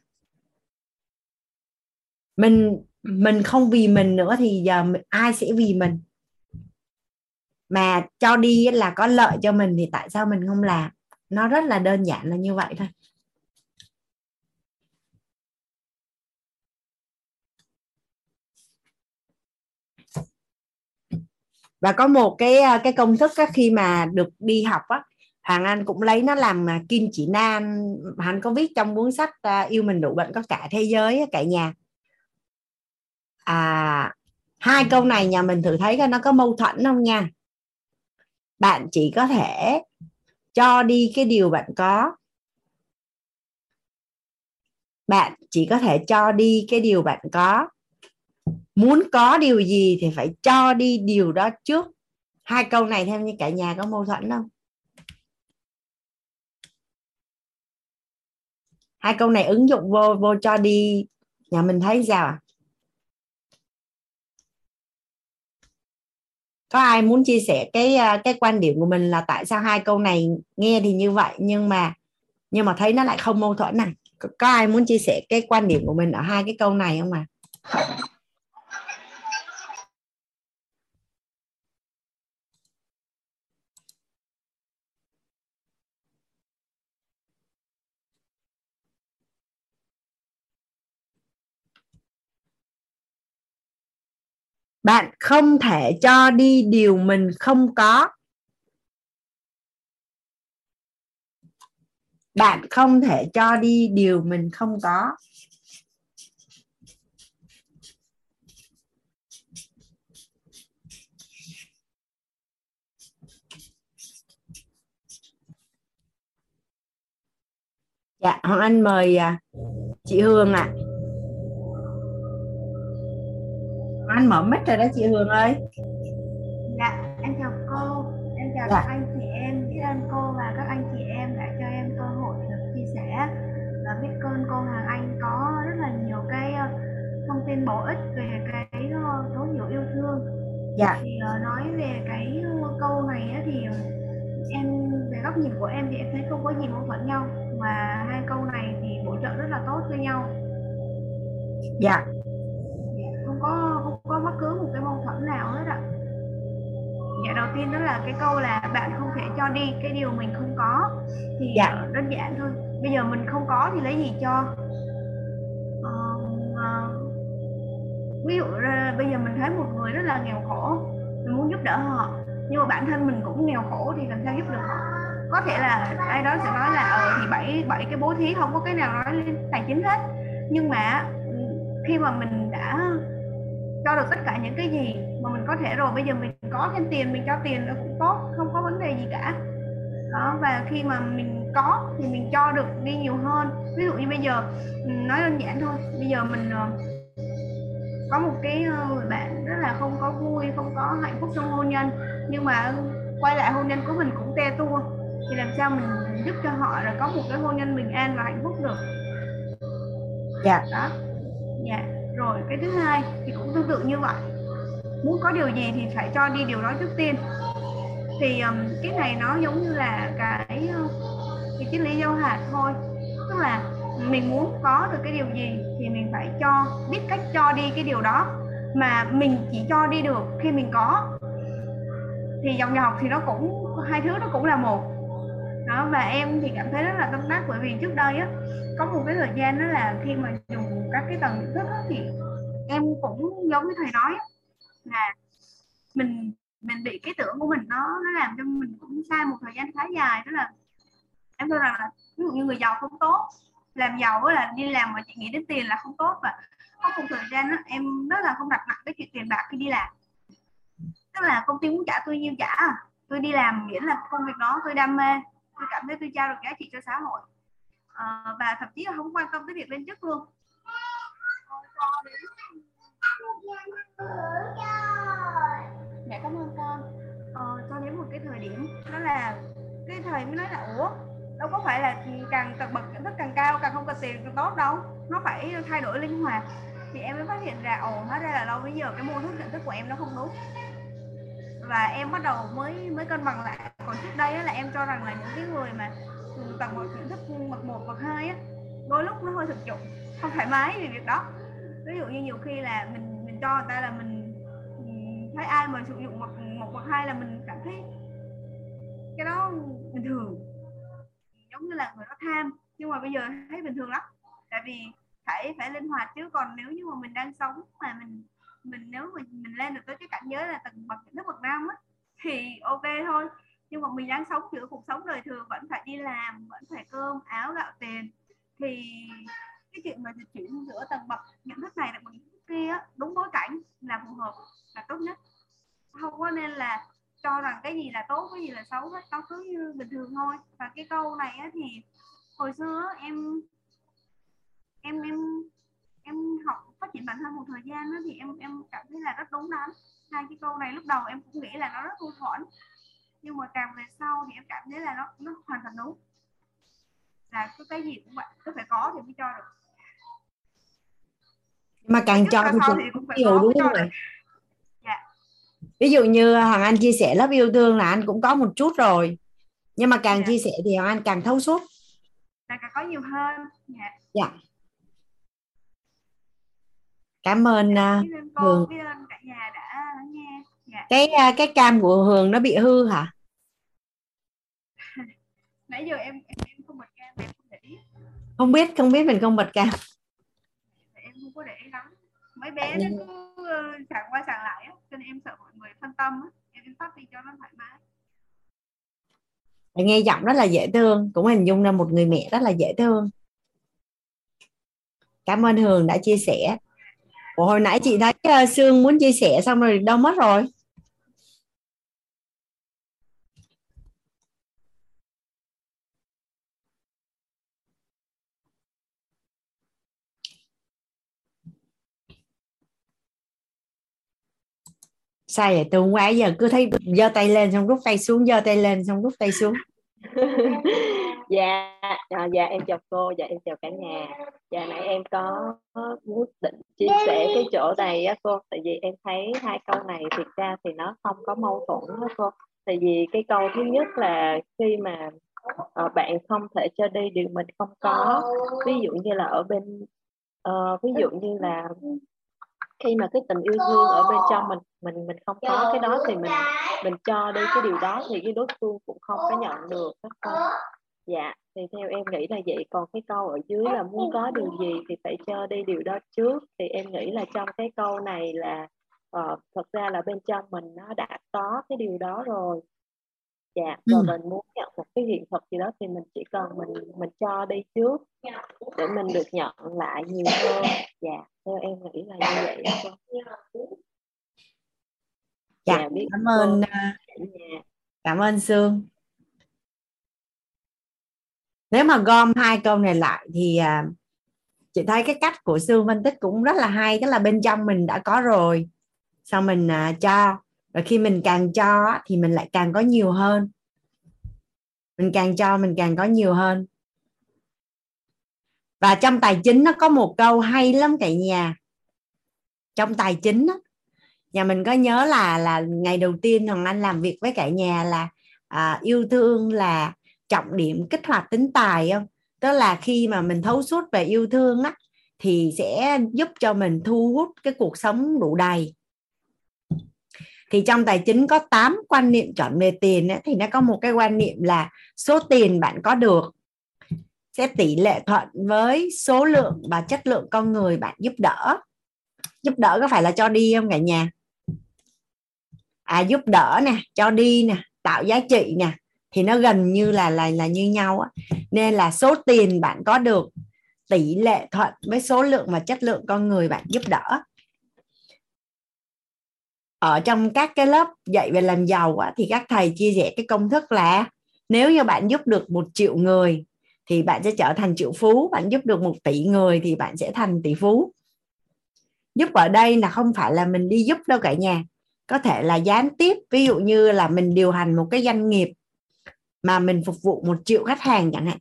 mình mình không vì mình nữa thì giờ ai sẽ vì mình? Mà cho đi là có lợi cho mình thì tại sao mình không làm? Nó rất là đơn giản là như vậy thôi. Và có một cái ờ, cái công thức á, khi mà được đi học á Hoàng Anh cũng lấy nó làm mà kim chỉ nam. Anh có viết trong cuốn sách à, yêu mình đủ bệnh có cả thế giới cả nhà. À hai câu này nhà mình thử thấy coi nó có mâu thuẫn không nha bạn chỉ có thể cho đi cái điều bạn có. Bạn chỉ có thể cho đi cái điều bạn có. Muốn có điều gì thì phải cho đi điều đó trước. Hai câu này theo như cả nhà có mâu thuẫn không? Hai câu này ứng dụng vô vô cho đi. Nhà mình thấy sao à có ai muốn chia sẻ cái à, cái quan điểm của mình là tại sao hai câu này nghe thì như vậy nhưng mà nhưng mà thấy nó lại không mâu thuẫn này có, có ai muốn chia sẻ cái quan điểm của mình ở hai cái câu này không à bạn không thể cho đi điều mình không có bạn không thể cho đi điều mình không có dạ hoàng anh mời à, chị hương ạ à. Anh mở mic rồi đó chị Hương ơi. Dạ em chào cô em chào dạ. các anh chị em biết ơn cô và các anh chị em đã cho em cơ hội được chia sẻ. Và biết ơn cô Hoàng Anh có rất là nhiều cái ờ, thông tin bổ ích về cái ờ, dấu hiệu yêu thương. Dạ. Thì uh, nói về cái câu này thì em về góc nhìn của em thì em thấy không có gì mâu thuẫn nhau. Và hai câu này thì bổ trợ rất là tốt cho nhau. Dạ không có không có bất cứ một cái mâu thuẫn nào hết ạ. Dạ đầu tiên đó là cái câu là bạn không thể cho đi cái điều mình không có thì dạ. đơn giản thôi. Bây giờ mình không có thì lấy gì cho? Ờ, ví dụ bây giờ mình thấy một người rất là nghèo khổ mình muốn giúp đỡ họ nhưng mà bản thân mình cũng nghèo khổ thì làm sao giúp được họ? Có thể là ai đó sẽ nói là ờ thì bảy bảy cái bố thí không có cái nào nói lên tài chính hết. Nhưng mà khi mà mình đã cho được tất cả những cái gì mà mình có thể rồi. Bây giờ mình có thêm tiền mình cho tiền nó cũng tốt không có vấn đề gì cả. Đó và khi mà mình có thì mình cho được đi nhiều hơn. Ví dụ như bây giờ nói đơn giản thôi bây giờ mình ờ, có một cái ờ, người bạn rất là không có vui không có hạnh phúc trong hôn nhân nhưng mà quay lại hôn nhân của mình cũng te tua thì làm sao mình giúp cho họ là có một cái hôn nhân bình an và hạnh phúc được? Dạ. Đó. Dạ rồi cái thứ hai thì cũng tương tự như vậy. Muốn có điều gì thì phải cho đi điều đó trước tiên. Thì um, cái này nó giống như là cái cái triết lý giao hạt thôi. Tức là mình muốn có được cái điều gì thì mình phải cho biết cách cho đi cái điều đó. Mà mình chỉ cho đi được khi mình có. Thì dòng nhà học thì nó cũng hai thứ nó cũng là một đó và em thì cảm thấy rất là tâm đắc bởi vì trước đây á có một cái thời gian đó là khi mà dùng các cái tầng nhận thức á, thì em cũng giống như thầy nói là mình mình bị cái tưởng của mình nó nó làm cho mình cũng sai một thời gian khá dài. Đó là em cho rằng là ví dụ như người giàu không tốt làm giàu với là đi làm mà chỉ nghĩ đến tiền là không tốt và có một thời gian đó, em rất là không đặt nặng cái chuyện tiền bạc khi đi làm. Tức là công ty muốn trả tôi nhiêu trả à? tôi đi làm miễn là công việc đó tôi đam mê tôi cảm thấy tôi trao được giá trị cho xã hội. À, và thậm chí là không quan tâm tới việc lên chức luôn. Dạ cảm ơn con. Ờ, cho đến một cái thời điểm đó là cái thời mới nói là ủa đâu có phải là càng tầng bậc nhận thức càng cao càng không cần tiền càng tốt đâu. Nó phải thay đổi linh hoạt. Thì em mới phát hiện ra ồ hóa ra là lâu bây giờ cái mô thức nhận thức của em nó không đúng và em bắt đầu mới mới cân bằng lại. Còn trước đây là em cho rằng là những cái người mà tầng một nhận thức bậc một, bậc hai á, đôi lúc nó hơi thực dụng, không thoải mái về việc đó. Ví dụ như nhiều khi là mình mình cho người ta là mình ừ, thấy ai mà sử dụng bậc một, bậc hai là mình cảm thấy cái đó bình thường. Giống như là người đó tham, nhưng mà bây giờ thấy bình thường lắm. Tại vì phải phải linh hoạt chứ. Còn nếu như mà mình đang sống mà mình mình nếu mình mình lên được tới cái cảnh giới là tầng bậc nước bậc năm á thì ok thôi. Nhưng mà mình đang sống giữa cuộc sống đời thường vẫn phải đi làm vẫn phải cơm áo gạo tiền. Thì cái chuyện mà dịch chuyển giữa tầng bậc nhận thức này là bậc kia đúng bối cảnh là phù hợp là tốt nhất. Không có nên là cho rằng cái gì là tốt cái gì là xấu hết nó cứ như bình thường thôi. Và cái câu này á, thì hồi xưa em em em em học phát triển bản thân một thời gian đó, thì em em cảm thấy là rất đúng đắn. Hai cái câu này lúc đầu em cũng nghĩ là nó rất mâu thuẫn nhưng mà càng về sau thì em cảm thấy là nó nó hoàn toàn đúng. Là cứ cái gì cũng vậy cứ phải có thì mới cho được. Mà càng cho thì, thì cũng nhiều đúng không ạ? Dạ. ví dụ như hoàng anh chia sẻ lớp yêu thương là anh cũng có một chút rồi. Nhưng mà càng dạ. chia sẻ thì hoàng anh càng thấu suốt. Là càng có nhiều hơn. Dạ, dạ. Cảm ơn dạ, uh, biết ơn cả nhà đã nghe. Dạ. cái uh, cái cam của hường nó bị hư hả? Nãy giờ em em, em không bật cam em không để ý. Không biết không biết mình không bật cam. Em không có để ý lắm. Mấy bé nó cứ sàng qua sàng lại á cho nên em sợ mọi người phân tâm á. Em tắt đi cho nó thoải mái. Nghe giọng rất là dễ thương cũng hình dung ra một người mẹ rất là dễ thương. Cảm ơn hường đã chia sẻ Ủa, hồi nãy chị thấy uh, sương muốn chia sẻ xong rồi đâu mất rồi. Sai vậy? Từ quá giờ cứ thấy giơ tay lên xong rút tay xuống giơ tay lên xong rút tay xuống. dạ à, dạ em chào cô dạ em chào cả nhà. Dạ nãy em có muốn định chia sẻ cái chỗ này á cô tại vì em thấy hai câu này thiệt ra thì nó không có mâu thuẫn đó cô. Tại vì cái câu thứ nhất là khi mà uh, bạn không thể cho đi điều mình không có ví dụ như là ở bên uh, ví dụ như là khi mà cái tình yêu thương ở bên trong mình mình mình không có cái đó thì mình mình cho đi cái điều đó thì cái đối phương cũng không có nhận được các con dạ thì theo em nghĩ là vậy. Còn cái câu ở dưới là muốn có điều gì thì phải cho đi điều đó trước. Thì em nghĩ là trong cái câu này là uh, thật ra là bên trong mình nó đã có cái điều đó rồi. Dạ và ừ. mình muốn nhận một cái hiện thực gì đó thì mình chỉ cần mình mình cho đi trước để mình được nhận lại nhiều hơn. Dạ theo em nghĩ là như vậy dạ, dạ biết cảm ơn à, cảm ơn sương nếu mà gom hai câu này lại thì à, chị thấy cái cách của sương phân tích cũng rất là hay tức là bên trong mình đã có rồi sau mình à, cho và khi mình càng cho thì mình lại càng có nhiều hơn. Mình càng cho mình càng có nhiều hơn. Và trong tài chính nó có một câu hay lắm cả nhà. Trong tài chính đó, nhà mình có nhớ là là ngày đầu tiên hoàng anh làm việc với cả nhà là à, yêu thương là trọng điểm kích hoạt tính tài không? Tức là khi mà mình thấu suốt về yêu thương á thì sẽ giúp cho mình thu hút cái cuộc sống đủ đầy. Thì trong tài chính có 8 quan niệm chọn về tiền ấy, thì nó có một cái quan niệm là số tiền bạn có được sẽ tỷ lệ thuận với số lượng và chất lượng con người bạn giúp đỡ. Giúp đỡ có phải là cho đi không cả nhà? À giúp đỡ nè cho đi nè tạo giá trị nè thì nó gần như là là là như nhau á. Nên là số tiền bạn có được tỷ lệ thuận với số lượng và chất lượng con người bạn giúp đỡ. Ở trong các cái lớp dạy về làm giàu á, thì các thầy chia sẻ cái công thức là nếu như bạn giúp được một triệu người thì bạn sẽ trở thành triệu phú. Bạn giúp được một tỷ người thì bạn sẽ thành tỷ phú. Giúp ở đây là không phải là mình đi giúp đâu cả nhà. Có thể là gián tiếp ví dụ như là mình điều hành một cái doanh nghiệp mà mình phục vụ một triệu khách hàng chẳng hạn.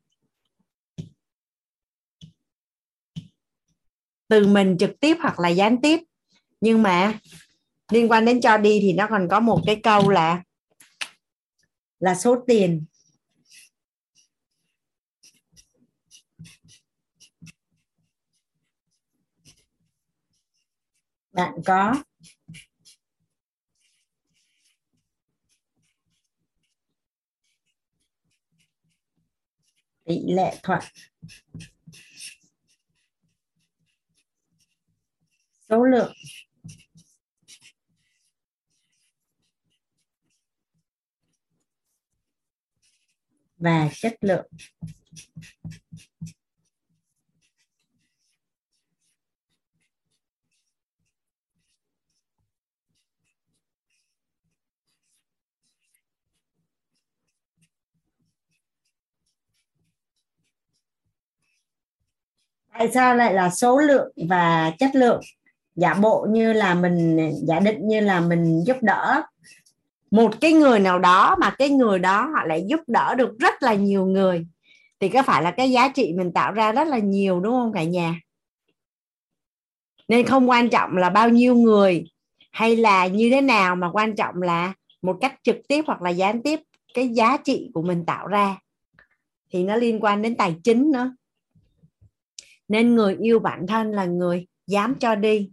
Từ mình trực tiếp hoặc là gián tiếp. Nhưng mà liên quan đến cho đi thì nó còn có một cái câu là là số tiền. Bạn có tỷ lệ thuận. Số lượng. Và chất lượng. Tại sao lại là số lượng và chất lượng? Giả bộ như là mình, giả định như là mình giúp đỡ một cái người nào đó mà cái người đó họ lại giúp đỡ được rất là nhiều người. Thì có phải là cái giá trị mình tạo ra rất là nhiều đúng không cả nhà? Nên không quan trọng là bao nhiêu người hay là như thế nào, mà quan trọng là một cách trực tiếp hoặc là gián tiếp cái giá trị của mình tạo ra. Thì nó liên quan đến tài chính nữa nên người yêu bản thân là người dám cho đi.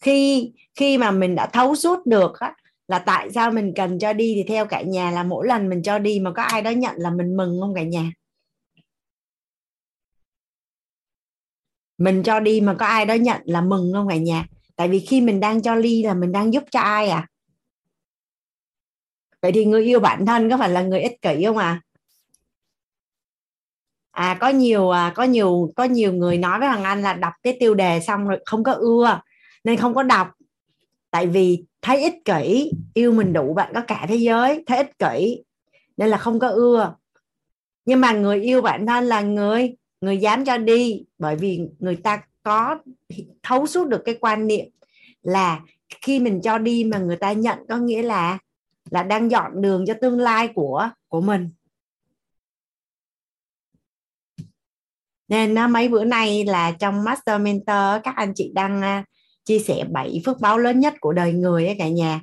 Khi khi mà mình đã thấu suốt được á, là tại sao mình cần cho đi thì theo cả nhà là mỗi lần mình cho đi mà có ai đó nhận là mình mừng không cả nhà? Mình cho đi mà có ai đó nhận là mừng không cả nhà? Tại vì khi mình đang cho ly là mình đang giúp cho ai à? Vậy thì người yêu bản thân có phải là người ích kỷ không à? À có nhiều à, có nhiều có nhiều người nói với thằng anh là đọc cái tiêu đề xong rồi không có ưa nên không có đọc. Tại vì thấy ích kỷ yêu mình đủ bạn có cả thế giới thấy ích kỷ nên là không có ưa. Nhưng mà người yêu bản thân là người người dám cho đi bởi vì người ta có thấu suốt được cái quan niệm là khi mình cho đi mà người ta nhận có nghĩa là là đang dọn đường cho tương lai của của mình. Nên mấy bữa nay là trong master mentor các anh chị đang à, chia sẻ bảy phước báo lớn nhất của đời người ấy cả nhà.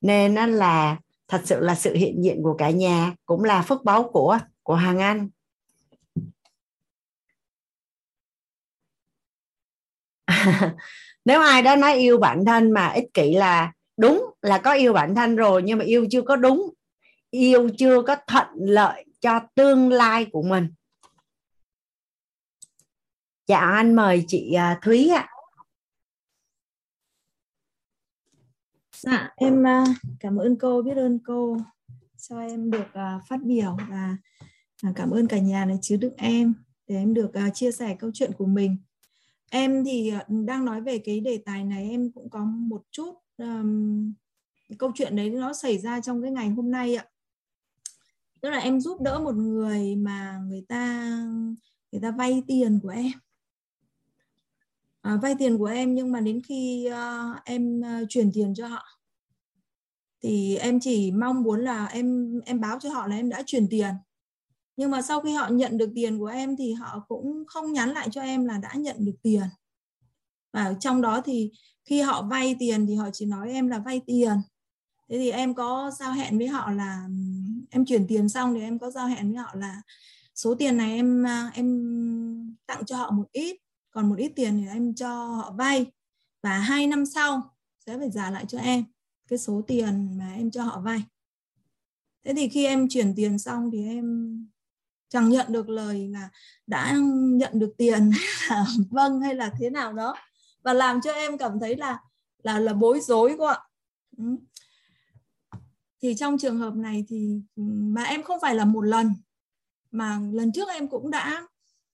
Nên nó là thật sự là sự hiện diện của cả nhà cũng là phước báo của của hàng anh. Nếu ai đó nói yêu bản thân mà ích kỷ là đúng, là có yêu bản thân rồi nhưng mà yêu chưa có đúng, yêu chưa có thuận lợi cho tương lai của mình dạ anh mời chị à, Thúy ạ. Dạ em à, cảm ơn cô biết ơn cô cho em được à, phát biểu và cảm ơn cả nhà này chứa đựng em để em được chia sẻ câu chuyện của mình. Em thì đang nói về cái đề tài này em cũng có một chút um, câu chuyện đấy nó xảy ra trong cái ngày hôm nay ạ. Tức là em giúp đỡ một người mà người ta người ta vay tiền của em à, vay tiền của em nhưng mà đến khi uh, em uh, chuyển tiền cho họ. Thì em chỉ mong muốn là em em báo cho họ là em đã chuyển tiền. Nhưng mà sau khi họ nhận được tiền của em thì họ cũng không nhắn lại cho em là đã nhận được tiền. Và trong đó thì khi họ vay tiền thì họ chỉ nói em là vay tiền. Thế thì em có giao hẹn với họ là em chuyển tiền xong thì em có giao hẹn với họ là số tiền này em ờ, em tặng cho họ một ít còn một ít tiền thì em cho họ vay. Và hai năm sau, sẽ phải trả lại cho em cái số tiền mà em cho họ vay. Thế thì khi em chuyển tiền xong thì em chẳng nhận được lời là đã nhận được tiền là vâng hay là thế nào đó. Và làm cho em cảm thấy là là là bối rối quá. Ừ. thì trong trường hợp này thì ừ, mà em không phải là một lần, mà lần trước em cũng đã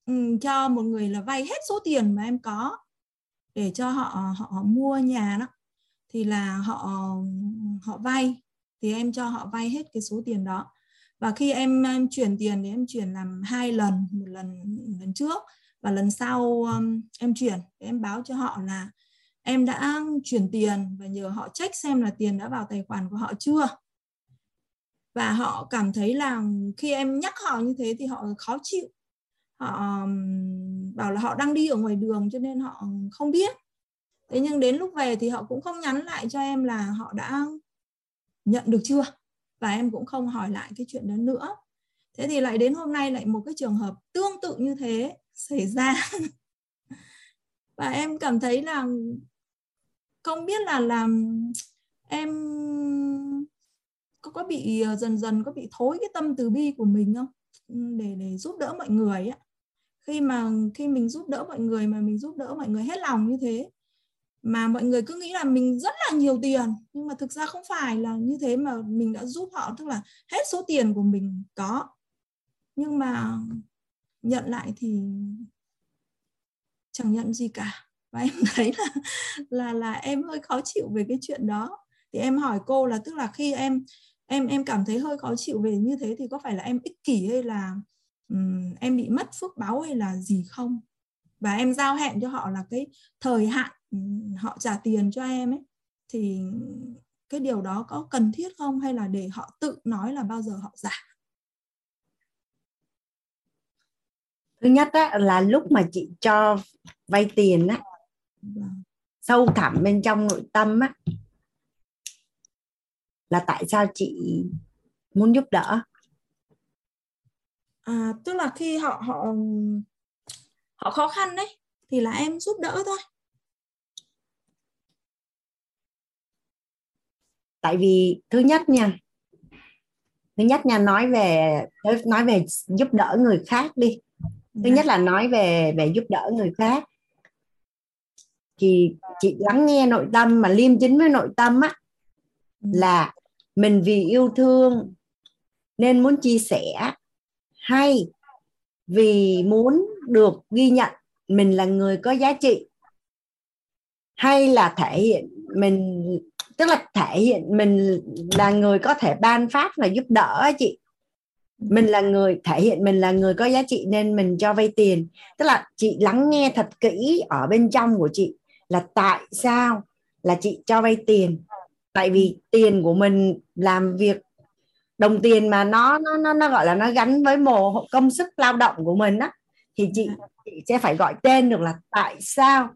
Ừ, cho một người là vay hết số tiền mà em có để cho họ họ, họ mua nhà đó. Thì là họ họ vay thì em cho họ vay hết cái số tiền đó. Và khi em, em chuyển tiền thì em chuyển làm hai lần một lần lần trước và lần sau um, em chuyển. Em báo cho họ là em đã chuyển tiền và nhờ họ check xem là tiền đã vào tài khoản của họ chưa. Và họ cảm thấy là khi em nhắc họ như thế thì họ khó chịu họ bảo là họ đang đi ở ngoài đường cho nên họ không biết. Thế nhưng đến lúc về thì họ cũng không nhắn lại cho em là họ đã nhận được chưa? Và em cũng không hỏi lại cái chuyện đó nữa. Thế thì lại đến hôm nay lại một cái trường hợp tương tự như thế xảy ra. Và em cảm thấy là không biết là làm em có có bị ờ, dần dần có bị thối cái tâm từ bi của mình không? Để để giúp đỡ mọi người á khi mà, khi mình giúp đỡ mọi người mà mình giúp đỡ mọi người hết lòng như thế, mà mọi người cứ nghĩ là mình rất là nhiều tiền, nhưng mà thực ra không phải là như thế mà mình đã giúp họ, tức là hết số tiền của mình có. Nhưng mà nhận lại thì chẳng nhận gì cả. Và em thấy là là là em hơi khó chịu về cái chuyện đó. Thì em hỏi cô là, tức là khi em em em cảm thấy hơi khó chịu về như thế thì có phải là em ích kỷ hay là um, em bị mất phước báo hay là gì không? Và em giao hẹn cho họ là cái thời hạn họ trả tiền cho em ấy. Thì cái điều đó có cần thiết không? Hay là để họ tự nói là bao giờ họ trả? Thứ nhất á, là lúc mà chị cho vay tiền á sâu thẳm bên trong nội tâm á là tại sao chị muốn giúp đỡ à, tức là khi họ họ họ khó khăn đấy thì là em giúp đỡ thôi. Tại vì thứ nhất nha thứ nhất nha nói về nói về giúp đỡ người khác đi. Thứ nhất là nói về về giúp đỡ người khác. Thì chị lắng nghe nội tâm mà liêm chính với nội tâm á ừ. là mình vì yêu thương nên muốn chia sẻ hay, vì muốn được ghi nhận mình là người có giá trị. Hay là thể hiện mình, tức là thể hiện mình là người có thể ban phát và giúp đỡ chị. Mình là người, thể hiện mình là người có giá trị nên mình cho vay tiền. Tức là chị lắng nghe thật kỹ ở bên trong của chị là tại sao là chị cho vay tiền. Tại vì tiền của mình làm việc đồng tiền mà nó nó nó nó gọi là nó gắn với mồ công sức lao động của mình á thì chị chị sẽ phải gọi tên được là tại sao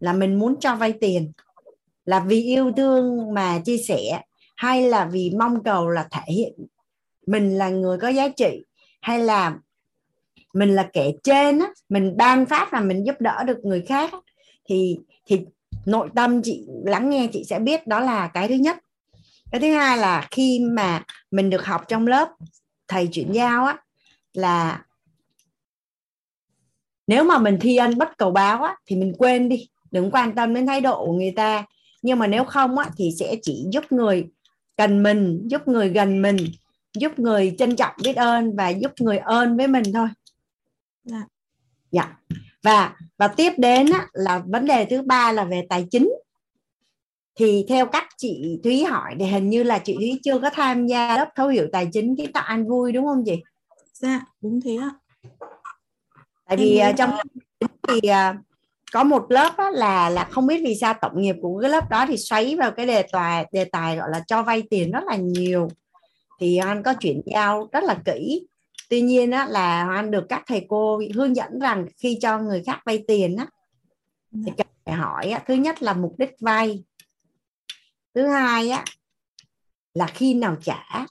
là mình muốn cho vay tiền. Là vì yêu thương mà chia sẻ hay là vì mong cầu là thể hiện mình là người có giá trị hay là mình là kẻ trên á mình ban phát và mình giúp đỡ được người khác thì thì nội tâm chị lắng nghe chị sẽ biết đó là cái thứ nhất cái thứ hai là khi mà mình được học trong lớp thầy chuyển giao á là nếu mà mình thi ân bất cầu báo á thì mình quên đi đừng quan tâm đến thái độ của người ta. Nhưng mà nếu không á thì sẽ chỉ giúp người cần mình giúp người gần mình giúp người trân trọng biết ơn và giúp người ơn với mình thôi. Dạ. Dạ. Và và tiếp đến á, là vấn đề thứ ba là về tài chính thì theo cách chị Thúy hỏi thì hình như là chị Thúy chưa có tham gia lớp thấu hiểu tài chính kiến tạo an vui đúng không chị? Dạ đúng thế ạ. Tại vì uh, trong thì uh, có một lớp á, là là không biết vì sao tổng nghiệp của cái lớp đó thì xoáy vào cái đề tài đề tài gọi là cho vay tiền rất là nhiều thì anh có chuyển giao rất là kỹ tuy nhiên á, là anh được các thầy cô hướng dẫn rằng khi cho người khác vay tiền á, thì dạ. cần phải hỏi thứ nhất là mục đích vay thứ hai á là khi nào trả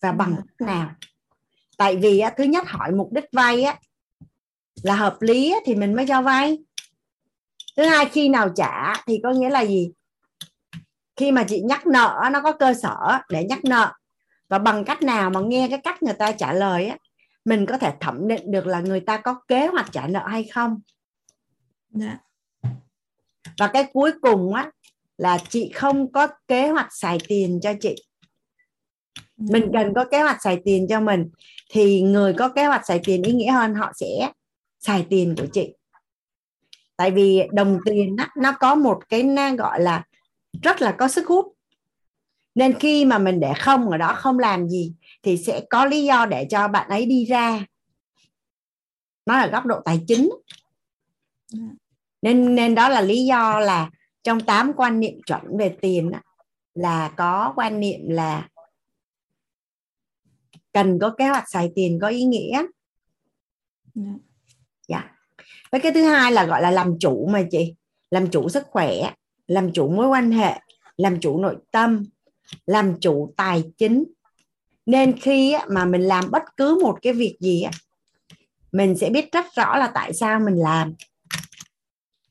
và bằng cách nào. Tại vì á, thứ nhất hỏi mục đích vay á là hợp lý á, thì mình mới cho vay. Thứ hai khi nào trả thì có nghĩa là gì? Khi mà chị nhắc nợ nó có cơ sở để nhắc nợ. Và bằng cách nào mà nghe cái cách người ta trả lời á mình có thể thẩm định được là người ta có kế hoạch trả nợ hay không. Dạ. và cái cuối cùng á là chị không có kế hoạch xài tiền cho chị. Mình cần có kế hoạch xài tiền cho mình thì người có kế hoạch xài tiền ý nghĩa hơn họ sẽ xài tiền của chị. Tại vì đồng tiền đó, nó có một cái gọi là rất là có sức hút. Nên khi mà mình để không ở đó không làm gì thì sẽ có lý do để cho bạn ấy đi ra. Nó là góc độ tài chính. Nên nên đó là lý do là trong 8 quan niệm chuẩn về tiền là có quan niệm là cần có kế hoạch xài tiền có ý nghĩa. Dạ. Yeah. với cái thứ hai là gọi là làm chủ mà chị. Làm chủ sức khỏe làm chủ mối quan hệ làm chủ nội tâm làm chủ tài chính. Nên khi mà mình làm bất cứ một cái việc gì mình sẽ biết rất rõ là tại sao mình làm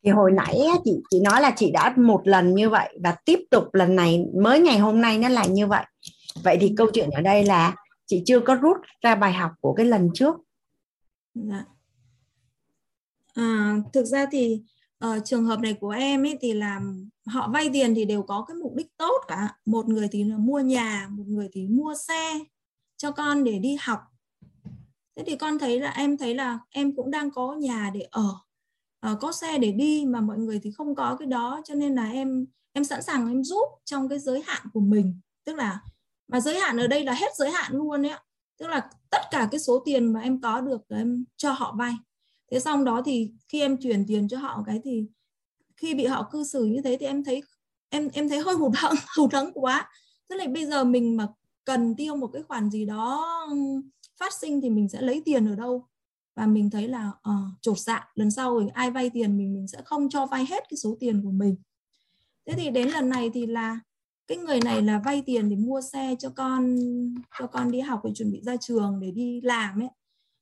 thì hồi nãy chị chị nói là chị đã một lần như vậy và tiếp tục lần này mới ngày hôm nay nó là như vậy. Vậy thì câu chuyện ở đây là chị chưa có rút ra bài học của cái lần trước. Dạ. à, thực ra thì ở trường hợp này của em ấy thì là họ vay tiền thì đều có cái mục đích tốt cả. Một người thì là mua nhà một người thì mua xe cho con để đi học. Thế thì con thấy là em thấy là em cũng đang có nhà để ở uh, có xe để đi mà mọi người thì không có cái đó cho nên là em em sẵn sàng em giúp trong cái giới hạn của mình. Tức là mà giới hạn ở đây là hết giới hạn luôn ấy tức là tất cả cái số tiền mà em có được em cho họ vay. Thế xong đó thì khi em chuyển tiền cho họ cái thì khi bị họ cư xử như thế thì em thấy em em thấy hơi hụt hẫng hụt hẫng quá. Tức là bây giờ mình mà cần tiêu một cái khoản gì đó phát sinh thì mình sẽ lấy tiền ở đâu? Và mình thấy là uh, chột dạ lần sau mình ai vay tiền mình mình sẽ không cho vay hết cái số tiền của mình. Thế thì đến lần này thì là cái người này là vay tiền để mua xe cho con cho con đi học để chuẩn bị ra trường để đi làm ấy.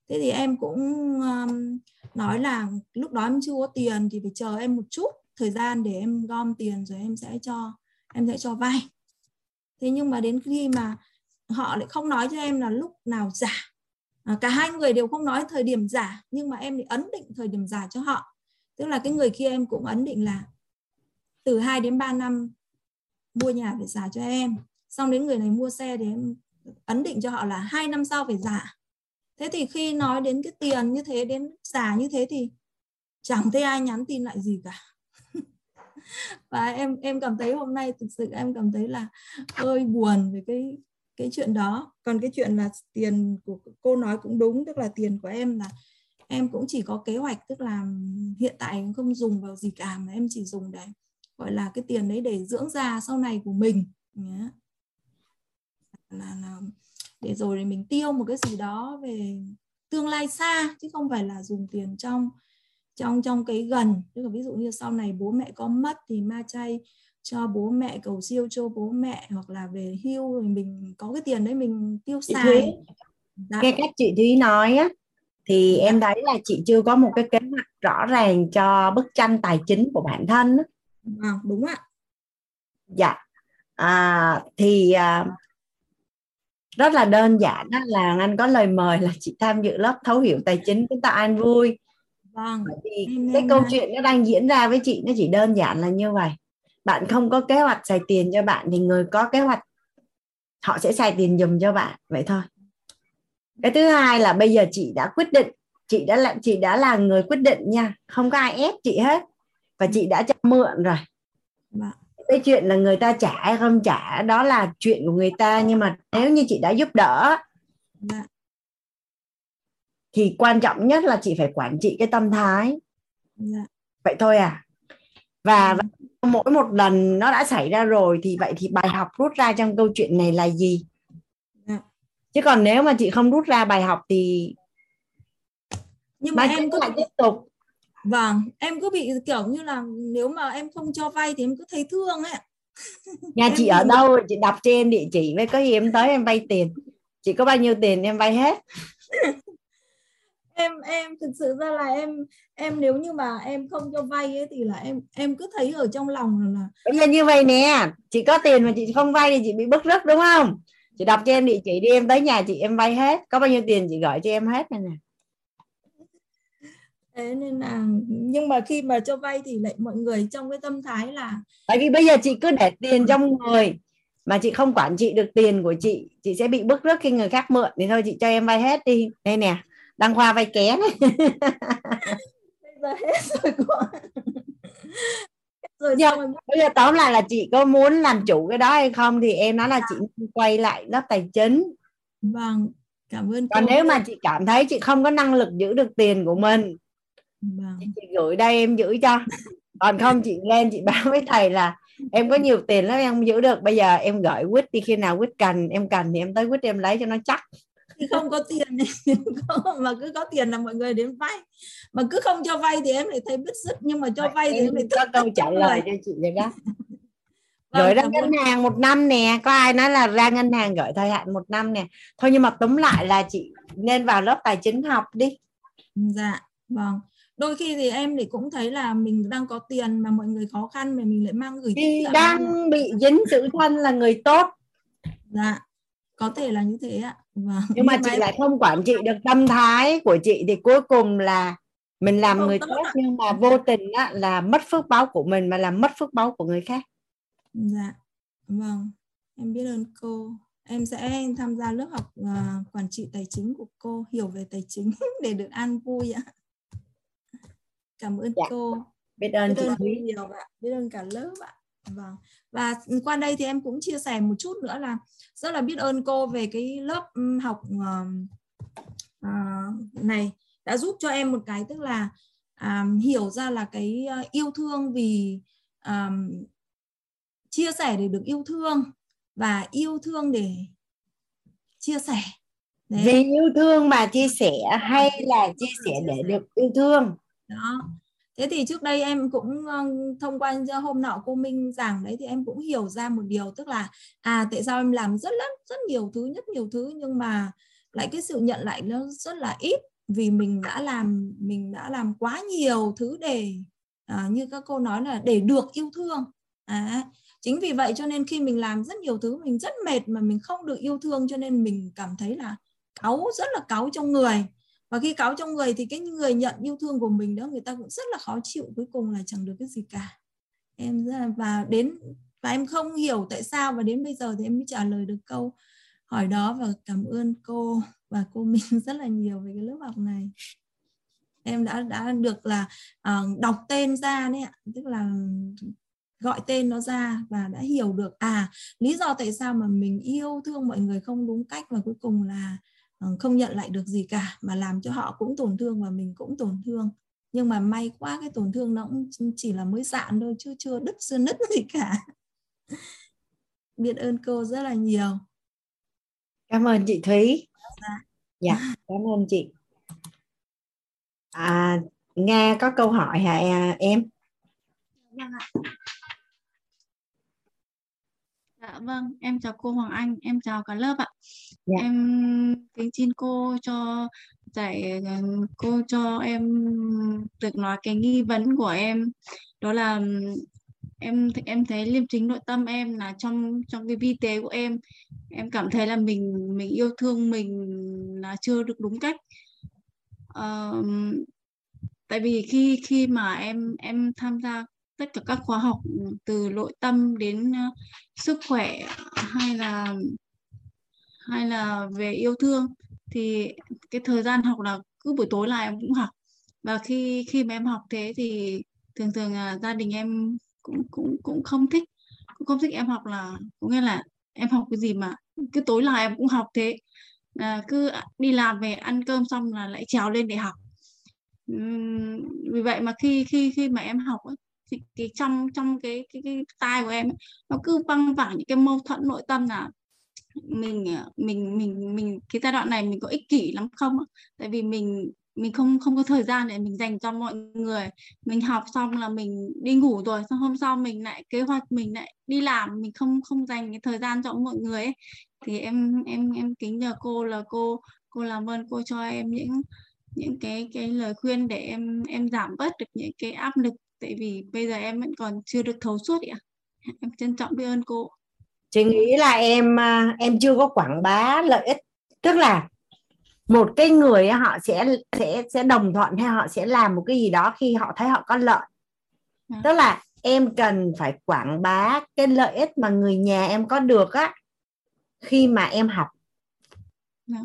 Thế thì em cũng um, nói là lúc đó em chưa có tiền thì phải chờ em một chút thời gian để em gom tiền rồi em sẽ cho em sẽ cho vay. Thế nhưng mà đến khi mà họ lại không nói cho em là lúc nào giả à, cả hai người đều không nói thời điểm giả nhưng mà em thì ấn định thời điểm giả cho họ. Tức là cái người kia em cũng ấn định là từ 2 đến 3 năm mua nhà phải giả cho em. Xong đến người này mua xe thì em ấn định cho họ là hai năm sau phải giả. Thế thì khi nói đến cái tiền như thế đến giả như thế thì chẳng thấy ai nhắn tin lại gì cả. Và em em cảm thấy hôm nay thực sự em cảm thấy là hơi buồn về cái cái chuyện đó. Còn cái chuyện là tiền của cô nói cũng đúng tức là tiền của em là em cũng chỉ có kế hoạch tức là hiện tại không dùng vào gì cả mà em chỉ dùng để gọi là cái tiền đấy để dưỡng già sau này của mình. Nhé là, là để rồi thì mình tiêu một cái gì đó về tương lai xa chứ không phải là dùng tiền trong trong trong cái gần. Tức là ví dụ như sau này bố mẹ có mất thì ma chay cho bố mẹ cầu siêu cho bố mẹ hoặc là về hưu rồi mình có cái tiền đấy mình tiêu xài Dạ. cái cách chị Thúy nói á thì dạ. em thấy là chị chưa có một cái kế hoạch rõ ràng cho bức tranh tài chính của bản thân á. À, đúng ạ. Dạ. à, thì à, rất là đơn giản đó là anh có lời mời là chị tham dự lớp thấu hiểu tài chính chúng ta an vui vâng thì cái câu chuyện nó đang diễn ra với chị nó chỉ đơn giản là như vậy bạn không có kế hoạch xài tiền cho bạn thì người có kế hoạch họ sẽ xài tiền dùm cho bạn vậy thôi. Cái thứ hai là bây giờ chị đã quyết định chị đã là chị đã là người quyết định nha. Không có ai ép chị hết. Và chị đã cho mượn rồi. Vâng. cái chuyện là người ta trả hay không trả đó là chuyện của người ta. Nhưng mà nếu như chị đã giúp đỡ Dạ. thì quan trọng nhất là chị phải quản trị cái tâm thái. Dạ. vậy thôi à. Và, và mỗi một lần nó đã xảy ra rồi thì vậy thì bài học rút ra trong câu chuyện này là gì? Dạ. chứ còn nếu mà chị không rút ra bài học thì nhưng mà em cứ lại tiếp tục. Vâng em cứ bị kiểu như là nếu mà em không cho vay thì em cứ thấy thương ấy nhà chị ở đâu? chị đọc em địa chỉ với có gì em tới em vay tiền. Chị có bao nhiêu tiền em vay hết em em thực sự ra là em em nếu như mà em không cho vay ấy thì là em em cứ thấy ở trong lòng là, bây giờ như vậy nè chị có tiền mà chị không vay thì chị bị bức rứt đúng không? Chị đọc cho em địa chỉ đi em tới nhà chị em vay hết. Có bao nhiêu tiền chị gửi cho em hết này nè. Thế nên là nhưng mà khi mà cho vay thì lại mọi người trong cái tâm thái là tại vì bây giờ chị cứ để tiền trong người mà chị không quản trị được tiền của chị chị sẽ bị bức rứt khi người khác mượn. Thì thôi chị cho em vay hết đi. Đây nè đăng khoa vay ké này bây giờ hết rồi cô. Rồi Giờ- bây giờ tóm lại là chị có muốn làm chủ cái đó hay không thì em nói là chị quay lại lớp tài chính. Vâng cảm ơn còn cô. nếu mà chị cảm thấy chị không có năng lực giữ được tiền của mình vâng. chị gửi đây em giữ cho. Còn không chị lên chị báo với thầy là em có nhiều tiền lắm em không giữ được. Bây giờ em gửi quýt đi khi nào quýt cần em cần thì em tới quýt em lấy cho nó chắc khi không có tiền thì mà cứ có tiền là mọi người đến vay. Mà cứ không cho vay thì em lại thấy bứt rứt nhưng mà cho vay thì em lại có câu trả lời người. cho chị rồi đó. Vâng, gửi ra cảm ngân hàng một năm nè có ai nói là ra ngân hàng gửi thời hạn một năm nè. Thôi nhưng mà túm lại là chị nên vào lớp tài chính học đi. Dạ vâng. Đôi khi thì em thì cũng thấy là mình đang có tiền mà mọi người khó khăn mà mình lại mang gửi thì đang bị dính chữ thân là người tốt. Dạ có thể là như thế ạ vâng nhưng mà chị lại không quản trị được tâm thái của chị thì cuối cùng là mình làm Không người tốt nhưng mà vô tình á, là mất phước báo của mình mà làm mất phước báo của người khác Dạ, vâng, em biết ơn cô. Em sẽ tham gia lớp học à, quản trị tài chính của cô, hiểu về tài chính để được an vui ạ. Cảm ơn Dạ, cô, biết ơn biết chị ơn Thúy nhiều ạ, biết ơn cả lớp ạ. Vâng. Và qua đây thì em cũng chia sẻ một chút nữa là rất là biết ơn cô về cái lớp ừm, học à, à, này đã giúp cho em một cái tức là à, hiểu ra là cái à, yêu thương vì à, chia sẻ để được yêu thương và yêu thương để chia sẻ. Đấy. vì yêu thương mà chia sẻ hay là chia sẻ để được yêu thương? Đó thế thì trước đây em cũng ờ, thông qua hôm nọ cô Minh giảng đấy thì em cũng hiểu ra một điều tức là à tại sao em làm rất rất rất nhiều thứ rất nhiều thứ nhưng mà lại cái sự nhận lại nó rất là ít vì mình đã làm mình đã làm quá nhiều thứ để à, như các cô nói là để được yêu thương. À, chính vì vậy cho nên khi mình làm rất nhiều thứ mình rất mệt mà mình không được yêu thương cho nên mình cảm thấy là cáu rất là cáu trong người và khi cáu trong người thì cái người nhận yêu thương của mình đó người ta cũng rất là khó chịu cuối cùng là chẳng được cái gì cả. Em và đến và em không hiểu tại sao và đến bây giờ thì em mới trả lời được câu hỏi đó và cảm ơn cô và cô Minh rất là nhiều về cái lớp học này. Em đã đã được là uh, đọc tên ra đấy ạ tức là gọi tên nó ra và đã hiểu được à lý do tại sao mà mình yêu thương mọi người không đúng cách và cuối cùng là không nhận lại được gì cả mà làm cho họ cũng tổn thương và mình cũng tổn thương. Nhưng mà may quá cái tổn thương nó cũng chỉ là mới dạn thôi chứ chưa đứt xưa nứt gì cả. Biết ơn cô rất là nhiều. Cảm ơn chị Thúy. Dạ. dạ cảm ơn chị. À, Nga có câu hỏi hả em? Vâng ạ. Dạ vâng, em chào cô Hoàng Anh, em chào cả lớp ạ. Dạ. Em kính xin cô cho dạy ờ, cô cho em được nói cái nghi vấn của em đó là em em thấy liêm chính nội tâm em là trong trong cái vi tế của em em cảm thấy là mình mình yêu thương mình là chưa được đúng cách Ờ, tại vì khi khi mà em em tham gia tất cả các khóa học ừ, từ nội tâm đến uh, sức khỏe hay là hay là về yêu thương. Thì cái thời gian học là cứ buổi tối là em cũng học. Và khi khi mà em học thế thì thường thường là gia đình em cũng cũng cũng không thích cũng không thích em học là có nghĩa là em học cái gì mà cứ tối là em cũng học thế. À, cứ đi làm về ăn cơm xong là lại trèo lên để học. Uhm, vì vậy mà khi khi khi mà em học ấy, thì cái trong trong cái cái cái tai của em ấy, nó cứ văng vẳng những cái mâu thuẫn nội tâm là mình ờ, mình mình mình cái giai đoạn này mình có ích kỷ lắm không tại vì mình mình không không có thời gian để mình dành cho mọi người mình học xong là mình đi ngủ rồi xong hôm sau mình lại kế hoạch mình lại đi làm mình không không dành cái thời gian cho mọi người ấy. thì em em em kính nhờ cô là cô cô làm ơn cô cho em những những cái cái lời khuyên để em em giảm bớt được những cái áp lực tại vì bây giờ em vẫn còn chưa được thấu suốt ạ. Em trân trọng biết ơn cô. Chị nghĩ là em à, em chưa có quảng bá lợi ích. Tức là một cái người họ sẽ sẽ sẽ đồng thuận hay họ sẽ làm một cái gì đó khi họ thấy họ có lợi. À. tức là em cần phải quảng bá cái lợi ích mà người nhà em có được á khi mà em học. À.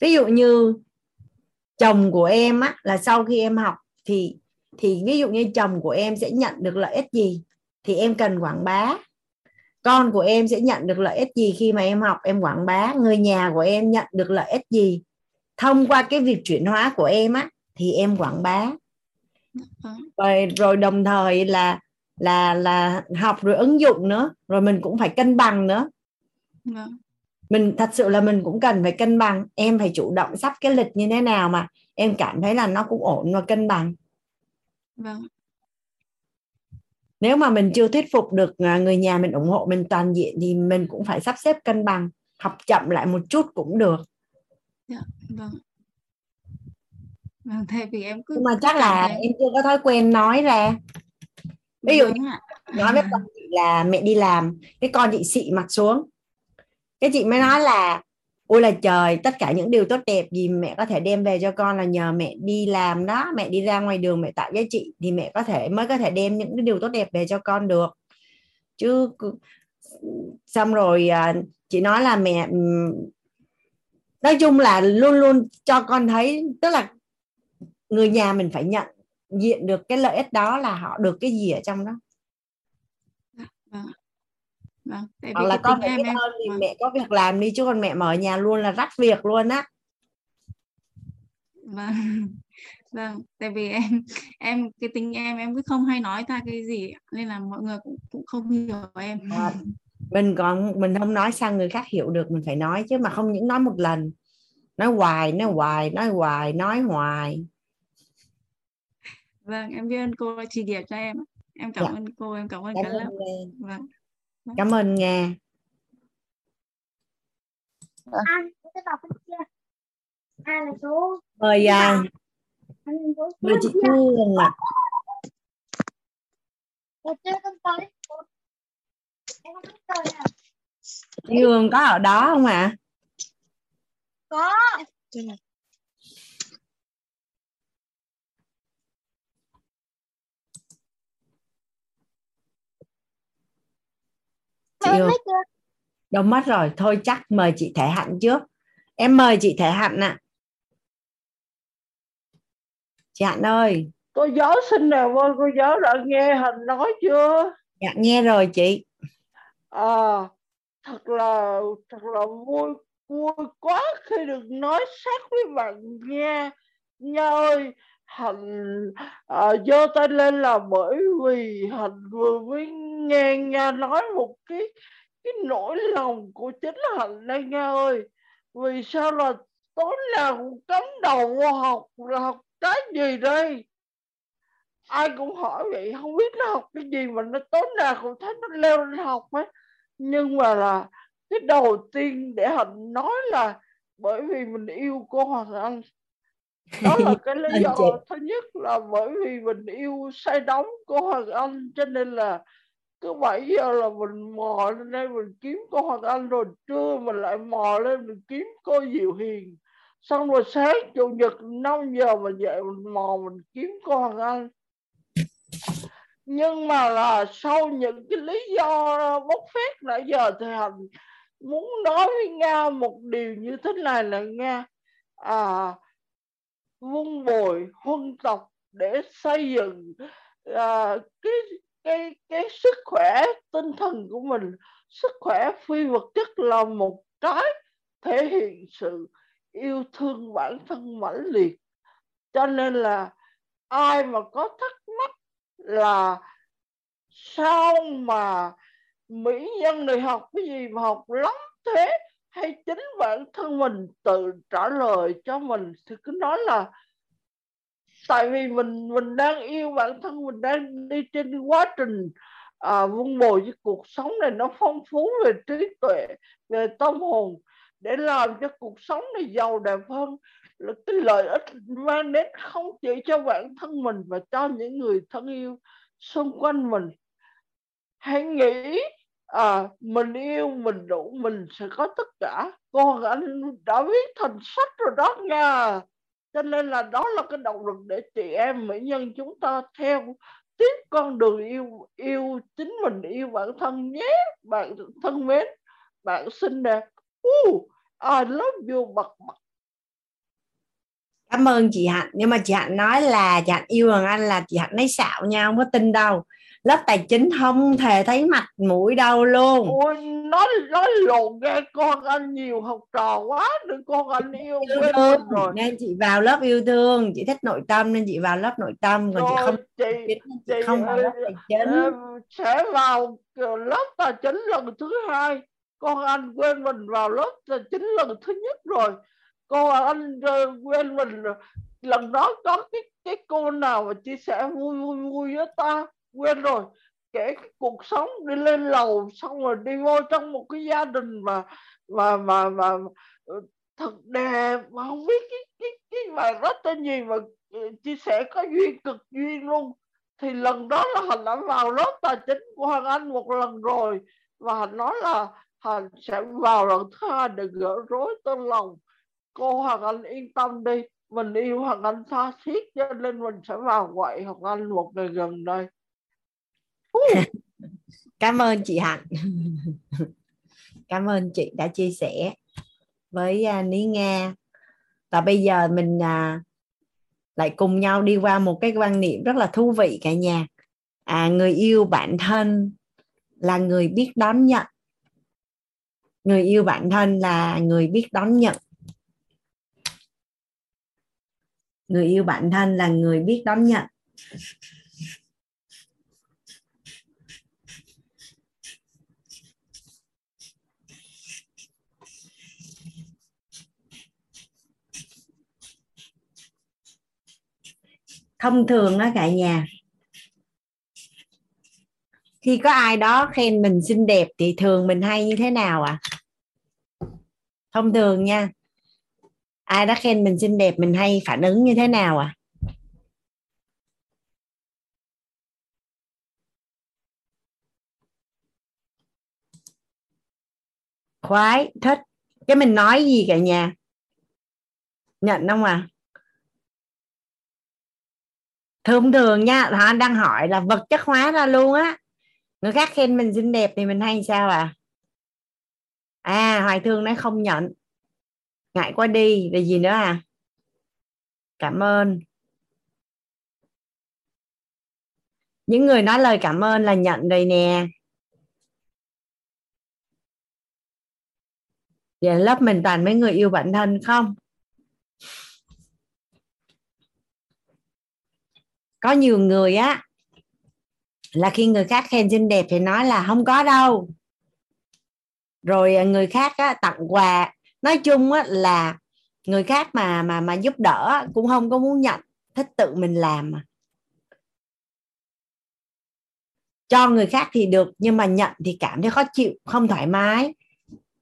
ví dụ như chồng của em á là sau khi em học thì thì ví dụ như chồng của em sẽ nhận được lợi ích gì, thì em cần quảng bá. Con của em sẽ nhận được lợi ích gì khi mà em học, em quảng bá. Người nhà của em nhận được lợi ích gì. Thông qua cái việc chuyển hóa của em á, thì em quảng bá. Rồi rồi đồng thời là là là học rồi ứng dụng nữa, rồi mình cũng phải cân bằng nữa. Mình thật sự là mình cũng cần phải cân bằng. Em phải chủ động sắp cái lịch như thế nào mà em cảm thấy là nó cũng ổn và cân bằng vâng. Nếu mà mình chưa thuyết phục được à, người nhà mình ủng hộ mình toàn diện thì mình cũng phải sắp xếp cân bằng học chậm lại một chút cũng được. Dạ vâng. Vâng tại vì em cứ nhưng mà chắc là em chưa có thói quen nói ra. Ví dụ như nói với con chị là mẹ đi làm cái con chị xị mặt xuống. Cái chị mới nói là ôi là trời, tất cả những điều tốt đẹp gì mẹ có thể đem về cho con là nhờ mẹ đi làm đó. Mẹ đi ra ngoài đường mẹ tạo giá trị thì mẹ có thể, mới có thể đem những cái điều tốt đẹp về cho con được. Chứ xong rồi à, chị nói là mẹ nói chung là luôn luôn cho con thấy, tức là người nhà mình phải nhận diện được cái lợi ích đó là họ được cái gì ở trong đó vâng tại hoặc là con phải biết ơn vì vâng. mẹ có việc làm đi chứ còn mẹ mở nhà luôn là rắc việc luôn á. Vâng. Vâng tại vì em em cái tính em em cứ không hay nói ra cái gì nên là mọi người cũng cũng không hiểu em. À, mình còn mình không nói sao người khác hiểu được mình phải nói chứ mà không những nói một lần. Nói hoài nói hoài nói hoài nói hoài. Vâng em biết ơn cô chỉ điểm cho em em cảm Dạ. ơn cô em cảm ơn cả lớp. vâng cảm ơn nga. Số? mời à, mời chị ạ. Biết chơi à? chị Hương có ở đó không ạ? Có. Chị Hương đâu mất rồi thôi chắc mời chị Thể Hạnh trước. Em mời chị Thể Hạnh ạ. Chị Hạnh ơi. Cô giáo xin nào ơi cô giáo đã nghe hành nói chưa? Dạ nghe rồi chị. À thật là thật là vui vui quá khi được nói sát với bạn nghe. Nha ơi hành à, giơ tay lên là bởi vì hành vừa mới nghe nga nói một cái cái nỗi lòng của chính hạnh đây nga ơi. Vì sao là tối nào cũng cắm đầu vô học là học cái gì đây? Ai cũng hỏi vậy không biết nó học cái gì mà nó tối nào cũng thấy nó leo lên học ấy. Nhưng mà là cái đầu tiên để hạnh nói là bởi vì mình yêu cô Hoàng Anh đó là cái lý do thứ nhất là bởi vì mình yêu say đắm cô Hoàng Anh cho nên là cứ 7 giờ là mình mò lên đây mình kiếm cô Hoàng Anh rồi trưa mình lại mò lên mình kiếm cô Diệu Hiền. Xong rồi sáng chủ nhật 5 giờ mình dậy mình mò mình kiếm cô Hoàng Anh. Nhưng mà là sau những cái lý do bốc phét nãy giờ thì hành muốn nói với nga một điều như thế này là nga. À vun bồi huân tộc để xây dựng uh, cái cái cái sức khỏe tinh thần của mình. Sức khỏe phi vật chất là một cái thể hiện sự yêu thương bản thân mãnh liệt. Cho nên là ai mà có thắc mắc là sao mà mỹ nhân này học cái gì mà học lắm thế? Hay chính bản thân mình tự trả lời cho mình thì cứ nói là tại vì mình mình đang yêu bản thân mình đang đi trên quá trình à, vun bồi với cuộc sống này nó phong phú về trí tuệ về tâm hồn để làm cho cuộc sống này giàu đẹp hơn. Là cái lợi ích mang đến không chỉ cho bản thân mình mà cho những người thân yêu xung quanh mình. Hãy nghĩ à, mình yêu mình đủ mình sẽ có tất cả. Con anh đã viết thành sách rồi đó nha. Cho nên là đó là cái động lực để chị em mỹ nhân chúng ta theo tiếp con đường yêu yêu chính mình yêu bản thân nhé. Bạn thân mến bạn xinh đẹp. Uh, I love you bật bật cảm ơn chị hạnh. Nhưng mà chị hạnh nói là chị hạnh yêu thằng anh là chị hạnh lấy xạo nha không có tin đâu lớp tài chính không thể thấy mặt mũi đâu luôn. Ôi, nói nói lộn nghe con anh nhiều học trò quá đừng con anh yêu thương. rồi. Nên chị vào lớp yêu thương. Chị thích nội tâm nên chị vào lớp nội tâm. Còn rồi, chị không chị, chị không vào lớp tài chính. sẽ vào lớp tài chính lần thứ hai. Con anh quên mình vào lớp tài chính lần thứ nhất rồi. Con anh quên mình lần đó có cái cái cô nào mà chia sẻ vui vui vui với ta quên rồi. Kể cái cuộc sống đi lên lầu, xong rồi đi vô trong một cái gia đình mà mà mà mà ờ, thật đẹp mà không biết cái cái cái bài rất tên gì mà ờ, chia sẻ có duyên, cực duyên luôn. Thì lần đó là hành đã vào lớp tài chính của hoàng anh một lần rồi. Và hành nói là hành sẽ vào lần thứ hai để gỡ rối tên lòng. Cô hoàng anh yên tâm đi. Mình yêu hoàng anh tha thiết cho nên mình sẽ vào quậy hoàng anh một ngày gần đây cảm ơn chị hạnh. Cảm ơn chị đã chia sẻ với uh, ní nga. Và bây giờ mình uh, lại cùng nhau đi qua một cái quan niệm rất là thú vị cả nhà. À, người yêu bản thân là người biết đón nhận. Người yêu bản thân là người biết đón nhận. Người yêu bản thân là người biết đón nhận. Thông thường á cả nhà. Khi có ai đó khen mình xinh đẹp thì thường mình hay như thế nào à thông thường nha, ai đó khen mình xinh đẹp mình hay phản ứng như thế nào à khoái, thích. Cái mình nói gì cả nhà? Nhận không à thông thường nha họ đang hỏi là vật chất hóa ra luôn á. Người khác khen mình xinh đẹp thì mình hay sao à? À hoài thương nói không nhận. Ngại quá đi rồi gì nữa à? Cảm ơn. Những người nói lời cảm ơn là nhận rồi nè. Giờ lớp mình toàn mấy người yêu bản thân không? Có nhiều người á là khi người khác khen xinh đẹp thì nói là không có đâu. Rồi à, người khác á, tặng quà. Nói chung á, là người khác mà mà mà giúp đỡ cũng không có muốn nhận. Thích tự mình làm mà. Cho người khác thì được nhưng mà nhận thì cảm thấy khó chịu không thoải mái.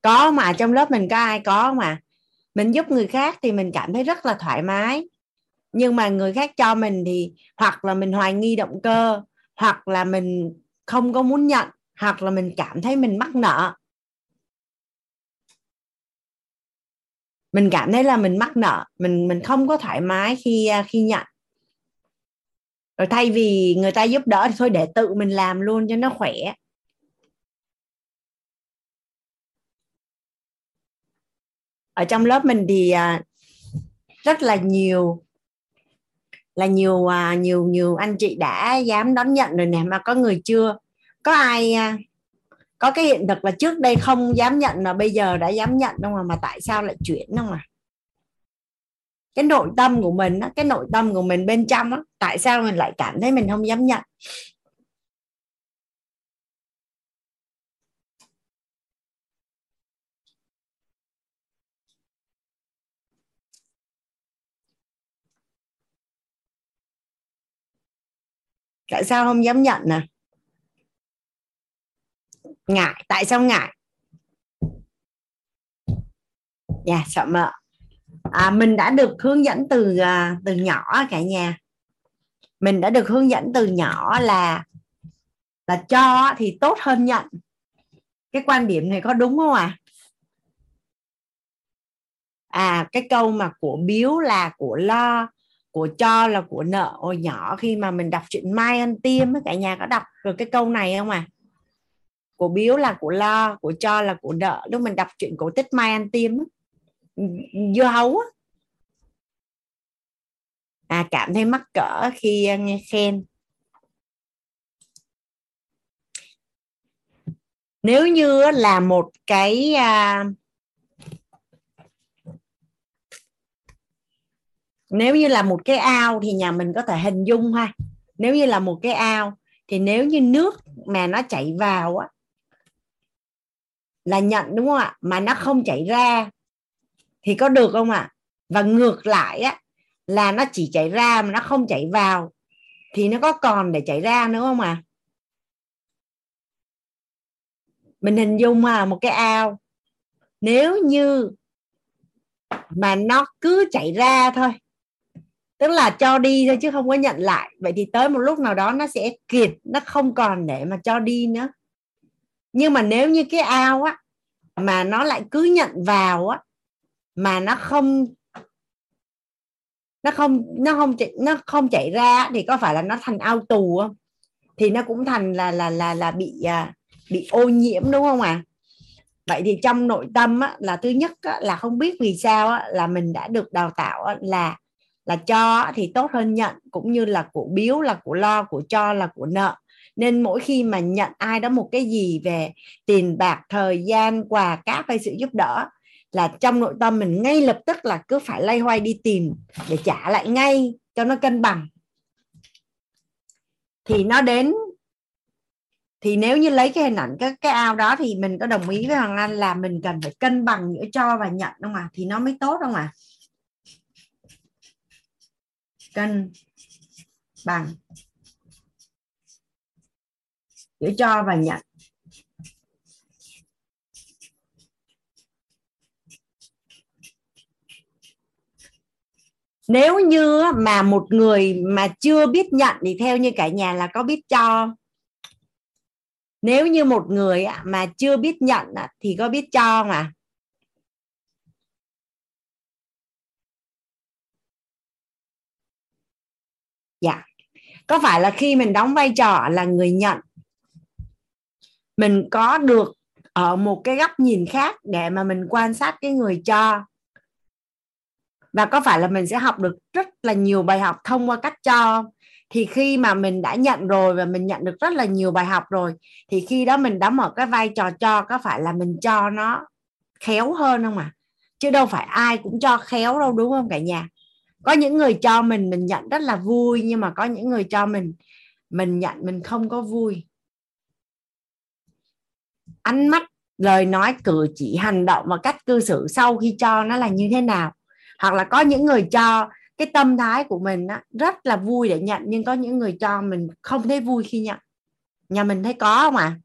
Có mà trong lớp mình có ai có mà. Mình giúp người khác thì mình cảm thấy rất là thoải mái nhưng mà người khác cho mình thì hoặc là mình hoài nghi động cơ, hoặc là mình không có muốn nhận, hoặc là mình cảm thấy mình mắc nợ. Mình cảm thấy là mình mắc nợ, mình mình không có thoải mái khi à, khi nhận. Rồi thay vì người ta giúp đỡ thì thôi để tự mình làm luôn cho nó khỏe. Ở trong lớp mình thì à, rất là nhiều là nhiều à, nhiều nhiều anh chị đã dám đón nhận rồi nè mà có người chưa? Có ai à, có cái hiện thực là trước đây không dám nhận mà bây giờ đã dám nhận đâu mà mà tại sao lại chuyển đâu mà cái nội tâm của mình đó, cái nội tâm của mình bên trong đó, tại sao mình lại cảm thấy mình không dám nhận? Tại sao không dám nhận nè ngại tại sao ngại? Dạ yeah, sợ mợ. À, mình đã được hướng dẫn từ à, từ nhỏ cả nhà. Mình đã được hướng dẫn từ nhỏ là là cho thì tốt hơn nhận. Cái quan điểm này có đúng không ạ? À? à cái câu mà của biếu là của lo của cho là của nợ hồi nhỏ khi mà mình đọc chuyện mai ăn tiêm cả nhà có đọc được cái câu này không à của biếu là của lo, của cho là của nợ. Lúc mình đọc chuyện cổ tích mai ăn tiêm dưa hấu à cảm thấy mắc cỡ khi à, nghe khen. Nếu như là một cái à, nếu như là một cái ao thì nhà mình có thể hình dung ha. Nếu như là một cái ao thì nếu như nước mà nó chảy vào á, là nhận đúng không ạ? Mà nó không chảy ra thì có được không ạ? Và ngược lại á, là nó chỉ chảy ra mà nó không chảy vào thì nó có còn để chảy ra nữa không à mình hình dung mà một cái ao. Nếu như mà nó cứ chảy ra thôi tức là cho đi thôi chứ không có nhận lại. Vậy thì tới một lúc nào đó nó sẽ kiệt nó không còn để mà cho đi nữa. Nhưng mà nếu như cái ao á mà nó lại cứ nhận vào á mà nó không nó không nó không nó không chạy ra thì có phải là nó thành ao tù không? Thì nó cũng thành là là là là bị à, bị ô nhiễm đúng không ạ? À? vậy thì trong nội tâm á, là thứ nhất á, là không biết vì sao á, là mình đã được đào tạo á, là là cho thì tốt hơn nhận, cũng như là của biếu, là của lo, của cho, là của nợ. Nên mỗi khi mà nhận ai đó một cái gì về tiền bạc, thời gian, quà, cáp hay sự giúp đỡ, là trong nội tâm mình ngay lập tức là cứ phải lay hoay đi tìm để trả lại ngay cho nó cân bằng. Thì nó đến. Thì nếu như lấy cái hình ảnh, cái cái ao đó thì mình có đồng ý với hoàng anh là mình cần phải cân bằng giữa cho và nhận không à thì nó mới tốt không à cân bằng. Giữa cho và nhận. Nếu như mà một người mà chưa biết nhận thì theo như cả nhà là có biết cho. Nếu như một người mà chưa biết nhận thì có biết cho mà. Dạ. Có phải là khi mình đóng vai trò là người nhận, mình có được ở một cái góc nhìn khác để mà mình quan sát cái người cho? Và có phải là mình sẽ học được rất là nhiều bài học thông qua cách cho thì khi mà mình đã nhận rồi và mình nhận được rất là nhiều bài học rồi, thì khi đó mình đóng ở cái vai trò cho có phải là mình cho nó khéo hơn không à chứ đâu phải ai cũng cho khéo đâu, đúng không cả nhà? Có những người cho mình mình nhận rất là vui nhưng mà có những người cho mình mình nhận mình không có vui. Ánh mắt lời nói cử chỉ hành động và cách cư xử sau khi cho nó là như thế nào. Hoặc là có những người cho cái tâm thái của mình á, rất là vui để nhận nhưng có những người cho mình không thấy vui khi nhận. Nhà mình thấy có không ạ? À?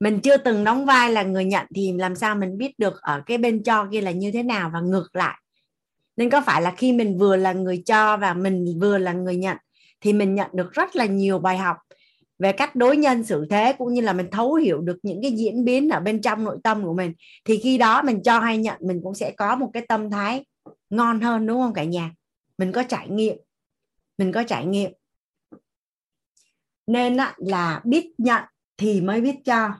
mình chưa từng đóng vai là người nhận thì làm sao mình biết được ở cái bên cho kia là như thế nào và ngược lại nên có phải là khi mình vừa là người cho và mình vừa là người nhận, thì mình nhận được rất là nhiều bài học về cách đối nhân xử thế, cũng như là mình thấu hiểu được những cái diễn biến ở bên trong nội tâm của mình. Thì khi đó mình cho hay nhận, mình cũng sẽ có một cái tâm thái ngon hơn, đúng không cả nhà? Mình có trải nghiệm. Mình có trải nghiệm. Nên là biết nhận thì mới biết cho.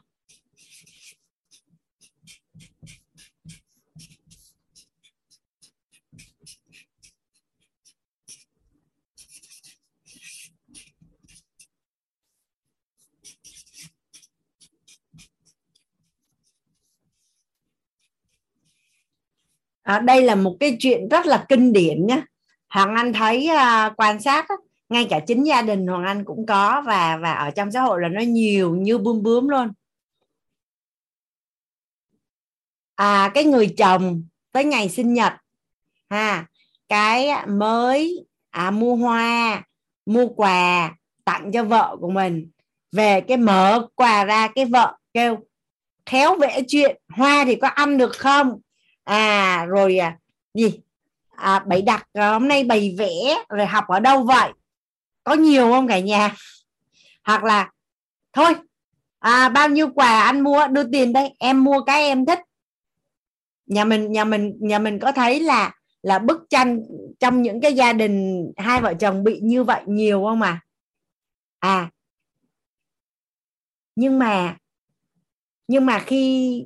À, đây là một cái chuyện rất là kinh điển nhé hoàng anh thấy à, quan sát á, ngay cả chính gia đình hoàng anh cũng có và và ở trong xã hội là nó nhiều như bướm bướm luôn. À cái người chồng tới ngày sinh nhật ha cái mới à, mua hoa mua quà tặng cho vợ của mình. Về cái mở quà ra cái vợ kêu khéo vẽ chuyện hoa thì có ăn được không? À rồi à, gì? À, bày đặt à, hôm nay bày vẽ rồi học ở đâu vậy? Có nhiều không cả nhà? Hoặc là thôi à, bao nhiêu quà anh mua? Đưa tiền đây em mua cái em thích. Nhà mình nhà mình nhà mình có thấy là là bức tranh trong những cái gia đình hai vợ chồng bị như vậy nhiều không mà à nhưng mà nhưng mà khi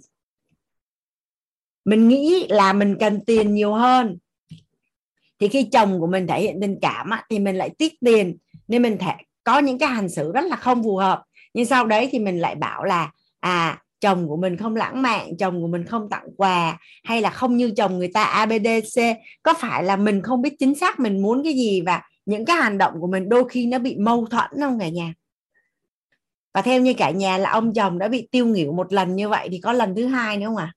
mình nghĩ là mình cần tiền nhiều hơn. Thì khi chồng của mình thể hiện tình cảm á, thì mình lại tiếc tiền. Nên mình thể có những cái hành xử rất là không phù hợp. Nhưng sau đấy thì mình lại bảo là à chồng của mình không lãng mạn chồng của mình không tặng quà hay là không như chồng người ta abdc có phải là mình không biết chính xác mình muốn cái gì và những cái hành động của mình đôi khi nó bị mâu thuẫn không cả nhà? Và theo như cả nhà là ông chồng đã bị tiêu nghỉu một lần như vậy thì có lần thứ hai nữa không à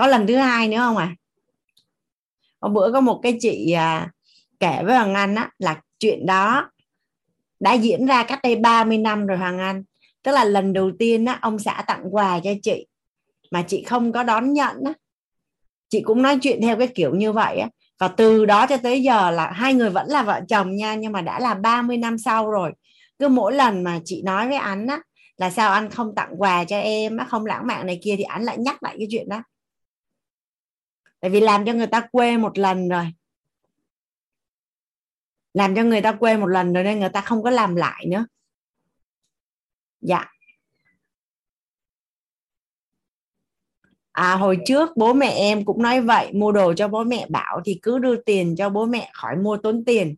có lần thứ hai nữa không à hôm bữa có một cái chị à, kể với hoàng anh á là chuyện đó đã diễn ra cách đây 30 năm rồi hoàng anh. Tức là lần đầu tiên á ông xã tặng quà cho chị mà chị không có đón nhận á. Chị cũng nói chuyện theo cái kiểu như vậy á. Và từ đó cho tới giờ là hai người vẫn là vợ chồng nha nhưng mà đã là 30 năm sau rồi. Cứ mỗi lần mà chị nói với anh á là sao anh không tặng quà cho em á không lãng mạn này kia thì anh lại nhắc lại cái chuyện đó tại vì làm cho người ta quê một lần rồi. Làm cho người ta quê một lần rồi nên người ta không có làm lại nữa. Dạ. À hồi trước bố mẹ em cũng nói vậy, mua đồ cho bố mẹ bảo thì cứ đưa tiền cho bố mẹ khỏi mua tốn tiền.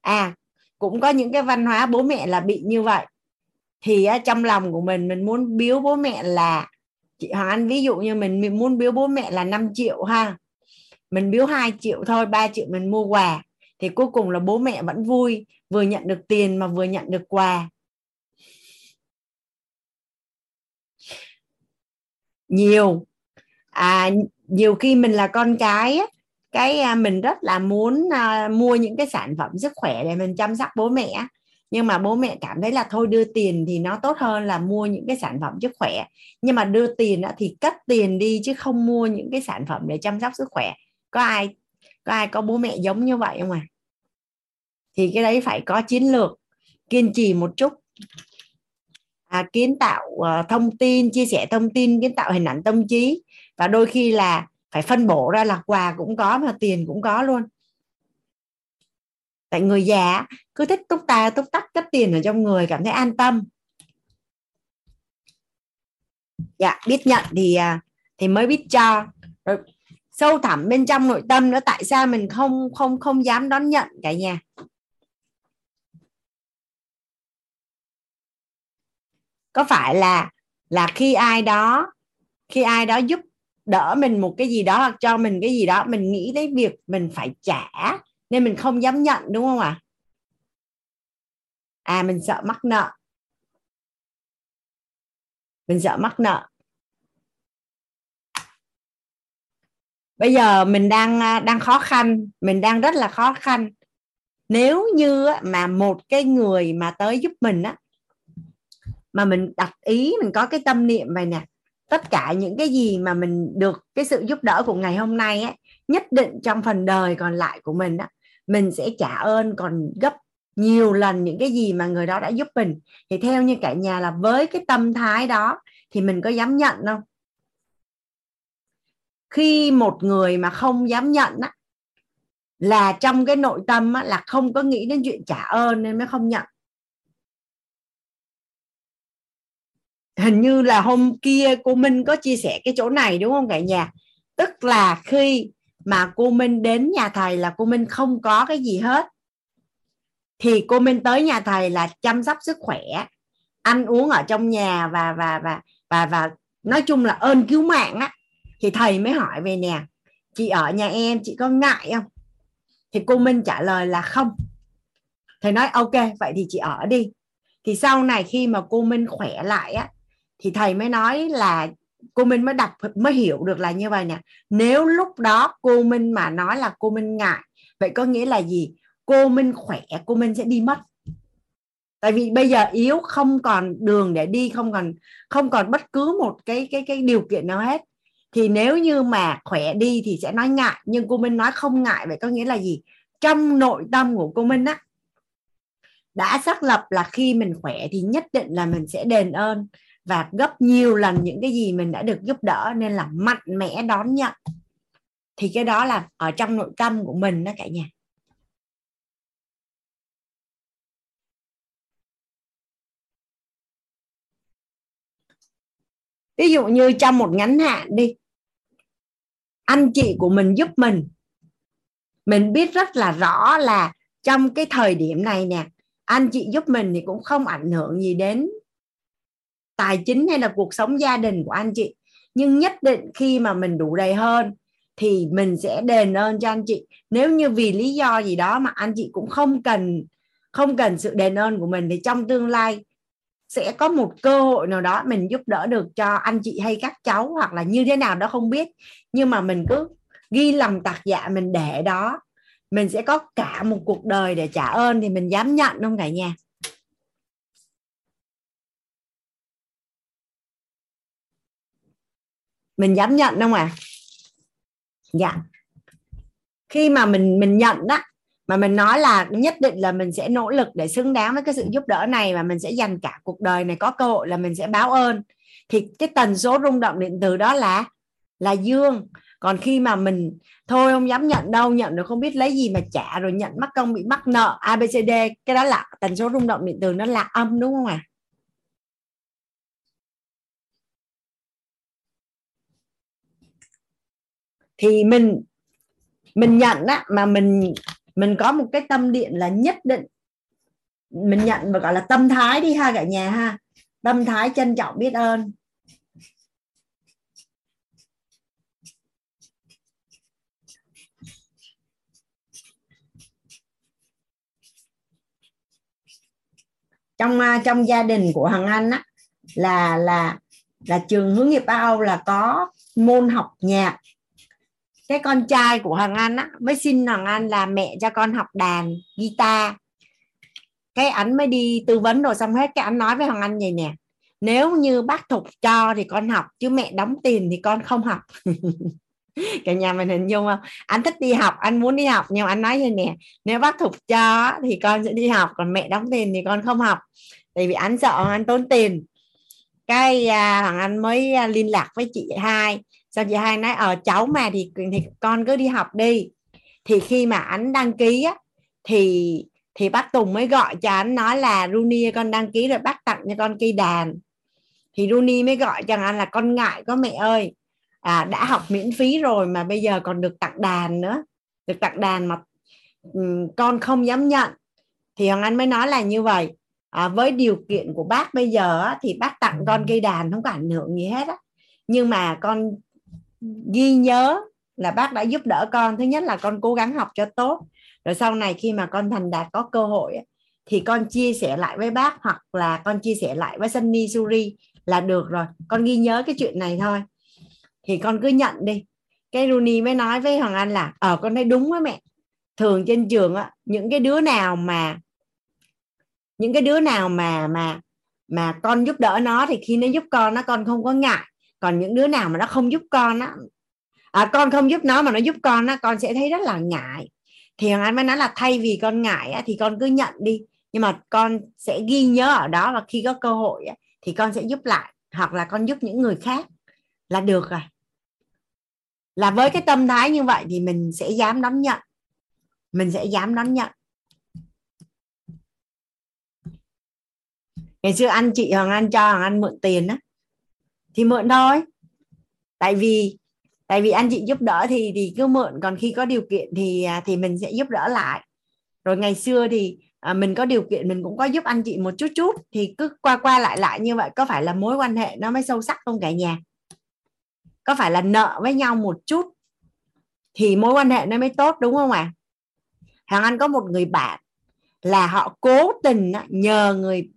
À cũng có những cái văn hóa bố mẹ là bị như vậy. Thì trong lòng của mình mình muốn biếu bố mẹ là chị Hoàng Anh ví dụ như mình, mình muốn biếu bố mẹ là 5 triệu ha. Mình biếu 2 triệu thôi 3 triệu mình mua quà. Thì cuối cùng là bố mẹ vẫn vui vừa nhận được tiền mà vừa nhận được quà. Nhiều. À nhiều khi mình là con cái cái à, mình rất là muốn à, mua những cái sản phẩm sức khỏe để mình chăm sóc bố mẹ nhưng mà bố mẹ cảm thấy là thôi đưa tiền thì nó tốt hơn là mua những cái sản phẩm sức khỏe. Nhưng mà đưa tiền thì cất tiền đi chứ không mua những cái sản phẩm để chăm sóc sức khỏe. Có ai có ai có bố mẹ giống như vậy không à thì cái đấy phải có chiến lược kiên trì một chút. À, kiến tạo uh, thông tin chia sẻ thông tin kiến tạo hình ảnh tâm trí. Và đôi khi là phải phân bổ ra là quà cũng có mà tiền cũng có luôn tại người già cứ thích túc ta, túc tắc cất tiền ở trong người, cảm thấy an tâm. Dạ biết nhận thì à, thì mới biết cho. Rồi, sâu thẳm bên trong nội tâm nữa, tại sao mình không không không dám đón nhận cả nhà? Có phải là là khi ai đó, khi ai đó giúp đỡ mình một cái gì đó hoặc cho mình cái gì đó, mình nghĩ tới việc mình phải trả nên mình không dám nhận đúng không ạ? À? à mình sợ mắc nợ. Mình sợ mắc nợ. Bây giờ mình đang à, đang khó khăn. Mình đang rất là khó khăn. Nếu như mà một cái người mà tới giúp mình á mà mình đặt ý mình có cái tâm niệm này nè tất cả những cái gì mà mình được cái sự giúp đỡ của ngày hôm nay ấy, nhất định trong phần đời còn lại của mình á mình sẽ trả ơn còn gấp nhiều lần những cái gì mà người đó đã giúp mình. Thì theo như cả nhà là với cái tâm thái đó thì mình có dám nhận không? Khi một người mà không dám nhận á là trong cái nội tâm á, là không có nghĩ đến chuyện trả ơn nên mới không nhận. Hình như là hôm kia cô Minh có chia sẻ cái chỗ này đúng không cả nhà? Tức là khi mà cô Minh đến nhà thầy là cô Minh không có cái gì hết. Thì cô Minh tới nhà thầy là chăm sóc sức khỏe, ăn uống ở trong nhà và và và và và nói chung là ơn cứu mạng á. Thì thầy mới hỏi về nè, chị ở nhà em, chị có ngại không? Thì cô Minh trả lời là không. Thầy nói, ok, vậy thì chị ở đi. Thì sau này khi mà cô Minh khỏe lại á, thì thầy mới nói là cô Minh mới đọc mới hiểu được là như vậy nè. Nếu lúc đó cô Minh mà nói là cô Minh ngại, vậy có nghĩa là gì? Cô Minh khỏe, cô Minh sẽ đi mất. Tại vì bây giờ yếu không còn đường để đi, không còn không còn bất cứ một cái cái cái điều kiện nào hết. Thì nếu như mà khỏe đi thì sẽ nói ngại, nhưng cô Minh nói không ngại, vậy có nghĩa là gì? Trong nội tâm của cô Minh á, đã xác lập là khi mình khỏe thì nhất định là mình sẽ đền ơn và gấp nhiều lần những cái gì mình đã được giúp đỡ nên là mạnh mẽ đón nhận. Thì cái đó là ở trong nội tâm của mình đó cả nhà. Ví dụ như trong một ngắn hạn đi, anh chị của mình giúp mình mình biết rất là rõ là trong cái thời điểm này nè, anh chị giúp mình thì cũng không ảnh hưởng gì đến tài chính hay là cuộc sống gia đình của anh chị. Nhưng nhất định khi mà mình đủ đầy hơn thì mình sẽ đền ơn cho anh chị. Nếu như vì lý do gì đó mà anh chị cũng không cần không cần sự đền ơn của mình, thì trong tương lai sẽ có một cơ hội nào đó mình giúp đỡ được cho anh chị hay các cháu, hoặc là như thế nào đó không biết. Nhưng mà mình cứ ghi lòng tạc dạ mình để đó. Mình sẽ có cả một cuộc đời để trả ơn thì mình dám nhận không cả nhà? Mình dám nhận không à dạ. Khi mà mình mình nhận đó mà mình nói là nhất định là mình sẽ nỗ lực để xứng đáng với cái sự giúp đỡ này và mình sẽ dành cả cuộc đời này có cơ hội là mình sẽ báo ơn, thì cái tần số rung động điện từ đó là là dương. Còn khi mà mình, thôi không dám nhận đâu, nhận được không biết lấy gì mà trả, rồi nhận mắc công bị mắc nợ abcd cái đó là tần số rung động điện từ nó là âm, đúng không ạ? à? Thì mình mình nhận á, mà mình mình có một cái tâm điện là nhất định. Mình nhận và gọi là tâm thái đi ha cả nhà ha. Tâm thái trân trọng biết ơn. Trong à, trong gia đình của Hằng Anh á, là là là trường hướng nghiệp Á Âu là có môn học nhạc cái con trai của hoàng Anh á mới xin hoàng Anh là mẹ cho con học đàn guitar. Cái ảnh mới đi tư vấn rồi xong hết cái ảnh nói với Hoàng Anh vậy nè nếu như bác thục cho thì con học chứ mẹ đóng tiền thì con không học. Cả nhà mình hình dung không? Anh thích đi học anh muốn đi học nhưng anh nói như nè nếu bác thục cho thì con sẽ đi học còn mẹ đóng tiền thì con không học. Tại vì anh sợ anh tốn tiền. Cái à, thằng anh mới à, liên lạc với chị hai sao chị hai nói ở ờ, cháu mà thì thì con cứ đi học đi. Thì khi mà anh đăng ký á thì thì bác Tùng mới gọi cho anh nói là Runi con đăng ký rồi bác tặng cho con cây đàn. Thì Runi mới gọi cho anh là con ngại có mẹ ơi. À, đã học miễn phí rồi mà bây giờ còn được tặng đàn nữa. Được tặng đàn mà um, con không dám nhận. Thì Hoàng Anh mới nói là như vậy. À, với điều kiện của bác bây giờ á, thì bác tặng con cây đàn không có ảnh hưởng gì hết á. Nhưng mà con ghi nhớ là bác đã giúp đỡ con. Thứ nhất là con cố gắng học cho tốt. Rồi sau này khi mà con thành đạt có cơ hội thì con chia sẻ lại với bác hoặc là con chia sẻ lại với Sunny Suri là được rồi. Con ghi nhớ cái chuyện này thôi. Thì con cứ nhận đi. Cái Rooney mới nói với Hoàng Anh là ờ con thấy đúng á mẹ. Thường trên trường á, những cái đứa nào mà, những cái đứa nào mà mà mà con giúp đỡ nó thì khi nó giúp con nó con không có ngại còn những đứa nào mà nó không giúp con á à, con không giúp nó mà nó giúp con á con sẽ thấy rất là ngại. Thì hoàng anh mới nói là thay vì con ngại á, thì con cứ nhận đi. Nhưng mà con sẽ ghi nhớ ở đó và khi có cơ hội á, thì con sẽ giúp lại hoặc là con giúp những người khác là được rồi. Là với cái tâm thái như vậy thì mình sẽ dám đón nhận. Mình sẽ dám đón nhận. Ngày xưa anh chị hoàng anh cho hoàng anh mượn tiền á thì mượn thôi. Tại vì tại vì anh chị giúp đỡ thì thì cứ mượn. Còn khi có điều kiện thì à, thì mình sẽ giúp đỡ lại. Rồi ngày xưa thì à, mình có điều kiện mình cũng có giúp anh chị một chút chút. Thì cứ qua qua lại lại như vậy. Có phải là mối quan hệ nó mới sâu sắc không cả nhà? Có phải là nợ với nhau một chút thì mối quan hệ nó mới tốt đúng không ạ? À? hàng Anh có một người bạn là họ cố tình nhờ người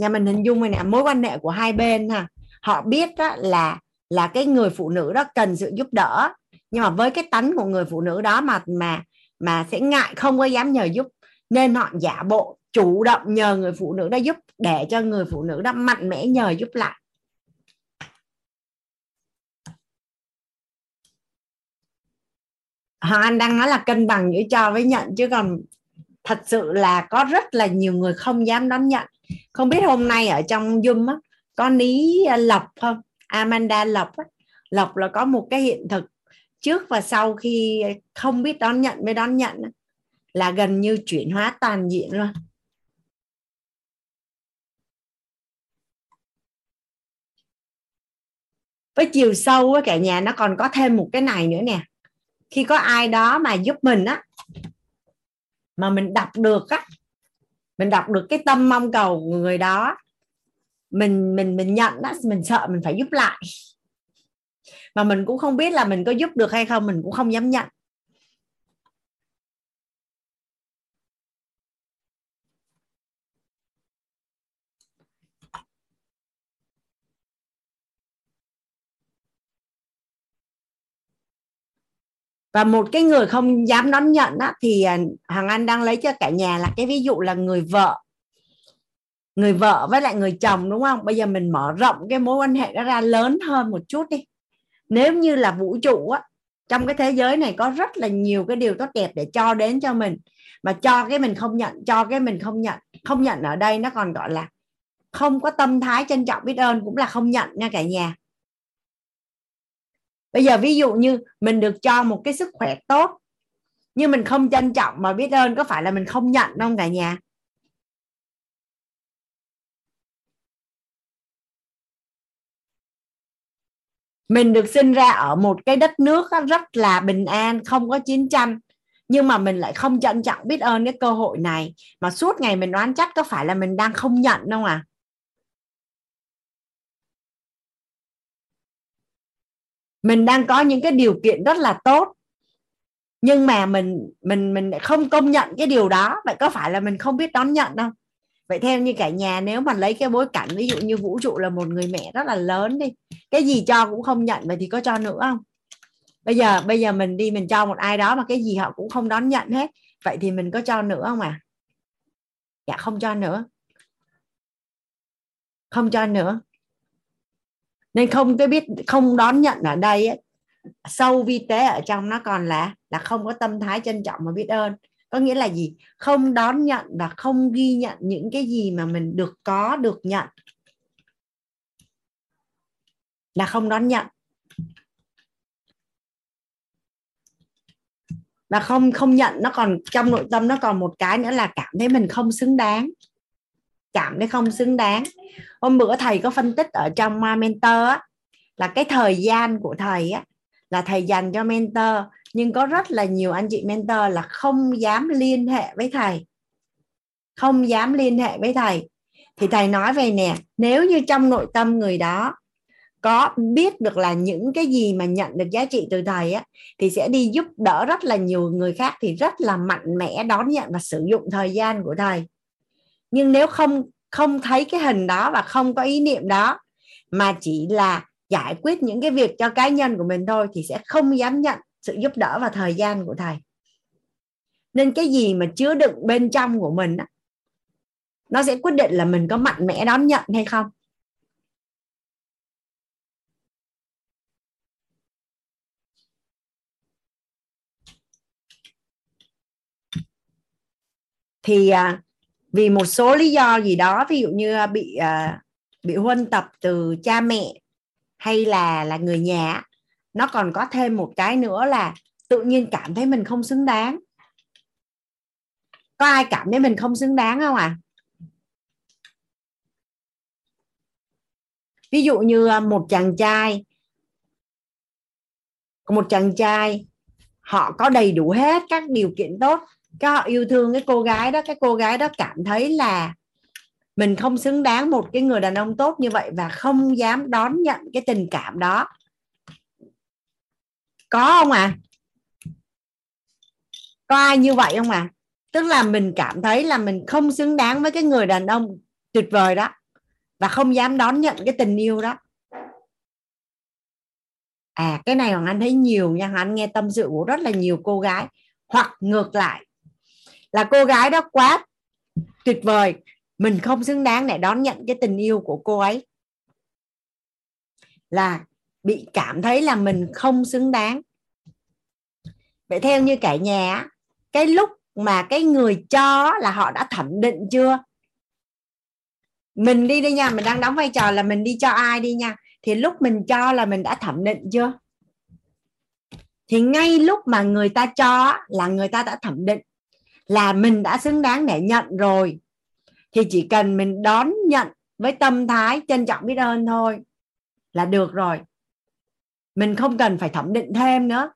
nhà mình hình dung này nè, mối quan hệ của hai bên ha. Họ biết đó là là cái người phụ nữ đó cần sự giúp đỡ. Nhưng mà với cái tánh của người phụ nữ đó mà mà mà sẽ ngại không có dám nhờ giúp, nên họ giả bộ, chủ động nhờ người phụ nữ đó giúp để cho người phụ nữ đó mạnh mẽ nhờ giúp lại. Hoàng Anh đang nói là cân bằng giữa cho với nhận, chứ còn thật sự là có rất là nhiều người không dám đón nhận không biết hôm nay ở trong Zoom á, có ní à, Lộc không? Amanda, Lộc á. Lộc là có một cái hiện thực trước và sau khi không biết đón nhận mới đón nhận là gần như chuyển hóa toàn diện luôn. Với chiều sâu á, cả nhà, nó còn có thêm một cái này nữa nè. Khi có ai đó mà giúp mình á, mà mình đọc được á mình đọc được cái tâm mong cầu của người đó, mình mình mình nhận đó, mình sợ mình phải giúp lại. Mà mình cũng không biết là mình có giúp được hay không, mình cũng không dám nhận. Và một cái người không dám đón nhận á, thì à, hàng Anh đang lấy cho cả nhà là cái ví dụ là người vợ. Người vợ với lại người chồng đúng không? Bây giờ mình mở rộng cái mối quan hệ đó ra lớn hơn một chút đi. Nếu như là vũ trụ á trong cái thế giới này có rất là nhiều cái điều tốt đẹp để cho đến cho mình mà cho cái mình không nhận cho cái mình không nhận không nhận ở đây nó còn gọi là không có tâm thái trân trọng biết ơn cũng là không nhận nha cả nhà bây giờ ví dụ như mình được cho một cái sức khỏe tốt, nhưng mình không trân trọng mà biết ơn, có phải là mình không nhận không cả nhà? Mình được sinh ra ở một cái đất nước rất là bình an, không có chiến tranh, nhưng mà mình lại không trân trọng biết ơn cái cơ hội này. Mà suốt ngày mình đoán chắc có phải là mình đang không nhận không à? Mình đang có những cái điều kiện rất là tốt. Nhưng mà mình mình mình không công nhận cái điều đó. Vậy có phải là mình không biết đón nhận không? Vậy theo như cả nhà, nếu mà lấy cái bối cảnh, ví dụ như vũ trụ là một người mẹ rất là lớn đi, cái gì cho cũng không nhận, vậy thì có cho nữa không? Bây giờ bây giờ mình đi, mình cho một ai đó mà cái gì họ cũng không đón nhận hết, vậy thì mình có cho nữa không à? Dạ không cho nữa. Không cho nữa nên không cái biết không đón nhận ở đây ấy, sâu vi tế ở trong nó còn là là không có tâm thái trân trọng và biết ơn. Có nghĩa là gì? Không đón nhận và không ghi nhận những cái gì mà mình được có được nhận. Là không đón nhận. Và không không nhận nó còn trong nội tâm nó còn một cái nữa là cảm thấy mình không xứng đáng cảm thấy không xứng đáng. Hôm bữa thầy có phân tích ở trong à, mentor á, là cái thời gian của thầy á, là thầy dành cho mentor nhưng có rất là nhiều anh chị mentor là không dám liên hệ với thầy. Không dám liên hệ với thầy. Thì thầy nói về nè nếu như trong nội tâm người đó có biết được là những cái gì mà nhận được giá trị từ thầy á thì sẽ đi giúp đỡ rất là nhiều người khác thì rất là mạnh mẽ đón nhận và sử dụng thời gian của thầy nhưng nếu không không thấy cái hình đó và không có ý niệm đó, mà chỉ là giải quyết những cái việc cho cá nhân của mình thôi, thì sẽ không dám nhận sự giúp đỡ và thời gian của thầy. Nên cái gì mà chứa đựng bên trong của mình nó sẽ quyết định là mình có mạnh mẽ đón nhận hay không. Thì à, vì một số lý do gì đó, ví dụ như à, bị à, bị huân tập từ cha mẹ hay là là người nhà nó còn có thêm một cái nữa là tự nhiên cảm thấy mình không xứng đáng có ai cảm thấy mình không xứng đáng không ạ à? ví dụ như à, một chàng trai, một chàng trai, họ có đầy đủ hết các điều kiện tốt cái họ yêu thương cái cô gái đó, cái cô gái đó cảm thấy là mình không xứng đáng một cái người đàn ông tốt như vậy và không dám đón nhận cái tình cảm đó. Có không à có ai như vậy không à tức là mình cảm thấy là mình không xứng đáng với cái người đàn ông tuyệt vời đó và không dám đón nhận cái tình yêu đó. À cái này hoàng anh thấy nhiều nha. Hoàng anh nghe tâm sự của rất là nhiều cô gái. Hoặc ngược lại là cô gái đó quá tuyệt vời. Mình không xứng đáng để đón nhận cái tình yêu của cô ấy. Là bị cảm thấy là mình không xứng đáng. Vậy theo như cả nhà cái lúc mà cái người cho là họ đã thẩm định chưa? Mình đi đi nha, mình đang đóng vai trò là mình đi cho ai đi nha. Thì lúc mình cho là mình đã thẩm định chưa? Thì ngay lúc mà người ta cho là người ta đã thẩm định là mình đã xứng đáng để nhận rồi thì chỉ cần mình đón nhận với tâm thái trân trọng biết ơn thôi là được rồi. Mình không cần phải thẩm định thêm nữa.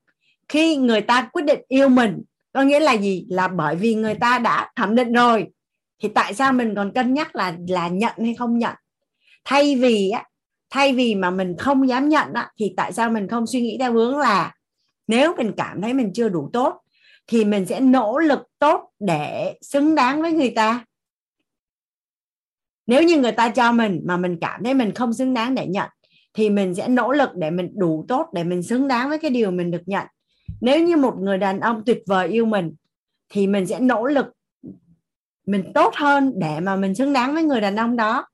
Khi người ta quyết định yêu mình có nghĩa là gì? Là bởi vì người ta đã thẩm định rồi thì tại sao mình còn cân nhắc là là nhận hay không nhận? Thay vì á thay vì mà mình không dám nhận á, thì tại sao mình không suy nghĩ theo hướng là nếu mình cảm thấy mình chưa đủ tốt thì mình sẽ nỗ lực tốt để xứng đáng với người ta. Nếu như người ta cho mình mà mình cảm thấy mình không xứng đáng để nhận, thì mình sẽ nỗ lực để mình đủ tốt để mình xứng đáng với cái điều mình được nhận. Nếu như một người đàn ông tuyệt vời yêu mình, thì mình sẽ nỗ lực mình tốt hơn để mà mình xứng đáng với người đàn ông đó.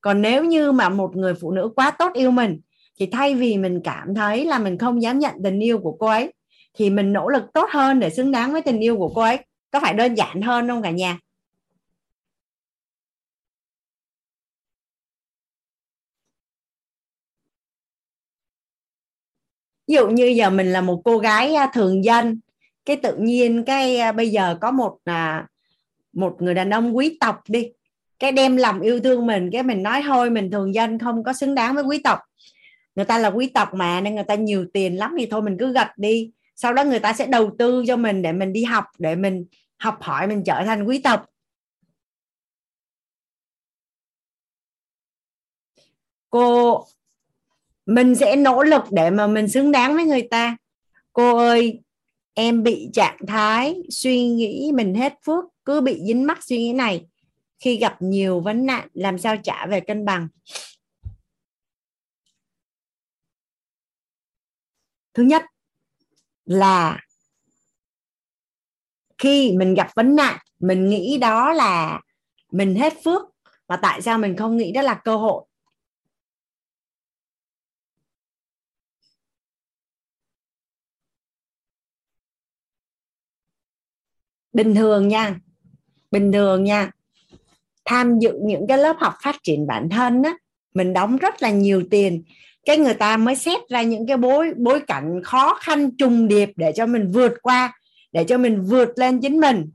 Còn nếu như mà một người phụ nữ quá tốt yêu mình, thì thay vì mình cảm thấy là mình không dám nhận tình yêu của cô ấy thì mình nỗ lực tốt hơn để xứng đáng với tình yêu của cô ấy. Có phải đơn giản hơn không cả nhà? Ví dụ như giờ mình là một cô gái à, thường dân cái tự nhiên cái à, bây giờ có một à, một người đàn ông quý tộc đi cái đem lòng yêu thương mình cái mình nói thôi mình thường dân không có xứng đáng với quý tộc. Người ta là quý tộc mà nên người ta nhiều tiền lắm thì thôi mình cứ gật đi sau đó người ta sẽ đầu tư cho mình để mình đi học, để mình học hỏi, mình trở thành quý tộc. Cô, mình sẽ nỗ lực để mà mình xứng đáng với người ta. Cô ơi, em bị trạng thái suy nghĩ mình hết phước, cứ bị dính mắc suy nghĩ này. Khi gặp nhiều vấn nạn, làm sao trả về cân bằng? Thứ nhất là khi mình gặp vấn nạn, mình nghĩ đó là mình hết phước. Và tại sao mình không nghĩ đó là cơ hội? Bình thường nha, bình thường nha, tham dự những cái lớp học phát triển bản thân á, mình đóng rất là nhiều tiền cái người ta mới xét ra những cái bối bối cảnh khó khăn trùng điệp để cho mình vượt qua, để cho mình vượt lên chính mình.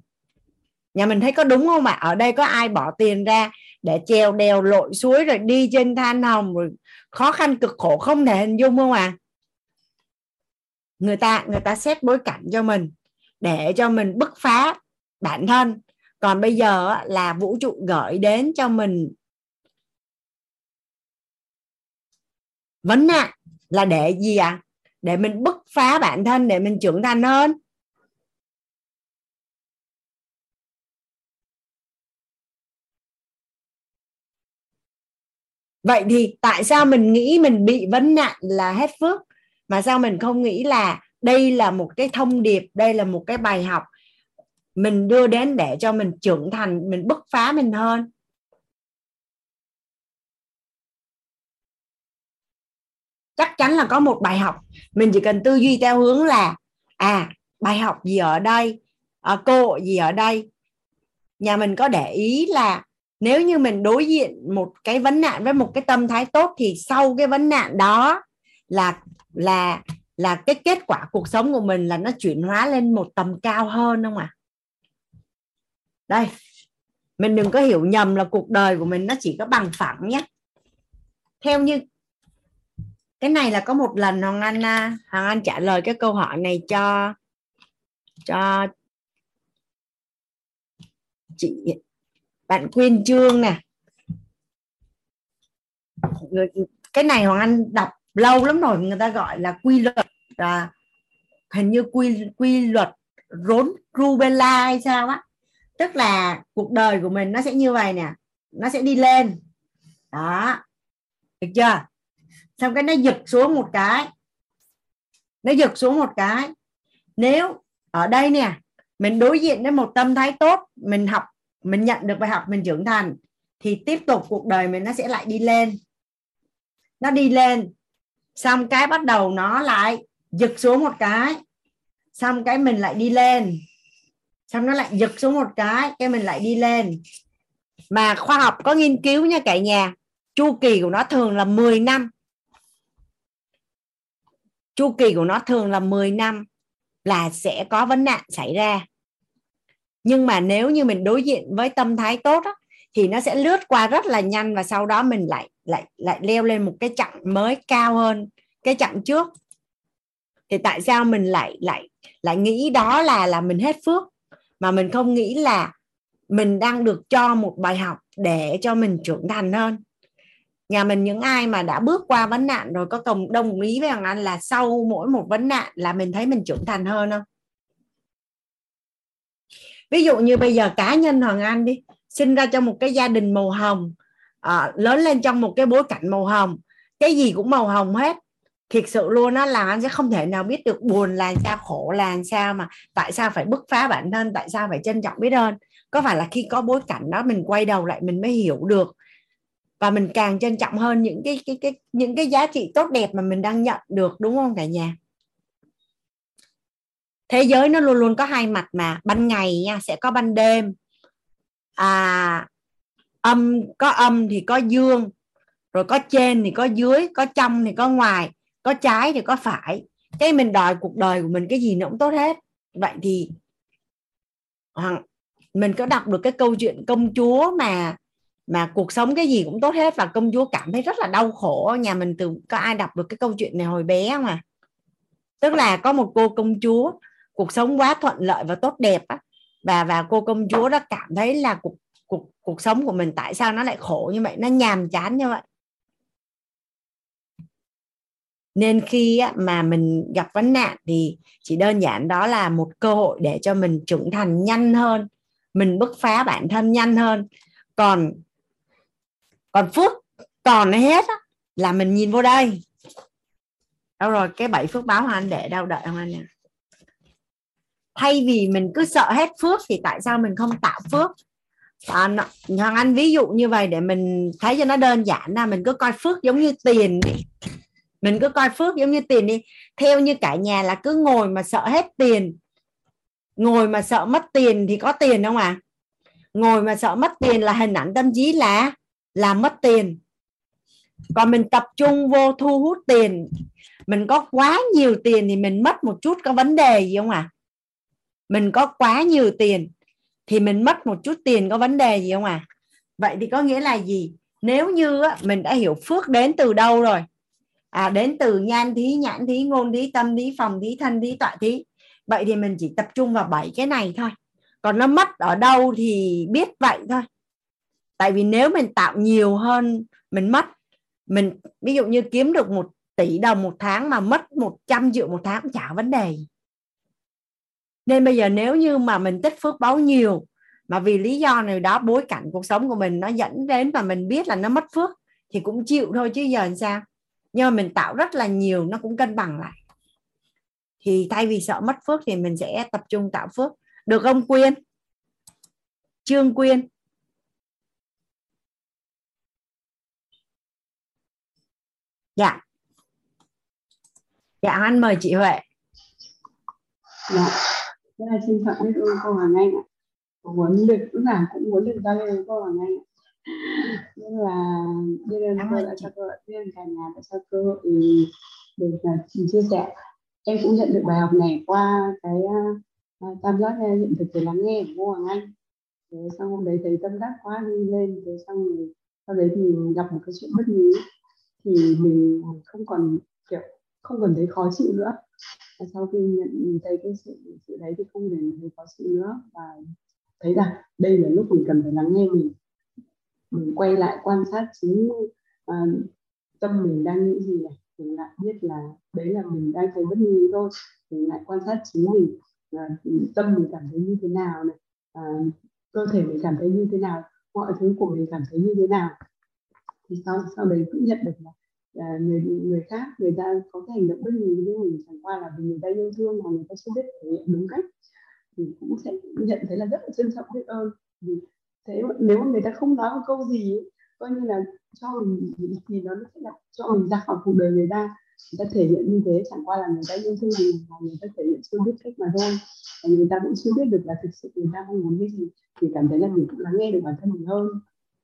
Nhà mình thấy có đúng không ạ? Ở đây có ai bỏ tiền ra để treo đèo lội suối rồi đi trên than hồng rồi khó khăn cực khổ không thể hình dung không à người ta người ta xét bối cảnh cho mình để cho mình bứt phá bản thân. Còn bây giờ là vũ trụ gửi đến cho mình vấn nạn là để gì ạ? À? để mình bứt phá bản thân, để mình trưởng thành hơn. Vậy thì tại sao mình nghĩ mình bị vấn nạn là hết phước? Mà sao mình không nghĩ là đây là một cái thông điệp, đây là một cái bài học mình đưa đến để cho mình trưởng thành, mình bứt phá mình hơn? Chắc chắn là có một bài học. Mình chỉ cần tư duy theo hướng là à bài học gì ở đây à, cô gì ở đây. Nhà mình có để ý là nếu như mình đối diện một cái vấn nạn với một cái tâm thái tốt thì sau cái vấn nạn đó là là là cái kết quả cuộc sống của mình là nó chuyển hóa lên một tầm cao hơn không ạ? À? đây mình đừng có hiểu nhầm là cuộc đời của mình nó chỉ có bằng phẳng nhé. Theo như cái này là có một lần hoàng anh à? hoàng anh trả lời cái câu hỏi này cho cho chị, bạn quyên trương nè. Cái này hoàng anh đọc lâu lắm rồi, người ta gọi là quy luật là hình như quy quy luật rốn rubella hay sao á. Tức là cuộc đời của mình nó sẽ như vậy nè, nó sẽ đi lên. Đó, được chưa? Xong cái nó giật xuống một cái. Nó giật xuống một cái. Nếu ở đây nè, mình đối diện với một tâm thái tốt, mình học, mình nhận được bài học, mình trưởng thành, thì tiếp tục cuộc đời mình nó sẽ lại đi lên. Nó đi lên. Xong cái bắt đầu nó lại giật xuống một cái. Xong cái mình lại đi lên. Xong nó lại giật xuống một cái cái mình lại đi lên. Mà khoa học có nghiên cứu nha cả nhà. Chu kỳ của nó thường là 10 năm chu kỳ của nó thường là 10 năm là sẽ có vấn nạn xảy ra. Nhưng mà nếu như mình đối diện với tâm thái tốt á, thì nó sẽ lướt qua rất là nhanh và sau đó mình lại lại lại leo lên một cái chặng mới cao hơn cái chặng trước. Thì tại sao mình lại lại lại nghĩ đó là là mình hết phước? Mà mình không nghĩ là mình đang được cho một bài học để cho mình trưởng thành hơn nhà mình những ai mà đã bước qua vấn nạn rồi có cùng đồng ý với hoàng anh là sau mỗi một vấn nạn là mình thấy mình trưởng thành hơn không? Ví dụ như bây giờ cá nhân hoàng anh đi sinh ra trong một cái gia đình màu hồng à, lớn lên trong một cái bối cảnh màu hồng cái gì cũng màu hồng hết. Thiệt sự luôn nó là anh sẽ không thể nào biết được buồn là sao khổ là sao mà tại sao phải bứt phá bản thân tại sao phải trân trọng biết ơn. Có phải là khi có bối cảnh đó mình quay đầu lại mình mới hiểu được và mình càng trân trọng hơn những cái cái cái, những cái giá trị tốt đẹp mà mình đang nhận được, đúng không cả nhà? Thế giới nó luôn luôn có hai mặt mà, ban ngày nha, sẽ có ban đêm. À âm, có âm thì có dương, rồi có trên thì có dưới, có trong thì có ngoài, có trái thì có phải. Cái mình đòi cuộc đời của mình cái gì nó cũng tốt hết. Vậy thì mình có đọc được cái câu chuyện công chúa mà mà cuộc sống cái gì cũng tốt hết và công chúa cảm thấy rất là đau khổ. Nhà mình từ, có ai đọc được cái câu chuyện này hồi bé không à? Tức là có một cô công chúa, cuộc sống quá thuận lợi và tốt đẹp á. Và và cô công chúa đó cảm thấy là cuộc cuộc cuộc sống của mình tại sao nó lại khổ như vậy? Nó nhàm chán như vậy. Nên khi mà mình gặp vấn nạn thì chỉ đơn giản đó là một cơ hội để cho mình trưởng thành nhanh hơn. Mình bứt phá bản thân nhanh hơn. Còn còn phước còn hết á, là mình nhìn vô đây. Đâu rồi cái bảy phước báo anh để đâu đợi không anh nè thay vì mình cứ sợ hết phước thì tại sao mình không tạo phước? À, hoàng anh ví dụ như vậy để mình thấy cho nó đơn giản là mình cứ coi phước giống như tiền đi. Mình cứ coi phước giống như tiền đi. Theo như cả nhà là cứ ngồi mà sợ hết tiền. Ngồi mà sợ mất tiền thì có tiền không à ngồi mà sợ mất tiền là hình ảnh tâm trí là là mất tiền. Còn mình tập trung vô thu hút tiền mình có quá nhiều tiền thì mình mất một chút có vấn đề gì không à mình có quá nhiều tiền thì mình mất một chút tiền có vấn đề gì không à vậy thì có nghĩa là gì? Nếu như mình đã hiểu phước đến từ đâu rồi? À, đến từ nhan thí nhãn thí ngôn thí tâm thí phòng thí thân thí tọa thí. Vậy thì mình chỉ tập trung vào bảy cái này thôi. Còn nó mất ở đâu thì biết vậy thôi tại vì nếu mình tạo nhiều hơn mình mất, mình, ví dụ như kiếm được một tỷ đồng một tháng mà mất 100 triệu một tháng cũng chả vấn đề. Nên bây giờ nếu như mà mình tích phước báo nhiều, mà vì lý do này đó bối cảnh cuộc sống của mình nó dẫn đến và mình biết là nó mất phước, thì cũng chịu thôi chứ giờ làm sao? Nhưng mà mình tạo rất là nhiều, nó cũng cân bằng lại. Thì thay vì sợ mất phước thì mình sẽ tập trung tạo phước. Được không quyên? Trương quyên dạ. Dạ anh mời chị huệ. Dạ. Thế là xin phận biết ơn cô Hoàng Anh ạ. muốn được lúc nào cũng muốn được giao lưu cô Hoàng Anh nên là biết ơn cô đã cho cơ hội biết ơn cả nhà đã cho cơ hội được uh, chia sẻ. Em cũng nhận được bài học này qua cái uh, tam giác hiện thực để lắng nghe của cô Hoàng Anh. Rồi xong hôm đấy thấy tâm đắc quá đi lên rồi xong rồi sau đấy thì gặp một cái chuyện bất ngờ thì mình không còn kiểu không còn thấy khó chịu nữa. Và sau khi nhận thấy cái sự sự đấy thì không để thấy khó chịu nữa. Và thấy rằng đây là lúc mình cần phải lắng nghe mình. Mình quay lại quan sát chính uh, tâm mình đang nghĩ gì này. Mình lại biết là đấy là mình đang thấy bất ngờ thôi. Mình lại quan sát chính mình là tâm mình cảm thấy như thế nào này. À, cơ thể mình cảm thấy như thế nào. Mọi thứ của mình cảm thấy như thế nào thì sau sau đấy cũng nhận được là à, người người khác người ta có cái hành động bất bình với mình chẳng qua là vì người ta yêu thương mà người ta chưa biết thể hiện đúng cách. Thì cũng sẽ nhận thấy là rất là trân trọng biết ơn. Vì thế nếu mà người ta không nói một câu gì ấy, coi như là cho mình thì nó sẽ là cho mình ra khỏi cuộc đời người ta người ta thể hiện như thế chẳng qua là người ta yêu thương mình và người ta thể hiện chưa biết cách mà thôi. Và người ta cũng chưa biết được là thực sự người ta mong muốn cái gì thì cảm thấy là mình cũng lắng nghe được bản thân mình hơn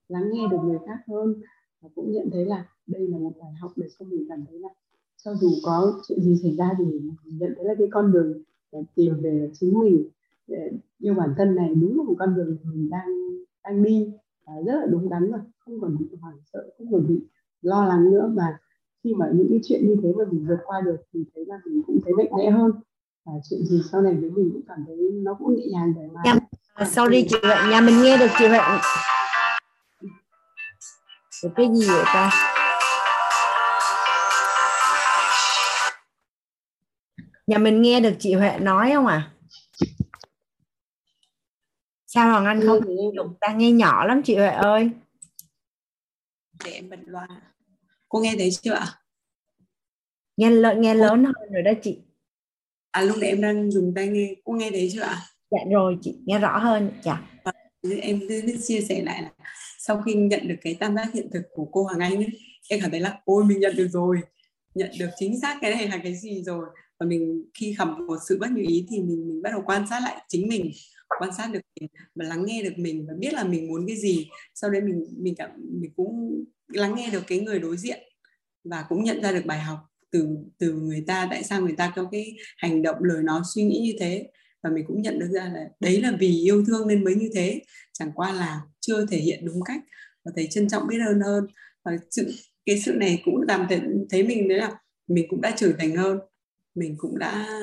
lắng nghe được người khác hơn và cũng nhận thấy là đây là một bài học để cho mình cảm thấy là cho dù có chuyện gì xảy ra thì mình nhận thấy là cái con đường để tìm về chính mình, để yêu bản thân này đúng là một con đường mình đang đang đi và rất là đúng đắn rồi không còn bị hoảng sợ, không còn bị lo lắng nữa. Mà khi mà những cái chuyện như thế mà mình vượt qua được thì thấy là mình cũng thấy mạnh mẽ hơn. Và chuyện gì sau này với mình cũng cảm thấy nó cũng nhẹ nhàng để mà sau đi sorry chị Huệ nhà mình nghe được chị Huệ được cái gì vậy ta? Nhà mình nghe được chị Huệ nói không à? Sao Hoàng Anh không được? Ta nghe nhỏ lắm chị Huệ ơi. Để em bật loa. Cô nghe thấy chưa ạ? Nghe lớn nghe lớn hơn rồi đó chị. À lúc nãy em đang dùng tai nghe. Cô nghe thấy chưa ạ? Dạ rồi chị nghe rõ hơn. Dạ. Em chia sẻ lại là sau khi nhận được cái tam giác hiện thực của cô Hoàng Anh ấy, em cảm thấy là ôi mình nhận được rồi nhận được chính xác cái này là cái gì rồi? Và mình khi gặp một sự bất như ý thì mình mình bắt đầu quan sát lại chính mình quan sát được mình và lắng nghe được mình và biết là mình muốn cái gì. Sau đấy mình mình cảm mình cũng lắng nghe được cái người đối diện và cũng nhận ra được bài học từ từ người ta tại sao người ta có cái hành động lời nói suy nghĩ như thế và mình cũng nhận được ra là đấy là vì yêu thương nên mới như thế. Chẳng qua là chưa thể hiện đúng cách và thấy trân trọng biết ơn hơn. Và sự cái sự này cũng làm thấy, thấy mình đấy là mình cũng đã trưởng thành hơn. Mình cũng đã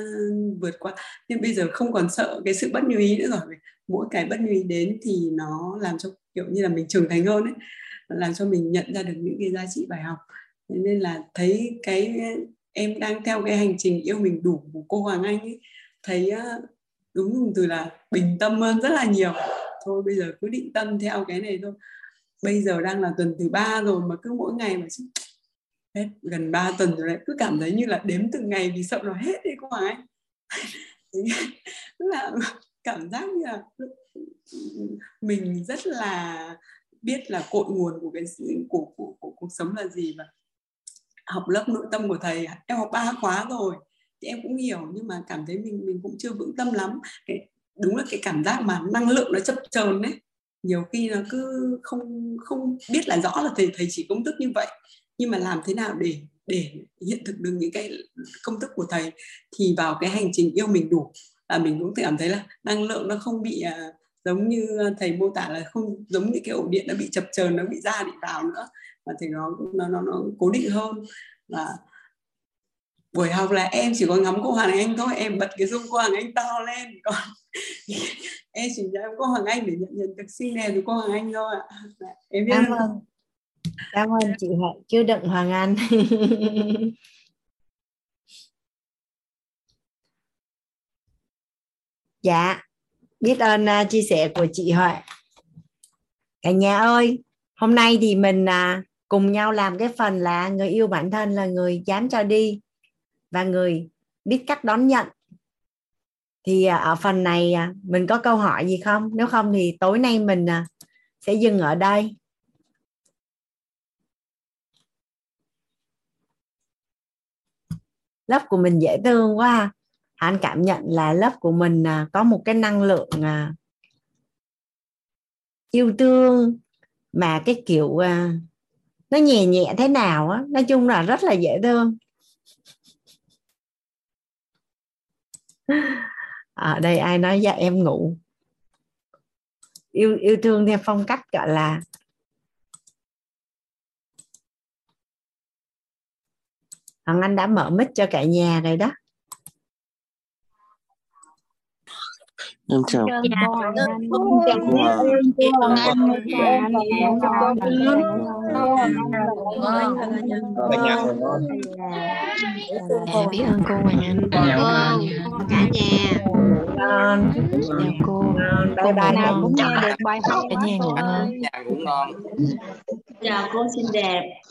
vượt qua. Nhưng bây giờ không còn sợ cái sự bất như ý nữa rồi. Mỗi cái bất như ý đến thì nó làm cho kiểu như là mình trưởng thành hơn ấy. Làm cho mình nhận ra được những cái giá trị bài học. Nên là thấy cái em đang theo cái hành trình yêu mình đủ của cô Hoàng Anh ấy thấy đúng dùng từ là bình tâm hơn rất là nhiều. Thôi bây giờ cứ định tâm theo cái này thôi. Bây giờ đang là tuần thứ ba rồi mà cứ mỗi ngày mà hết gần 3 tuần rồi đấy cứ cảm thấy như là đếm từng ngày vì sợ nó hết đi cô ấy. Tức là cảm giác như là mình rất là biết là cội nguồn của cái của, của, của, của cuộc sống là gì và học lớp nội tâm của thầy em học ba khóa rồi thì em cũng hiểu nhưng mà cảm thấy mình mình cũng chưa vững tâm lắm. Cái đúng là cái cảm giác mà năng lượng nó chập chờn đấy nhiều khi nó cứ không không biết là rõ là thầy thầy chỉ công thức như vậy. Nhưng mà làm thế nào để để hiện thực được những cái công thức của thầy thì vào cái hành trình yêu mình đủ. Là mình cũng cảm thấy là năng lượng nó không bị à, giống như thầy mô tả là không giống như cái ổ điện nó bị chập chờn nó bị ra bị vào nữa. Mà thì nó nó nó, nó cố định hơn. Và buổi học là em chỉ có ngắm cô Hoàng Anh thôi em bật cái dung cô Hoàng Anh to lên. Còn em chỉ nhắm cô Hoàng Anh để nhận nhận thực sinh này từ cô Hoàng Anh thôi ạ. Em biết cảm ơn. Cảm ơn chị Huệ chưa đựng Hoàng Anh. Dạ biết ơn uh, chia sẻ của chị Huệ. Cả nhà ơi hôm nay thì mình uh, cùng nhau làm cái phần là người yêu bản thân là người dám cho đi và người biết cách đón nhận. Thì à, ở phần này à, mình có câu hỏi gì không? Nếu không thì tối nay mình à, sẽ dừng ở đây. Lớp của mình dễ thương quá anh cảm nhận là lớp của mình có một cái năng lượng yêu thương mà cái kiểu nó nhẹ nhẹ thế nào á, nói chung là rất là dễ thương. Ở đây, ai nói dạ em ngủ. Yêu yêu thương theo phong cách gọi là Hoàng Anh đã mở mic cho cả nhà rồi đó. Em chào Dạ, biết ơn cô Hoàng Anh cô cả nhà chào cô cô bye ngủ ngon ngon cả nhà ngủ ngon ngủ ngon chào cô xinh đẹp